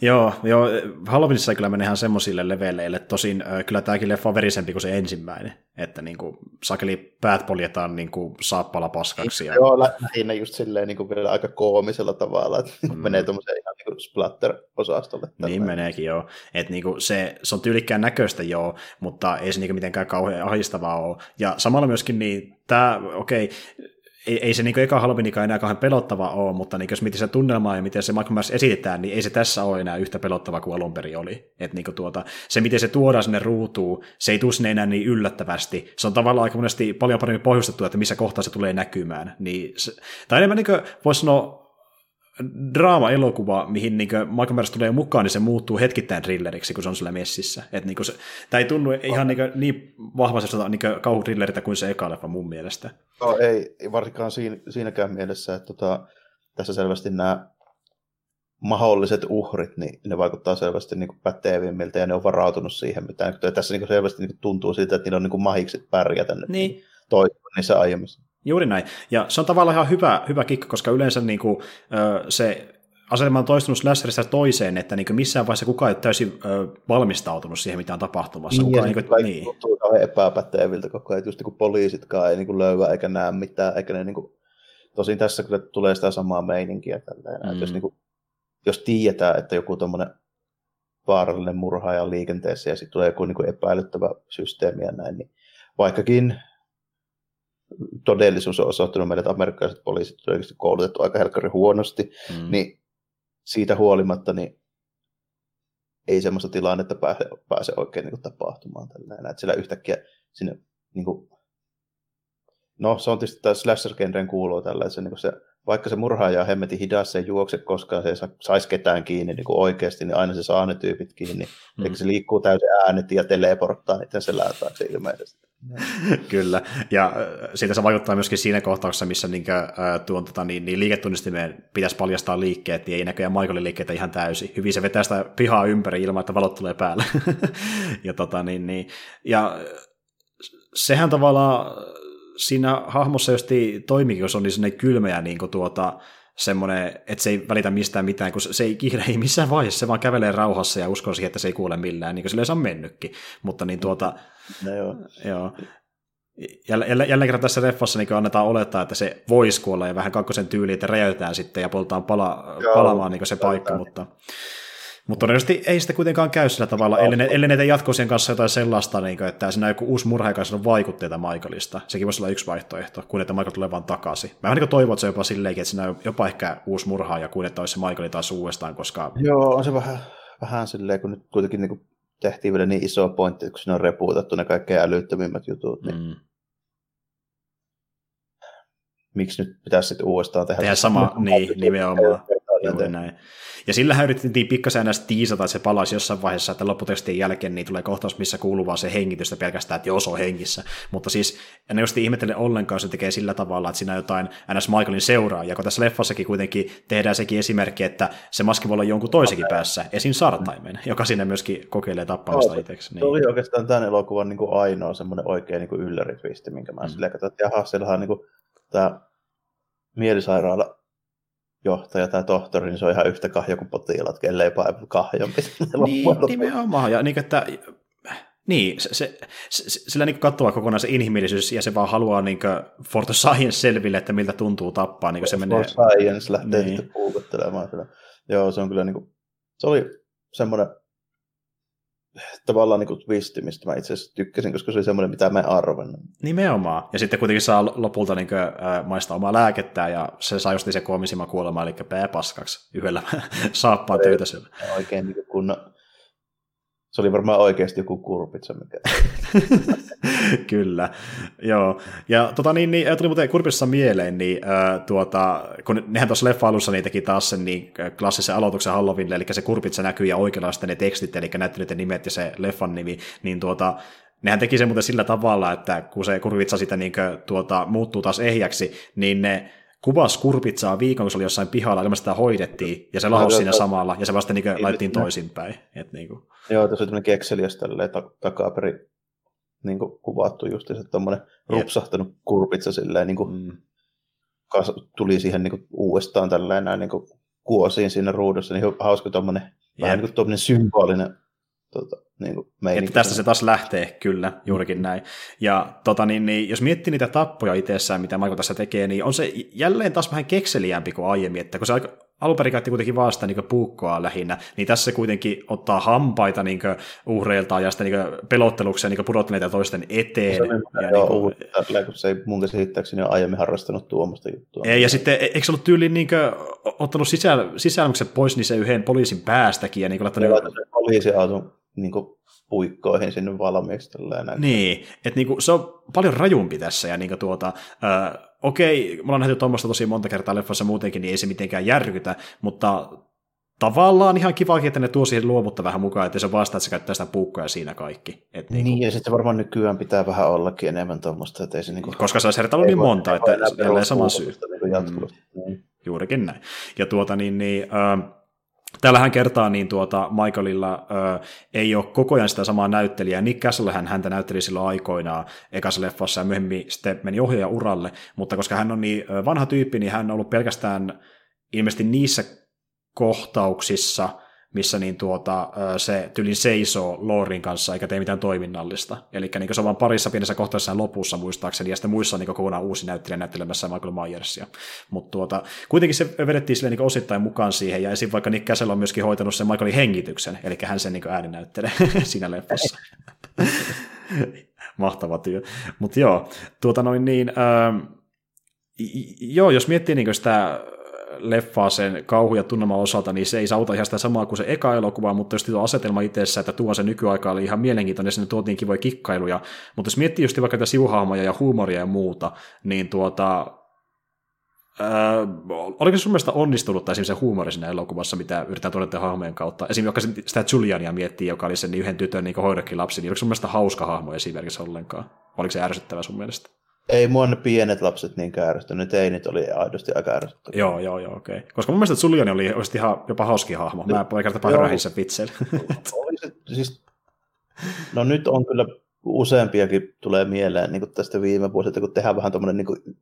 Joo, joo, Halloweenissa kyllä menee ihan semmoisille leveleille. Tosin äh, kyllä tämäkin leffa on verisempi kuin se ensimmäinen. Että niin kuin, sakeli päät poljetaan niin kuin saappala paskaksi. Ja... Joo, lähinnä just silleen niin kuin vielä aika koomisella tavalla, että mm. menee tuommoiseen ihan niin kuin splatter-osastolle. Niin meneekin, joo. Että niin kuin se, se on tyylikkään näköistä, joo, mutta ei se niin kuin mitenkään kauhean ahistavaa ole. Ja samalla myöskin niin, tämä, okei, okay, ei, ei se niin eka Halloweenikaan enää kauhean pelottava ole, mutta niin jos miettii se tunnelmaa ja miten se Michael Myers esitetään, niin ei se tässä ole enää yhtä pelottava kuin alun perin oli. Et niin tuota, se, miten se tuodaan sinne ruutuun, se ei tule sinne enää niin yllättävästi. Se on tavallaan aika monesti paljon paremmin pohjustettu, että missä kohtaa se tulee näkymään. Niin se, tai enemmän niin voisi sanoa draama-elokuva, mihin niin Michael tulee mukaan, niin se muuttuu hetkittäin thrilleriksi, kun se on sillä messissä. Et niin se, tämä ei tunnu ihan niin, niin vahvasti niin kauhutrilleriltä kuin se eka leffa mun mielestä. No ei, varsinkaan siinä, siinäkään mielessä, että tota, tässä selvästi nämä mahdolliset uhrit, niin ne vaikuttaa selvästi niin pätevimmiltä ja ne on varautunut siihen, mitä tässä niin selvästi niin tuntuu siltä, että niillä on niin mahikset pärjätä niin. toisin niissä aiemmissa. Juuri näin. Ja se on tavallaan ihan hyvä, hyvä kikka, koska yleensä niin kuin, se asetelma on toistunut slasherista toiseen, että niin missään vaiheessa kukaan ei ole täysin ö, valmistautunut siihen, mitä on tapahtumassa. Niin, kukaan, niin, kuin, niin. tuntuu kauhean epäpäteviltä koko ajan, just niin poliisitkaan ei niin kuin löyvä eikä näe mitään, eikä ne niin kuin... Tosin tässä kyllä tulee sitä samaa meininkiä. Tälleen, mm. että jos, niin kuin, jos tiedetään, että joku tuommoinen vaarallinen murhaaja liikenteessä ja sitten tulee joku niin kuin epäilyttävä systeemi ja näin, niin vaikkakin todellisuus on osoittanut meille, että amerikkalaiset poliisit on oikeasti koulutettu aika helkkari huonosti, mm. niin siitä huolimatta niin ei semmoista tilannetta pääse, pääse oikein niin kuin, tapahtumaan. Tällainen. Että sillä yhtäkkiä sinne, niin kuin, no se on tietysti tämä slasher-genreen kuuluu tällä, se, niin kuin se vaikka se murhaaja on hemmetin hidas, se ei juokse koskaan, se ei saisi ketään kiinni niin kuin oikeasti, niin aina se saa ne tyypit kiinni. Mm. Eikä se liikkuu täysin äänet ja teleporttaa niiden selää taakse ilmeisesti. Kyllä, ja siitä se vaikuttaa myöskin siinä kohtauksessa, missä niin, äh, tuon tota, niin, niin liiketunnistimeen pitäisi paljastaa liikkeet, niin ei näköjään Michaelin liikkeitä ihan täysin. Hyvin se vetää sitä pihaa ympäri ilman, että valot tulee päälle. ja, tota, niin, niin, ja sehän tavallaan siinä hahmossa just toimikin, jos on niin sellainen kylmä ja niin kuin tuota, semmoinen, että se ei välitä mistään mitään, kun se ei kiire ei missään vaiheessa, se vaan kävelee rauhassa ja uskoo siihen, että se ei kuule millään, niin kuin silleen se on mennytkin. Mutta niin tuota, no joo. joo. Jälleen, jälleen kerran tässä leffassa niin annetaan olettaa, että se voisi kuolla ja vähän kakkosen tyyli, että räjäytetään sitten ja poltaan pala, joo, palamaan niin se paikka, mutta mutta todennäköisesti ei sitä kuitenkaan käy sillä tavalla, ellei ne, ellei ne jatkoisien kanssa jotain sellaista, niin kuin, että siinä on joku uusi murha, joka on vaikutteita Michaelista. Sekin voisi olla yksi vaihtoehto, kuin että Michael tulee vaan takaisin. Mä vähän niin toivon, että se jopa silleenkin, että siinä on jopa ehkä uusi ja kuin että olisi se Michael taas uudestaan, koska... Joo, on se vähän, vähän silleen, kun nyt kuitenkin niin kuin tehtiin vielä niin iso pointti, kun siinä on repuutettu ne kaikkein älyttömimmät jutut, niin mm. miksi nyt pitäisi sitten uudestaan tehdä? Tehdä sama, niin, nimenomaan. Juuri näin. Ja sillä yritettiin pikkasen aina tiisata, että se palaisi jossain vaiheessa, että lopputestien jälkeen niin tulee kohtaus, missä kuuluu vaan se hengitystä pelkästään, että joo, se on hengissä. Mutta siis en just ihmettele ollenkaan, se tekee sillä tavalla, että siinä on jotain NS Michaelin seuraajia, kun tässä leffassakin kuitenkin tehdään sekin esimerkki, että se maski voi olla jonkun toisenkin päässä, esim. Sartaimen, joka sinne myöskin kokeilee tappamista no, itseksi. Niin. Se oli oikeastaan tämän elokuvan niin kuin ainoa semmoinen oikein niin ylläritvisti, minkä mä mm. silleen katsoin, että jaha, siellä on niin kuin, tämä mielisairaala johtaja tai tohtori, niin se on ihan yhtä kahjo kuin potilaat, kelle ei kahjompi. Niin, nimenomaan. Ja niin, että niin, se, se, se, sillä niin katsoo kokonaan se inhimillisyys ja se vaan haluaa niin for the science selville, että miltä tuntuu tappaa. Niin se menee... For science lähtee niin. sitten puukottelemaan. Joo, se on kyllä niin kuin, se oli semmoinen tavallaan niin twisti, mistä mä itse asiassa tykkäsin, koska se oli semmoinen, mitä mä en arvannut. Nimenomaan. Ja sitten kuitenkin saa lopulta niin kuin, äh, maistaa omaa lääkettä, ja se saa just se koomisimman kuolema, eli pääpaskaksi yhdellä saappaan töitä Oikein niin kun se oli varmaan oikeasti joku kurpitsa, mikä... Kyllä, joo. Ja tota, niin, niin, tuli muuten kurpissa mieleen, niin äh, tuota, kun nehän tuossa leffa alussa niin teki taas sen niin klassisen aloituksen Halloweenille, eli se kurpitsa näkyy ja oikealla ne tekstit, eli näyttelyiden nimet ja se leffan nimi, niin tuota, nehän teki sen muuten sillä tavalla, että kun se kurpitsa sitä niin kuin, tuota, muuttuu taas ehjäksi, niin ne kuvasi kurpitsaa viikon, kun se oli jossain pihalla, ilman sitä hoidettiin, ja se lahosi siinä samalla, ja se vasta niin laitettiin toisinpäin. Et, niin kuin. Joo, tässä on tämmöinen kekseliäs tälleen takaperi niin kuin kuvattu just se tuommoinen rupsahtanut kurpitsa silleen, niin kuin, mm. kas, tuli siihen niin kuin, uudestaan tälleen näin niin kuin, kuosiin siinä ruudussa, niin hauska tuommoinen, vähän niin kuin symbolinen tota, niin kuin että tästä se taas lähtee, kyllä, juurikin näin. Ja tota, niin, niin, jos miettii niitä tappoja itsessään, mitä Michael tässä tekee, niin on se jälleen taas vähän kekseliämpi kuin aiemmin, että kun se aika, alun perin käytti kuitenkin vaan sitä niin puukkoa lähinnä, niin tässä se kuitenkin ottaa hampaita niin uhreiltaan ja sitten niin pelotteluksia niin pudotteleita toisten eteen. Se on ja joo, niin kuin, kun se ei mun käsittääkseni ole aiemmin harrastanut tuommoista juttua. Ei, ja sitten e- eikö se ollut tyyliin niin kuin, ottanut sisällä, pois niin se yhden poliisin päästäkin ja niin kuin, laittanut... Poliisiauton niin kuin, puikkoihin sinne valmiiksi. Tällainen. Niin, että niin kuin, se on paljon rajumpi tässä ja niin kuin, tuota, äh, okei, mulla on nähty tuommoista tosi monta kertaa leffassa muutenkin, niin ei se mitenkään järkytä, mutta tavallaan ihan kiva, että ne tuo siihen luovutta vähän mukaan, että se vastaa, että se käyttää sitä puukkoja siinä kaikki. Et niin, niin, ja sitten varmaan nykyään pitää vähän ollakin enemmän tuommoista, että ei se niinku... Koska se olisi niin monta, että jälleen sama syy. Niin mm, juurikin näin. Ja tuota niin, niin äh, Tällähän kertaa niin tuota, Michaelilla ö, ei ole koko ajan sitä samaa näyttelijää. Nick Castle hän häntä näytteli silloin aikoinaan ekassa leffassa ja myöhemmin sitten meni ohjaaja uralle, mutta koska hän on niin vanha tyyppi, niin hän on ollut pelkästään ilmeisesti niissä kohtauksissa – missä niin tuota, se tylin seisoo Lorin kanssa eikä tee mitään toiminnallista. Eli niin se on vain parissa pienessä kohtauksessa lopussa muistaakseni, ja sitten muissa on niin kokonaan uusi näyttelijä näyttelemässä Michael Myersia. Mutta tuota, kuitenkin se vedettiin sille niin osittain mukaan siihen, ja esim. vaikka Nick Castle on myöskin hoitanut sen Michaelin hengityksen, eli hän sen niin ääni näyttelee siinä leffassa. Mahtava työ. Mutta joo, tuota noin niin, ähm, joo, jos miettii niin sitä leffaa sen kauhu- ja tunnelman osalta, niin se ei sauta ihan sitä samaa kuin se eka elokuva, mutta jos tuo asetelma itsessä, että tuo se nykyaika oli ihan mielenkiintoinen, sinne tuotiin kivoja kikkailuja, mutta jos miettii just vaikka tätä sivuhahmoja ja huumoria ja muuta, niin tuota, Öö, oliko sun mielestä onnistunut tai se huumori siinä elokuvassa, mitä yritetään todeta hahmojen kautta? Esimerkiksi vaikka sitä Juliania miettii, joka oli sen yhden tytön niin lapsi, niin oliko sun mielestä hauska hahmo esimerkiksi ollenkaan? Oliko se ärsyttävä sun mielestä? Ei mua ne pienet lapset niin ärsyttänyt, teinit oli aidosti aika ärsyttävä. Joo, joo, joo, okei. Okay. Koska mun mielestä Suljoni oli oikeasti ihan jopa hauski hahmo. Mä en kertaa pahoin sen vitseillä. siis, no nyt on kyllä useampiakin tulee mieleen niin tästä viime vuosilta, kun tehdään vähän tuommoinen niin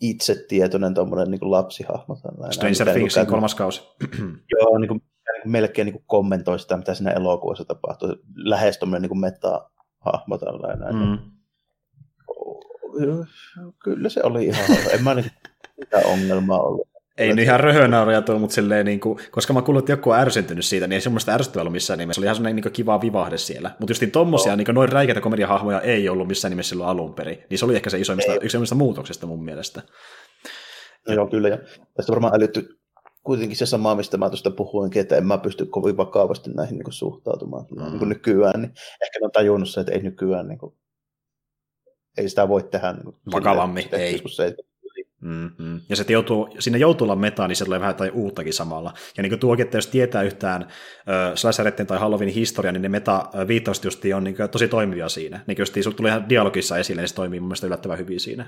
itsetietoinen tuommoinen niin lapsihahmo. Stranger Thingsin niin kolmas kausi. joo, niin kuin, niin melkein niin kuin kommentoi sitä, mitä siinä elokuvassa tapahtuu. Lähes tuommoinen niin meta-hahmo tällainen. Mm kyllä se oli ihan. En mä niin mitään ongelmaa ollut. Ei nyt ihan röhönauria tuo, mutta silleen, niin kuin, koska mä kuulin, että joku on ärsyntynyt siitä, niin ei semmoista ärsyttävää ollut missään nimessä. Se oli ihan semmoinen niin kiva vivahde siellä. Mutta just niin tommosia, no. niin noin räikeitä komediahahmoja ei ollut missään nimessä silloin alun perin. Niin se oli ehkä se isoimmista, yksi isoimmista muutoksista mun mielestä. No joo, kyllä. Ja tästä varmaan älytty kuitenkin se sama, mistä mä tuosta puhuinkin, että en mä pysty kovin vakavasti näihin niin suhtautumaan mm. niin nykyään. Niin ehkä on tajunnut se, että ei nykyään niin kuin, ei sitä voi tehdä niin vakavammin. Ei. Se, Mm-hmm. Ja se joutuu, sinne joutuu olla meta, niin se tulee vähän tai uuttakin samalla. Ja niin kuin tuokin, että jos tietää yhtään äh, slasheretten tai Halloweenin historia, niin ne meta-viittaukset just on niin kuin, tosi toimivia siinä. Niin kuin just tulee ihan dialogissa esille, niin se toimii mun mielestä yllättävän hyvin siinä.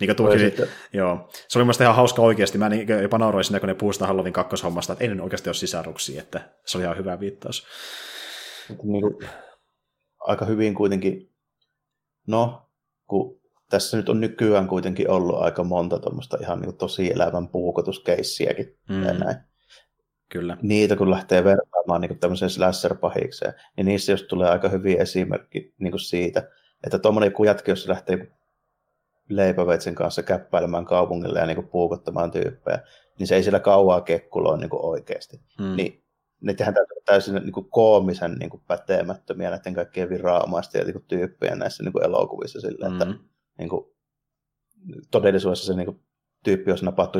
Niin kuin tuokin, joo. Se oli mun ihan hauska oikeasti. Mä niin jopa nauroin siinä, kun ne sitä Halloween kakkoshommasta, että ei ne oikeasti ole sisaruksia, että se oli ihan hyvä viittaus. Niin kuin, aika hyvin kuitenkin, no, kun tässä nyt on nykyään kuitenkin ollut aika monta tuommoista ihan niin tosi elävän puukotuskeissiäkin mm. ja näin. Kyllä. Niitä kun lähtee vertaamaan niin tämmöiseen slasher-pahikseen, niin niissä jos tulee aika hyvin esimerkki niin siitä, että tuommoinen joku jätkä, jos lähtee leipäveitsen kanssa käppäilemään kaupungille ja niin puukottamaan tyyppejä, niin se ei siellä kauaa kekkuloa niin oikeasti. Mm. Niin ne tehdään täysin niin kuin koomisen niin kuin pätemättömiä näiden kaikkien viranomaisten ja niin kuin tyyppejä näissä niin kuin elokuvissa sillä, mm. että niin kuin, todellisuudessa se niin kuin, tyyppi olisi napattu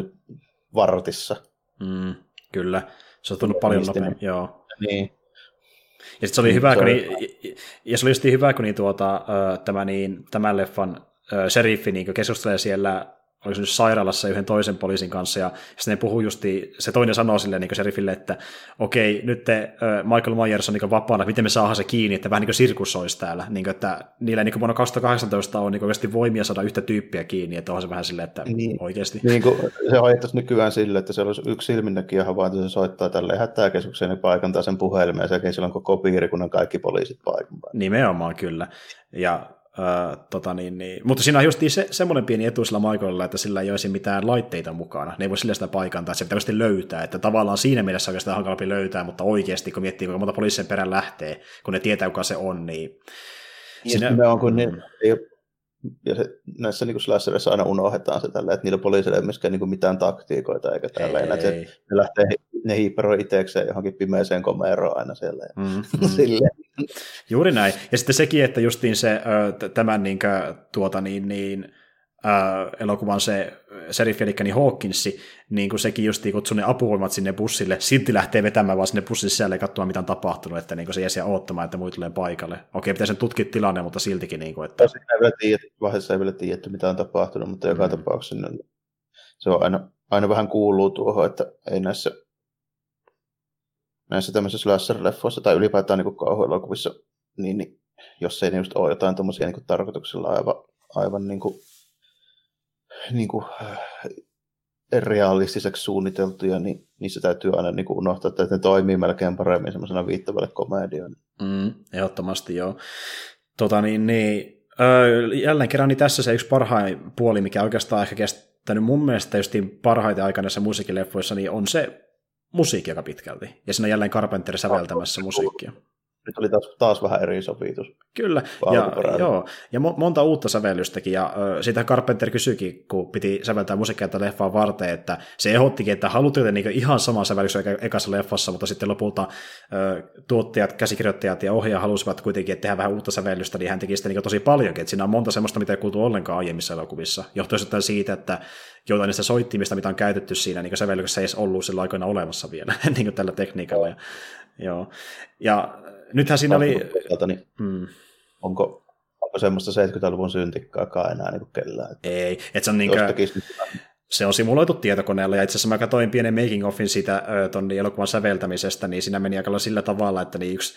vartissa. Mm, kyllä, se on tullut paljon nopeammin, joo. Niin. Ja se oli niin, hyvä, se kun oli... niin, ja se oli hyvä, kun niin, tuota, tämä, niin, tämän leffan sheriffi niin keskustelee siellä oli nyt sairaalassa yhden toisen poliisin kanssa, ja sitten ne puhuu justi, se toinen sanoo silleen niin serifille, että okei, nyt te, Michael Myers on niin vapaana, miten me saadaan se kiinni, että vähän niin kuin sirkus olisi täällä, niin kuin, että niillä niin vuonna 2018 on niin oikeasti voimia saada yhtä tyyppiä kiinni, että on se vähän silleen, että niin, oikeasti. Niin kuin se hoidettaisiin nykyään sille, että se olisi yksi silminnäkijä havainto, se soittaa tälle hätäkeskukseen ja paikantaa sen puhelimeen, ja sen silloin koko piirikunnan kaikki poliisit paikan Nimenomaan kyllä, ja Öö, tota niin, niin. Mutta siinä on just se, semmoinen pieni etu sillä Michaelilla, että sillä ei olisi mitään laitteita mukana. Ne ei voi sillä sitä paikantaa, että se pitää löytää. Että tavallaan siinä mielessä oikeastaan hankalampi löytää, mutta oikeasti kun miettii, kuinka monta poliisien perään lähtee, kun ne tietää, kuka se on, niin... Siinä... Ne on, kun ne, ole ja se, näissä niin slasherissa aina unohdetaan se tällä, että niillä poliisilla ei ole myöskään niin mitään taktiikoita eikä tällä. Ei, ei. Ne lähtee, ne hiipparoi itsekseen johonkin pimeeseen komeroon aina siellä. Mm, mm. Juuri näin. Ja sitten sekin, että justiin se, tämän niin, tuota, niin, niin, ää, elokuvan se seriffi, eli niin Hawkinsi, niin kuin sekin just kutsui ne apuvoimat sinne bussille, silti lähtee vetämään vaan sinne bussin sisälle ja katsomaan, mitä on tapahtunut, että niin kuin se jäisi odottamaan, että muut tulee paikalle. Okei, pitäisi tutkia tilanne, mutta siltikin. Niin kuin, että... Ei vielä tiedetty, vaiheessa ei vielä tiedetty, mitä on tapahtunut, mutta joka mm. tapauksessa se on aina, aina vähän kuuluu tuohon, että ei näissä näissä tämmöisissä slasher-leffoissa tai ylipäätään niin kauhuelokuvissa, niin, niin jos ei ne just ole jotain tuommoisia niin tarkoituksella aivan, aivan niin kuin niin kuin, äh, realistiseksi suunniteltuja, niin niissä täytyy aina niin kuin unohtaa, että ne toimii melkein paremmin semmoisena viittavalle komedioon. Mm, ehdottomasti joo. Tota niin, niin öö, jälleen kerran niin tässä se yksi parhain puoli, mikä oikeastaan ehkä kestänyt mun mielestä justiin parhaiten aikana näissä musiikkileffoissa, niin on se musiikki aika pitkälti. Ja siinä on jälleen Carpenter säveltämässä musiikkia nyt oli taas, taas vähän eri sovitus. Kyllä, ja, joo, ja monta uutta sävellystäkin, ja ö, sitä Carpenter kysyikin, kun piti säveltää musiikkia tätä leffaa varten, että se ehdottikin, että haluatte niin ihan sama sävellys ekassa leffassa, mutta sitten lopulta ö, tuottajat, käsikirjoittajat ja ohjaaja halusivat kuitenkin, että tehdään vähän uutta sävellystä, niin hän teki sitä niin tosi paljonkin, että siinä on monta semmoista, mitä ei kuultu ollenkaan aiemmissa elokuvissa, johtuen siitä, että jotain niistä soittimista, mitä on käytetty siinä niin sävellyksessä ei edes ollut sillä aikoina olemassa vielä niin tällä tekniikalla. Ja, joo. ja nythän siinä oli... niin mm. onko, onko semmoista 70-luvun syntikkaakaan enää niin kellään? Ei, että se on niin kuin, se on simuloitu tietokoneella, ja itse asiassa mä katsoin pienen making offin siitä ton elokuvan säveltämisestä, niin siinä meni aika sillä tavalla, että niin yksi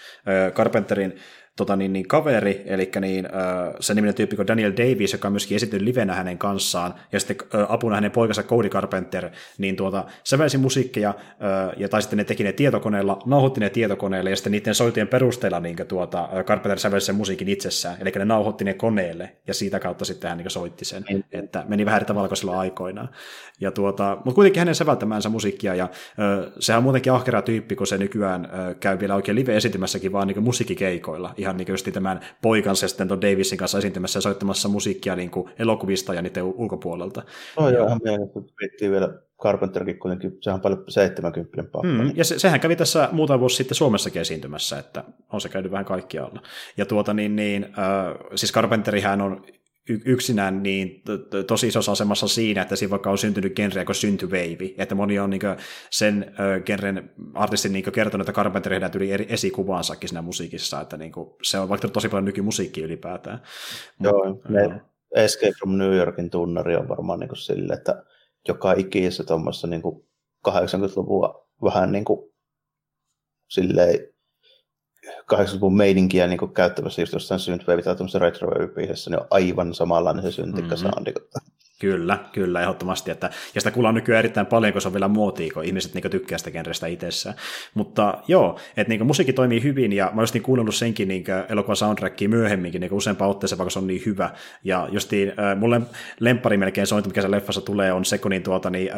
Carpenterin tota, niin, niin, kaveri, eli niin, äh, se niminen tyyppi kuin Daniel Davis, joka on myöskin esitetty livenä hänen kanssaan, ja sitten äh, apuna hänen poikansa Cody Carpenter, niin tuota, sävelsi musiikkia, äh, ja tai sitten ne teki ne tietokoneella, nauhoitti ne tietokoneelle, ja sitten niiden soitien perusteella niin, tuota, Carpenter sävelsi sen musiikin itsessään, eli ne nauhoitti ne koneelle, ja siitä kautta sitten hän niin, soitti sen, mm. että meni vähän eri tavalla kuin silloin aikoinaan. Ja tuota, mutta kuitenkin hänen säveltämäänsä musiikkia, ja äh, sehän on muutenkin ahkera tyyppi, kun se nykyään äh, käy vielä oikein live-esitymässäkin vaan niin musiikkikeikoilla, ihan niin kuin tämän poikansa ja sitten Davisin kanssa esiintymässä ja soittamassa musiikkia niin kuin elokuvista ja niiden ulkopuolelta. No joo, ihan mielenkiintoista. vielä Carpenterkin kuitenkin, sehän on paljon 70 pappa. Mm, ja se, sehän kävi tässä muutama vuosi sitten Suomessakin esiintymässä, että on se käynyt vähän kaikkialla. Ja tuota niin, niin äh, siis Carpenterihän on yksinään niin tosi isossa asemassa siinä, että siinä vaikka on syntynyt genre kuin syntyveivi, että moni on niin sen uh, genren artistin niin kertonut, että Carpenter heidän yli eri esikuvaansakin siinä musiikissa, että niin se on vaikka tosi paljon nykymusiikkia ylipäätään. Joo, ne Escape from New Yorkin tunnari on varmaan niin sille, että joka ikisessä tuommoissa niin 80-luvua vähän niin kuin silleen 80-luvun meininkiä niin käyttävässä just jossain synthwave tai tuollaisessa retro niin on aivan samanlainen se syntikka mm-hmm. soundi. Kyllä, kyllä, ehdottomasti. Että, ja sitä kuullaan nykyään erittäin paljon, kun se on vielä muotia, kun ihmiset niin tykkää sitä genrestä itsessään. Mutta joo, että niin musiikki toimii hyvin, ja mä olisin kuunnellut senkin niin elokuvan soundtrackia myöhemminkin niin useampaan otteeseen, vaikka se on niin hyvä. Ja justiin äh, mulle lempari melkein sointu, mikä se leffassa tulee, on se, kun niin, tuota, niin, äh,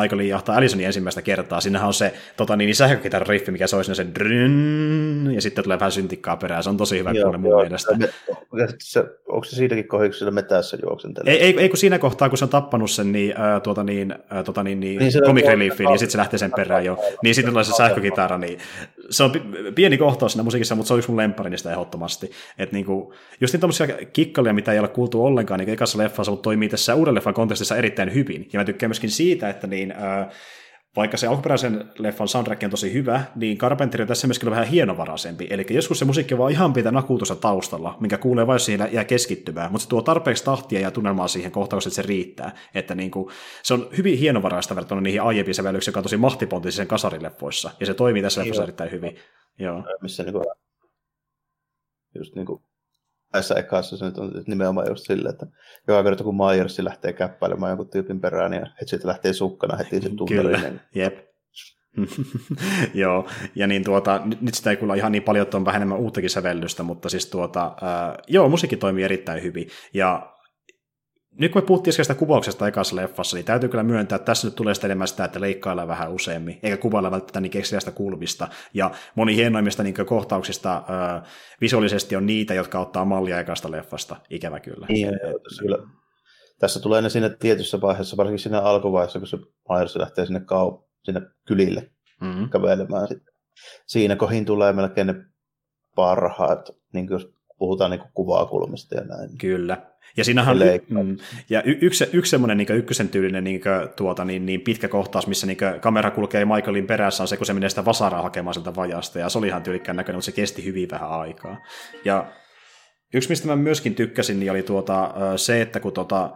Michaelin jahtaa Allisonin ensimmäistä kertaa. Sinnehän on se tota, niin, niin sähkökitaran riffi, mikä soi se dryn, ja sitten tulee vähän syntikkaa perään. Se on tosi hyvä mun mielestä. Se, onko se metässä juoksentelee? Ei, ei, ei, kun siinä kohtaa, kun se on tappanut sen, niin, ää, tuota, niin, ää, tuota, niin, niin, niin comic reliefin, ja sitten se lähtee sen perään jo. Niin sitten tulee se sähkökitara, niin se on pieni kohtaus siinä musiikissa, mutta se on yksi mun lemppari niistä ehdottomasti. Että niinku, just niin tämmöisiä kikkalia, mitä ei ole kuultu ollenkaan, niin ekassa leffassa, mutta toimii tässä uuden leffan kontekstissa erittäin hyvin. Ja mä tykkään myöskin siitä, että niin, ää, vaikka se alkuperäisen leffan soundtrack on tosi hyvä, niin Carpenter on tässä myöskin vähän hienovaraisempi. Eli joskus se musiikki vaan ihan pitää nakuutussa taustalla, minkä kuulee vain siinä jää keskittymään, mutta se tuo tarpeeksi tahtia ja tunnelmaa siihen kohtaan, että se riittää. Että niin kuin, se on hyvin hienovaraista verrattuna niihin aiempiin sävellyksiin, joka on tosi mahtipontisesti kasarileffoissa, ja se toimii tässä leffassa erittäin hyvin. Joo. Missä niin kuin, just niin kuin tässä ekassa se nyt on nimenomaan just silleen, että joka kerta kun Myers lähtee käppäilemään jonkun tyypin perään, niin heti sitten lähtee sukkana heti se tunneli. Kyllä, jep. Joo, ja niin tuota, nyt, sitä ei kuulla ihan niin paljon, että on vähän enemmän uuttakin sävellystä, mutta siis tuota, joo, musiikki toimii erittäin hyvin, ja nyt kun me puhuttiin sitä kuvauksesta ekassa leffassa, niin täytyy kyllä myöntää, että tässä nyt tulee sitä enemmän sitä, että leikkaillaan vähän useammin, eikä kuvailla välttämättä niin kekseliästä kulmista. Ja moni hienoimmista niin kohtauksista äh, visuaalisesti on niitä, jotka ottaa mallia ekasta leffasta, ikävä kyllä. Niin, kyllä. Tässä tulee ne siinä tietyssä vaiheessa, varsinkin siinä alkuvaiheessa, kun se Myers lähtee sinne, kau- sinne kylille mm-hmm. kävelemään. Sitten. Siinä kohin tulee melkein ne parhaat, niin jos puhutaan niin kuvakulmista ja näin. Kyllä, ja siinähän mm, ja y- yksi, yksi semmoinen niin ykkösen tyylinen niin tuota, niin, niin pitkä kohtaus, missä niin kamera kulkee Michaelin perässä, on se, kun se menee sitä vasaraa hakemaan sieltä vajasta, ja se oli ihan tyylikkään näköinen, mutta se kesti hyvin vähän aikaa. Ja yksi, mistä mä myöskin tykkäsin, niin oli tuota, se, että kun tuota,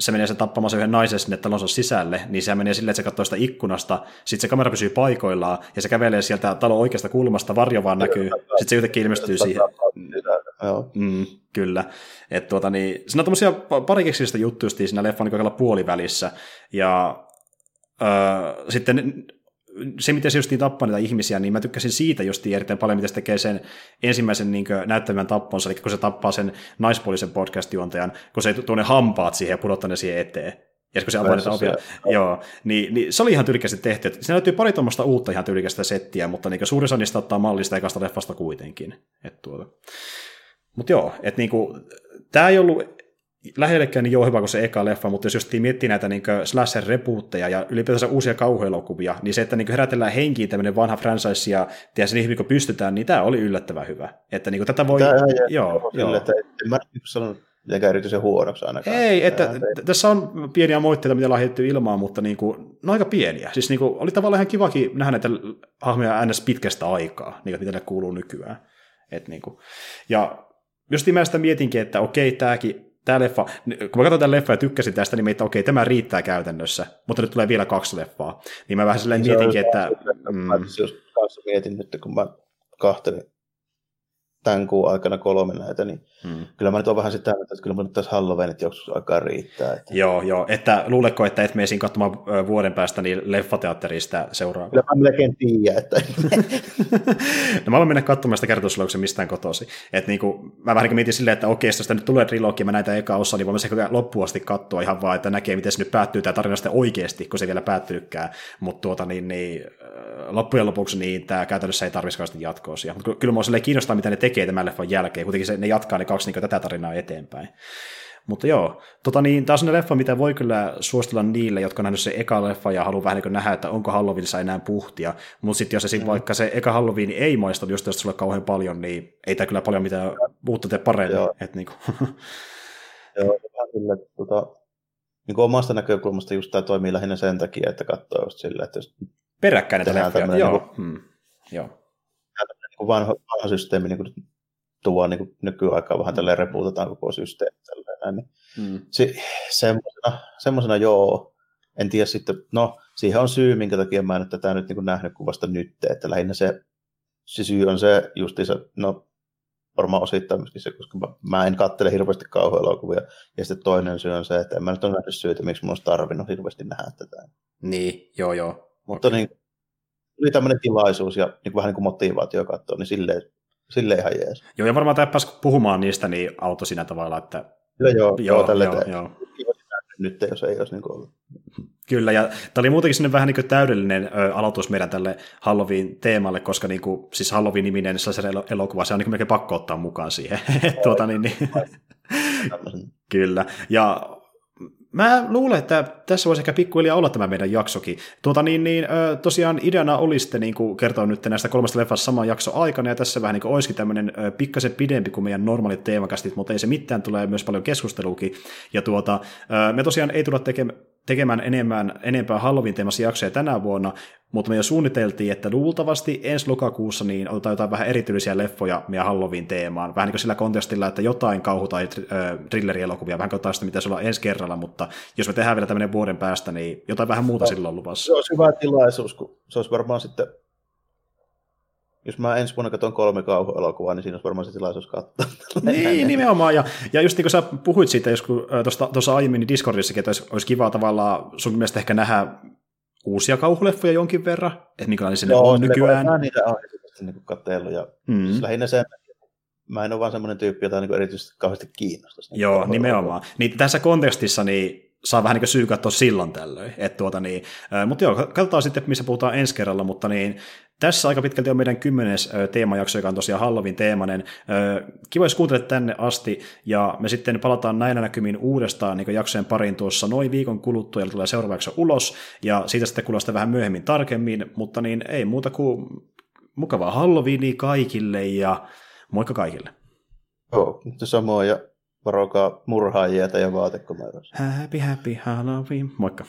se menee se tappamaan se yhden naisen sinne talonsa sisälle, niin se menee silleen, että se katsoo sitä ikkunasta, sitten se kamera pysyy paikoillaan, ja se kävelee sieltä talon oikeasta kulmasta, varjo vaan näkyy, sitten se yhtäkkiä ilmestyy siihen. Mm, kyllä. Et tuota, niin, siinä on tämmöisiä parikeksistä juttuja siinä leffan niin puolivälissä, ja öö, sitten se, miten se justiin tappaa niitä ihmisiä, niin mä tykkäsin siitä justiin erittäin paljon, miten se tekee sen ensimmäisen niin näyttävän tapponsa, eli kun se tappaa sen naispuolisen podcast-juontajan, kun se tuo ne hampaat siihen ja pudottaa ne siihen eteen. Ja kun se avaa niitä opia, joo, niin, niin, se oli ihan tyylikästi tehty. Siinä löytyy pari tuommoista uutta ihan tyylikästä settiä, mutta niin suurin osa niistä ottaa mallista ekasta leffasta kuitenkin. tuota. Mutta joo, että niinku, tämä ei ollut lähellekään niin hyvä kuin se eka leffa, mutta jos just miettii näitä niin slasher repuutteja ja ylipäätänsä uusia kauhuelokuvia, niin se, että niin herätellään henkiin tämmöinen vanha franchise ja tiedä, niin hyvin kun pystytään, niin tämä oli yllättävän hyvä. Että niin tätä voi... Tämä, joo, joo. Sille, että en mä sanonut mitenkään erityisen huonoksi ainakaan. Ei, että tässä on pieniä moitteita, mitä heitetty ilmaan, mutta niin kuin, ne on aika pieniä. Siis niin kuin, oli tavallaan ihan kivakin nähdä näitä hahmoja ns. pitkästä aikaa, niin kuin, mitä ne kuuluu nykyään. Et niin kuin. Ja just mä sitä mietinkin, että okei, tämäkin tämä leffa, kun mä katsoin tämän leffan ja tykkäsin tästä, niin meitä okei, okay, tämä riittää käytännössä, mutta nyt tulee vielä kaksi leffaa. Niin mä vähän silleen mietinkin, että... Mm. Mä mietin nyt, kun mä kahtelin tämän kuun aikana kolme näitä, niin hmm. kyllä mä nyt on vähän sitä, että kyllä mä nyt tässä Halloweenit joskus aikaa riittää. Että... Joo, joo, että luuleko, että et meisin katsomaan vuoden päästä niin leffateatterista seuraavaa? Kyllä mä melkein tiedä, että... no mä voin mennä katsomaan sitä kertomusluoksen mistään kotosi. Että niin kuin, mä vähän mietin silleen, että okei, jos nyt tulee trilogia, mä näitä eka osa, niin voin se loppuun asti katsoa ihan vaan, että näkee, miten se nyt päättyy tämä tarina sitten oikeasti, kun se vielä päättyykään. Mutta tuota, niin, niin, loppujen lopuksi niin tämä käytännössä ei tarvitsisi jatkoa. Mutta kyllä mä kiinnostaa, mitä ne tekee tämän leffan jälkeen. Kuitenkin se, ne jatkaa ne kaksi niin tätä tarinaa eteenpäin. Mutta joo, tota niin, tämä on leffa, mitä voi kyllä suositella niille, jotka on nähnyt se eka leffa ja haluaa vähän niin nähdä, että onko Halloweenissa enää puhtia. Mutta sitten jos se sit mm. vaikka se eka Halloween ei maista just jos sulle kauhean paljon, niin ei tämä kyllä paljon mitään uutta tee paremmin. Joo, Et niin kuin. joo kyllä, tota, niin kuin omasta näkökulmasta just tämä toimii lähinnä sen takia, että katsoo just sillä, että jos Peräkkäin näitä leffoja, joo. Niin kuin, hmm. joo. Niin kuin vanha, vanha systeemi niin kuin tuo niin kuin nykyaikaan vähän tälleen repuutetaan koko systeemi. Tälleen, niin mm. se, semmoisena, semmoisena joo, en tiedä sitten, no siihen on syy, minkä takia mä en ole tätä nyt niin kuin nähnyt kuin vasta nyt, että lähinnä se, se syy on se justiinsa, no varmaan osittain myöskin se, koska mä, mä en katsele hirveästi kauhuelokuvia. Ja sitten toinen syy on se, että en mä nyt ole nähnyt syytä, miksi mun olisi tarvinnut hirveästi nähdä tätä. Niin, joo joo. Mutta niin, oli tämmöinen tilaisuus ja niin vähän niin kuin motivaatio katsoa, niin silleen, silleen ihan jees. Joo, ja varmaan tämä pääsi puhumaan niistä, niin auto siinä tavalla, että... Kyllä joo, joo, joo, tälle joo, joo. Nyt jos ei olisi niin kuin ollut. Kyllä, ja tämä oli muutenkin sinne vähän niin kuin täydellinen ö, aloitus meidän tälle Halloween-teemalle, koska niin kuin, siis Halloween-niminen sellaisen elokuva, se on niin kuin melkein pakko ottaa mukaan siihen. tuota, niin, niin. Kyllä, ja mä luulen, että tässä voisi ehkä pikkuhiljaa olla tämä meidän jaksokin. Tuota, niin, niin, tosiaan ideana oli sitten niin kuin kertoa nyt näistä kolmesta leffasta saman jakso aikana, ja tässä vähän niin olisikin tämmöinen pikkasen pidempi kuin meidän normaalit teemakastit, mutta ei se mitään, tulee myös paljon keskusteluukin. Ja tuota, me tosiaan ei tulla tekemään tekemään enemmän, enempää Halloween-teemassa jaksoja tänä vuonna, mutta me jo suunniteltiin, että luultavasti ensi lokakuussa niin otetaan jotain vähän erityisiä leffoja meidän Halloween-teemaan. Vähän niin kuin sillä kontestilla, että jotain kauhu- tai thrillerielokuvia, vähän kuin sitä, mitä sulla on ensi kerralla, mutta jos me tehdään vielä tämmöinen vuoden päästä, niin jotain vähän muuta no, silloin luvassa. Se olisi hyvä tilaisuus, kun se olisi varmaan sitten jos mä ensi vuonna katson kolme kauhuelokuvaa, niin siinä olisi varmaan se tilaisuus katsoa. Niin, nimenomaan. Ja, ja just niin kuin sä puhuit siitä joskus tuossa aiemmin niin Discordissakin, että olisi, olisi kiva tavallaan sun mielestä ehkä nähdä uusia kauhuleffoja jonkin verran, että minkälainen sinne Joo, on nykyään. Joo, niitä on niin katsellut. Ja mm. siis lähinnä sen, mä en ole vaan semmoinen tyyppi, jota niin erityisesti kauheasti kiinnostaisi. Niin Joo, nimenomaan. Niin tässä kontekstissa niin saa vähän niin syy katsoa silloin tällöin. Et tuota niin, mutta joo, katsotaan sitten, missä puhutaan ensi kerralla, mutta niin, tässä aika pitkälti on meidän kymmenes teemajakso, joka on tosiaan Halloween teemainen. Kiva, jos kuuntelet tänne asti, ja me sitten palataan näinä näkymin uudestaan niin jaksojen pariin tuossa noin viikon kuluttua, ja tulee seuraava jakso ulos, ja siitä sitten kuulla sitä vähän myöhemmin tarkemmin, mutta niin ei muuta kuin mukavaa Halloweenia kaikille, ja moikka kaikille. Joo, samoin, ja varokaa murhaajia ja vaatekomerossa. Happy, happy Halloween. Moikka.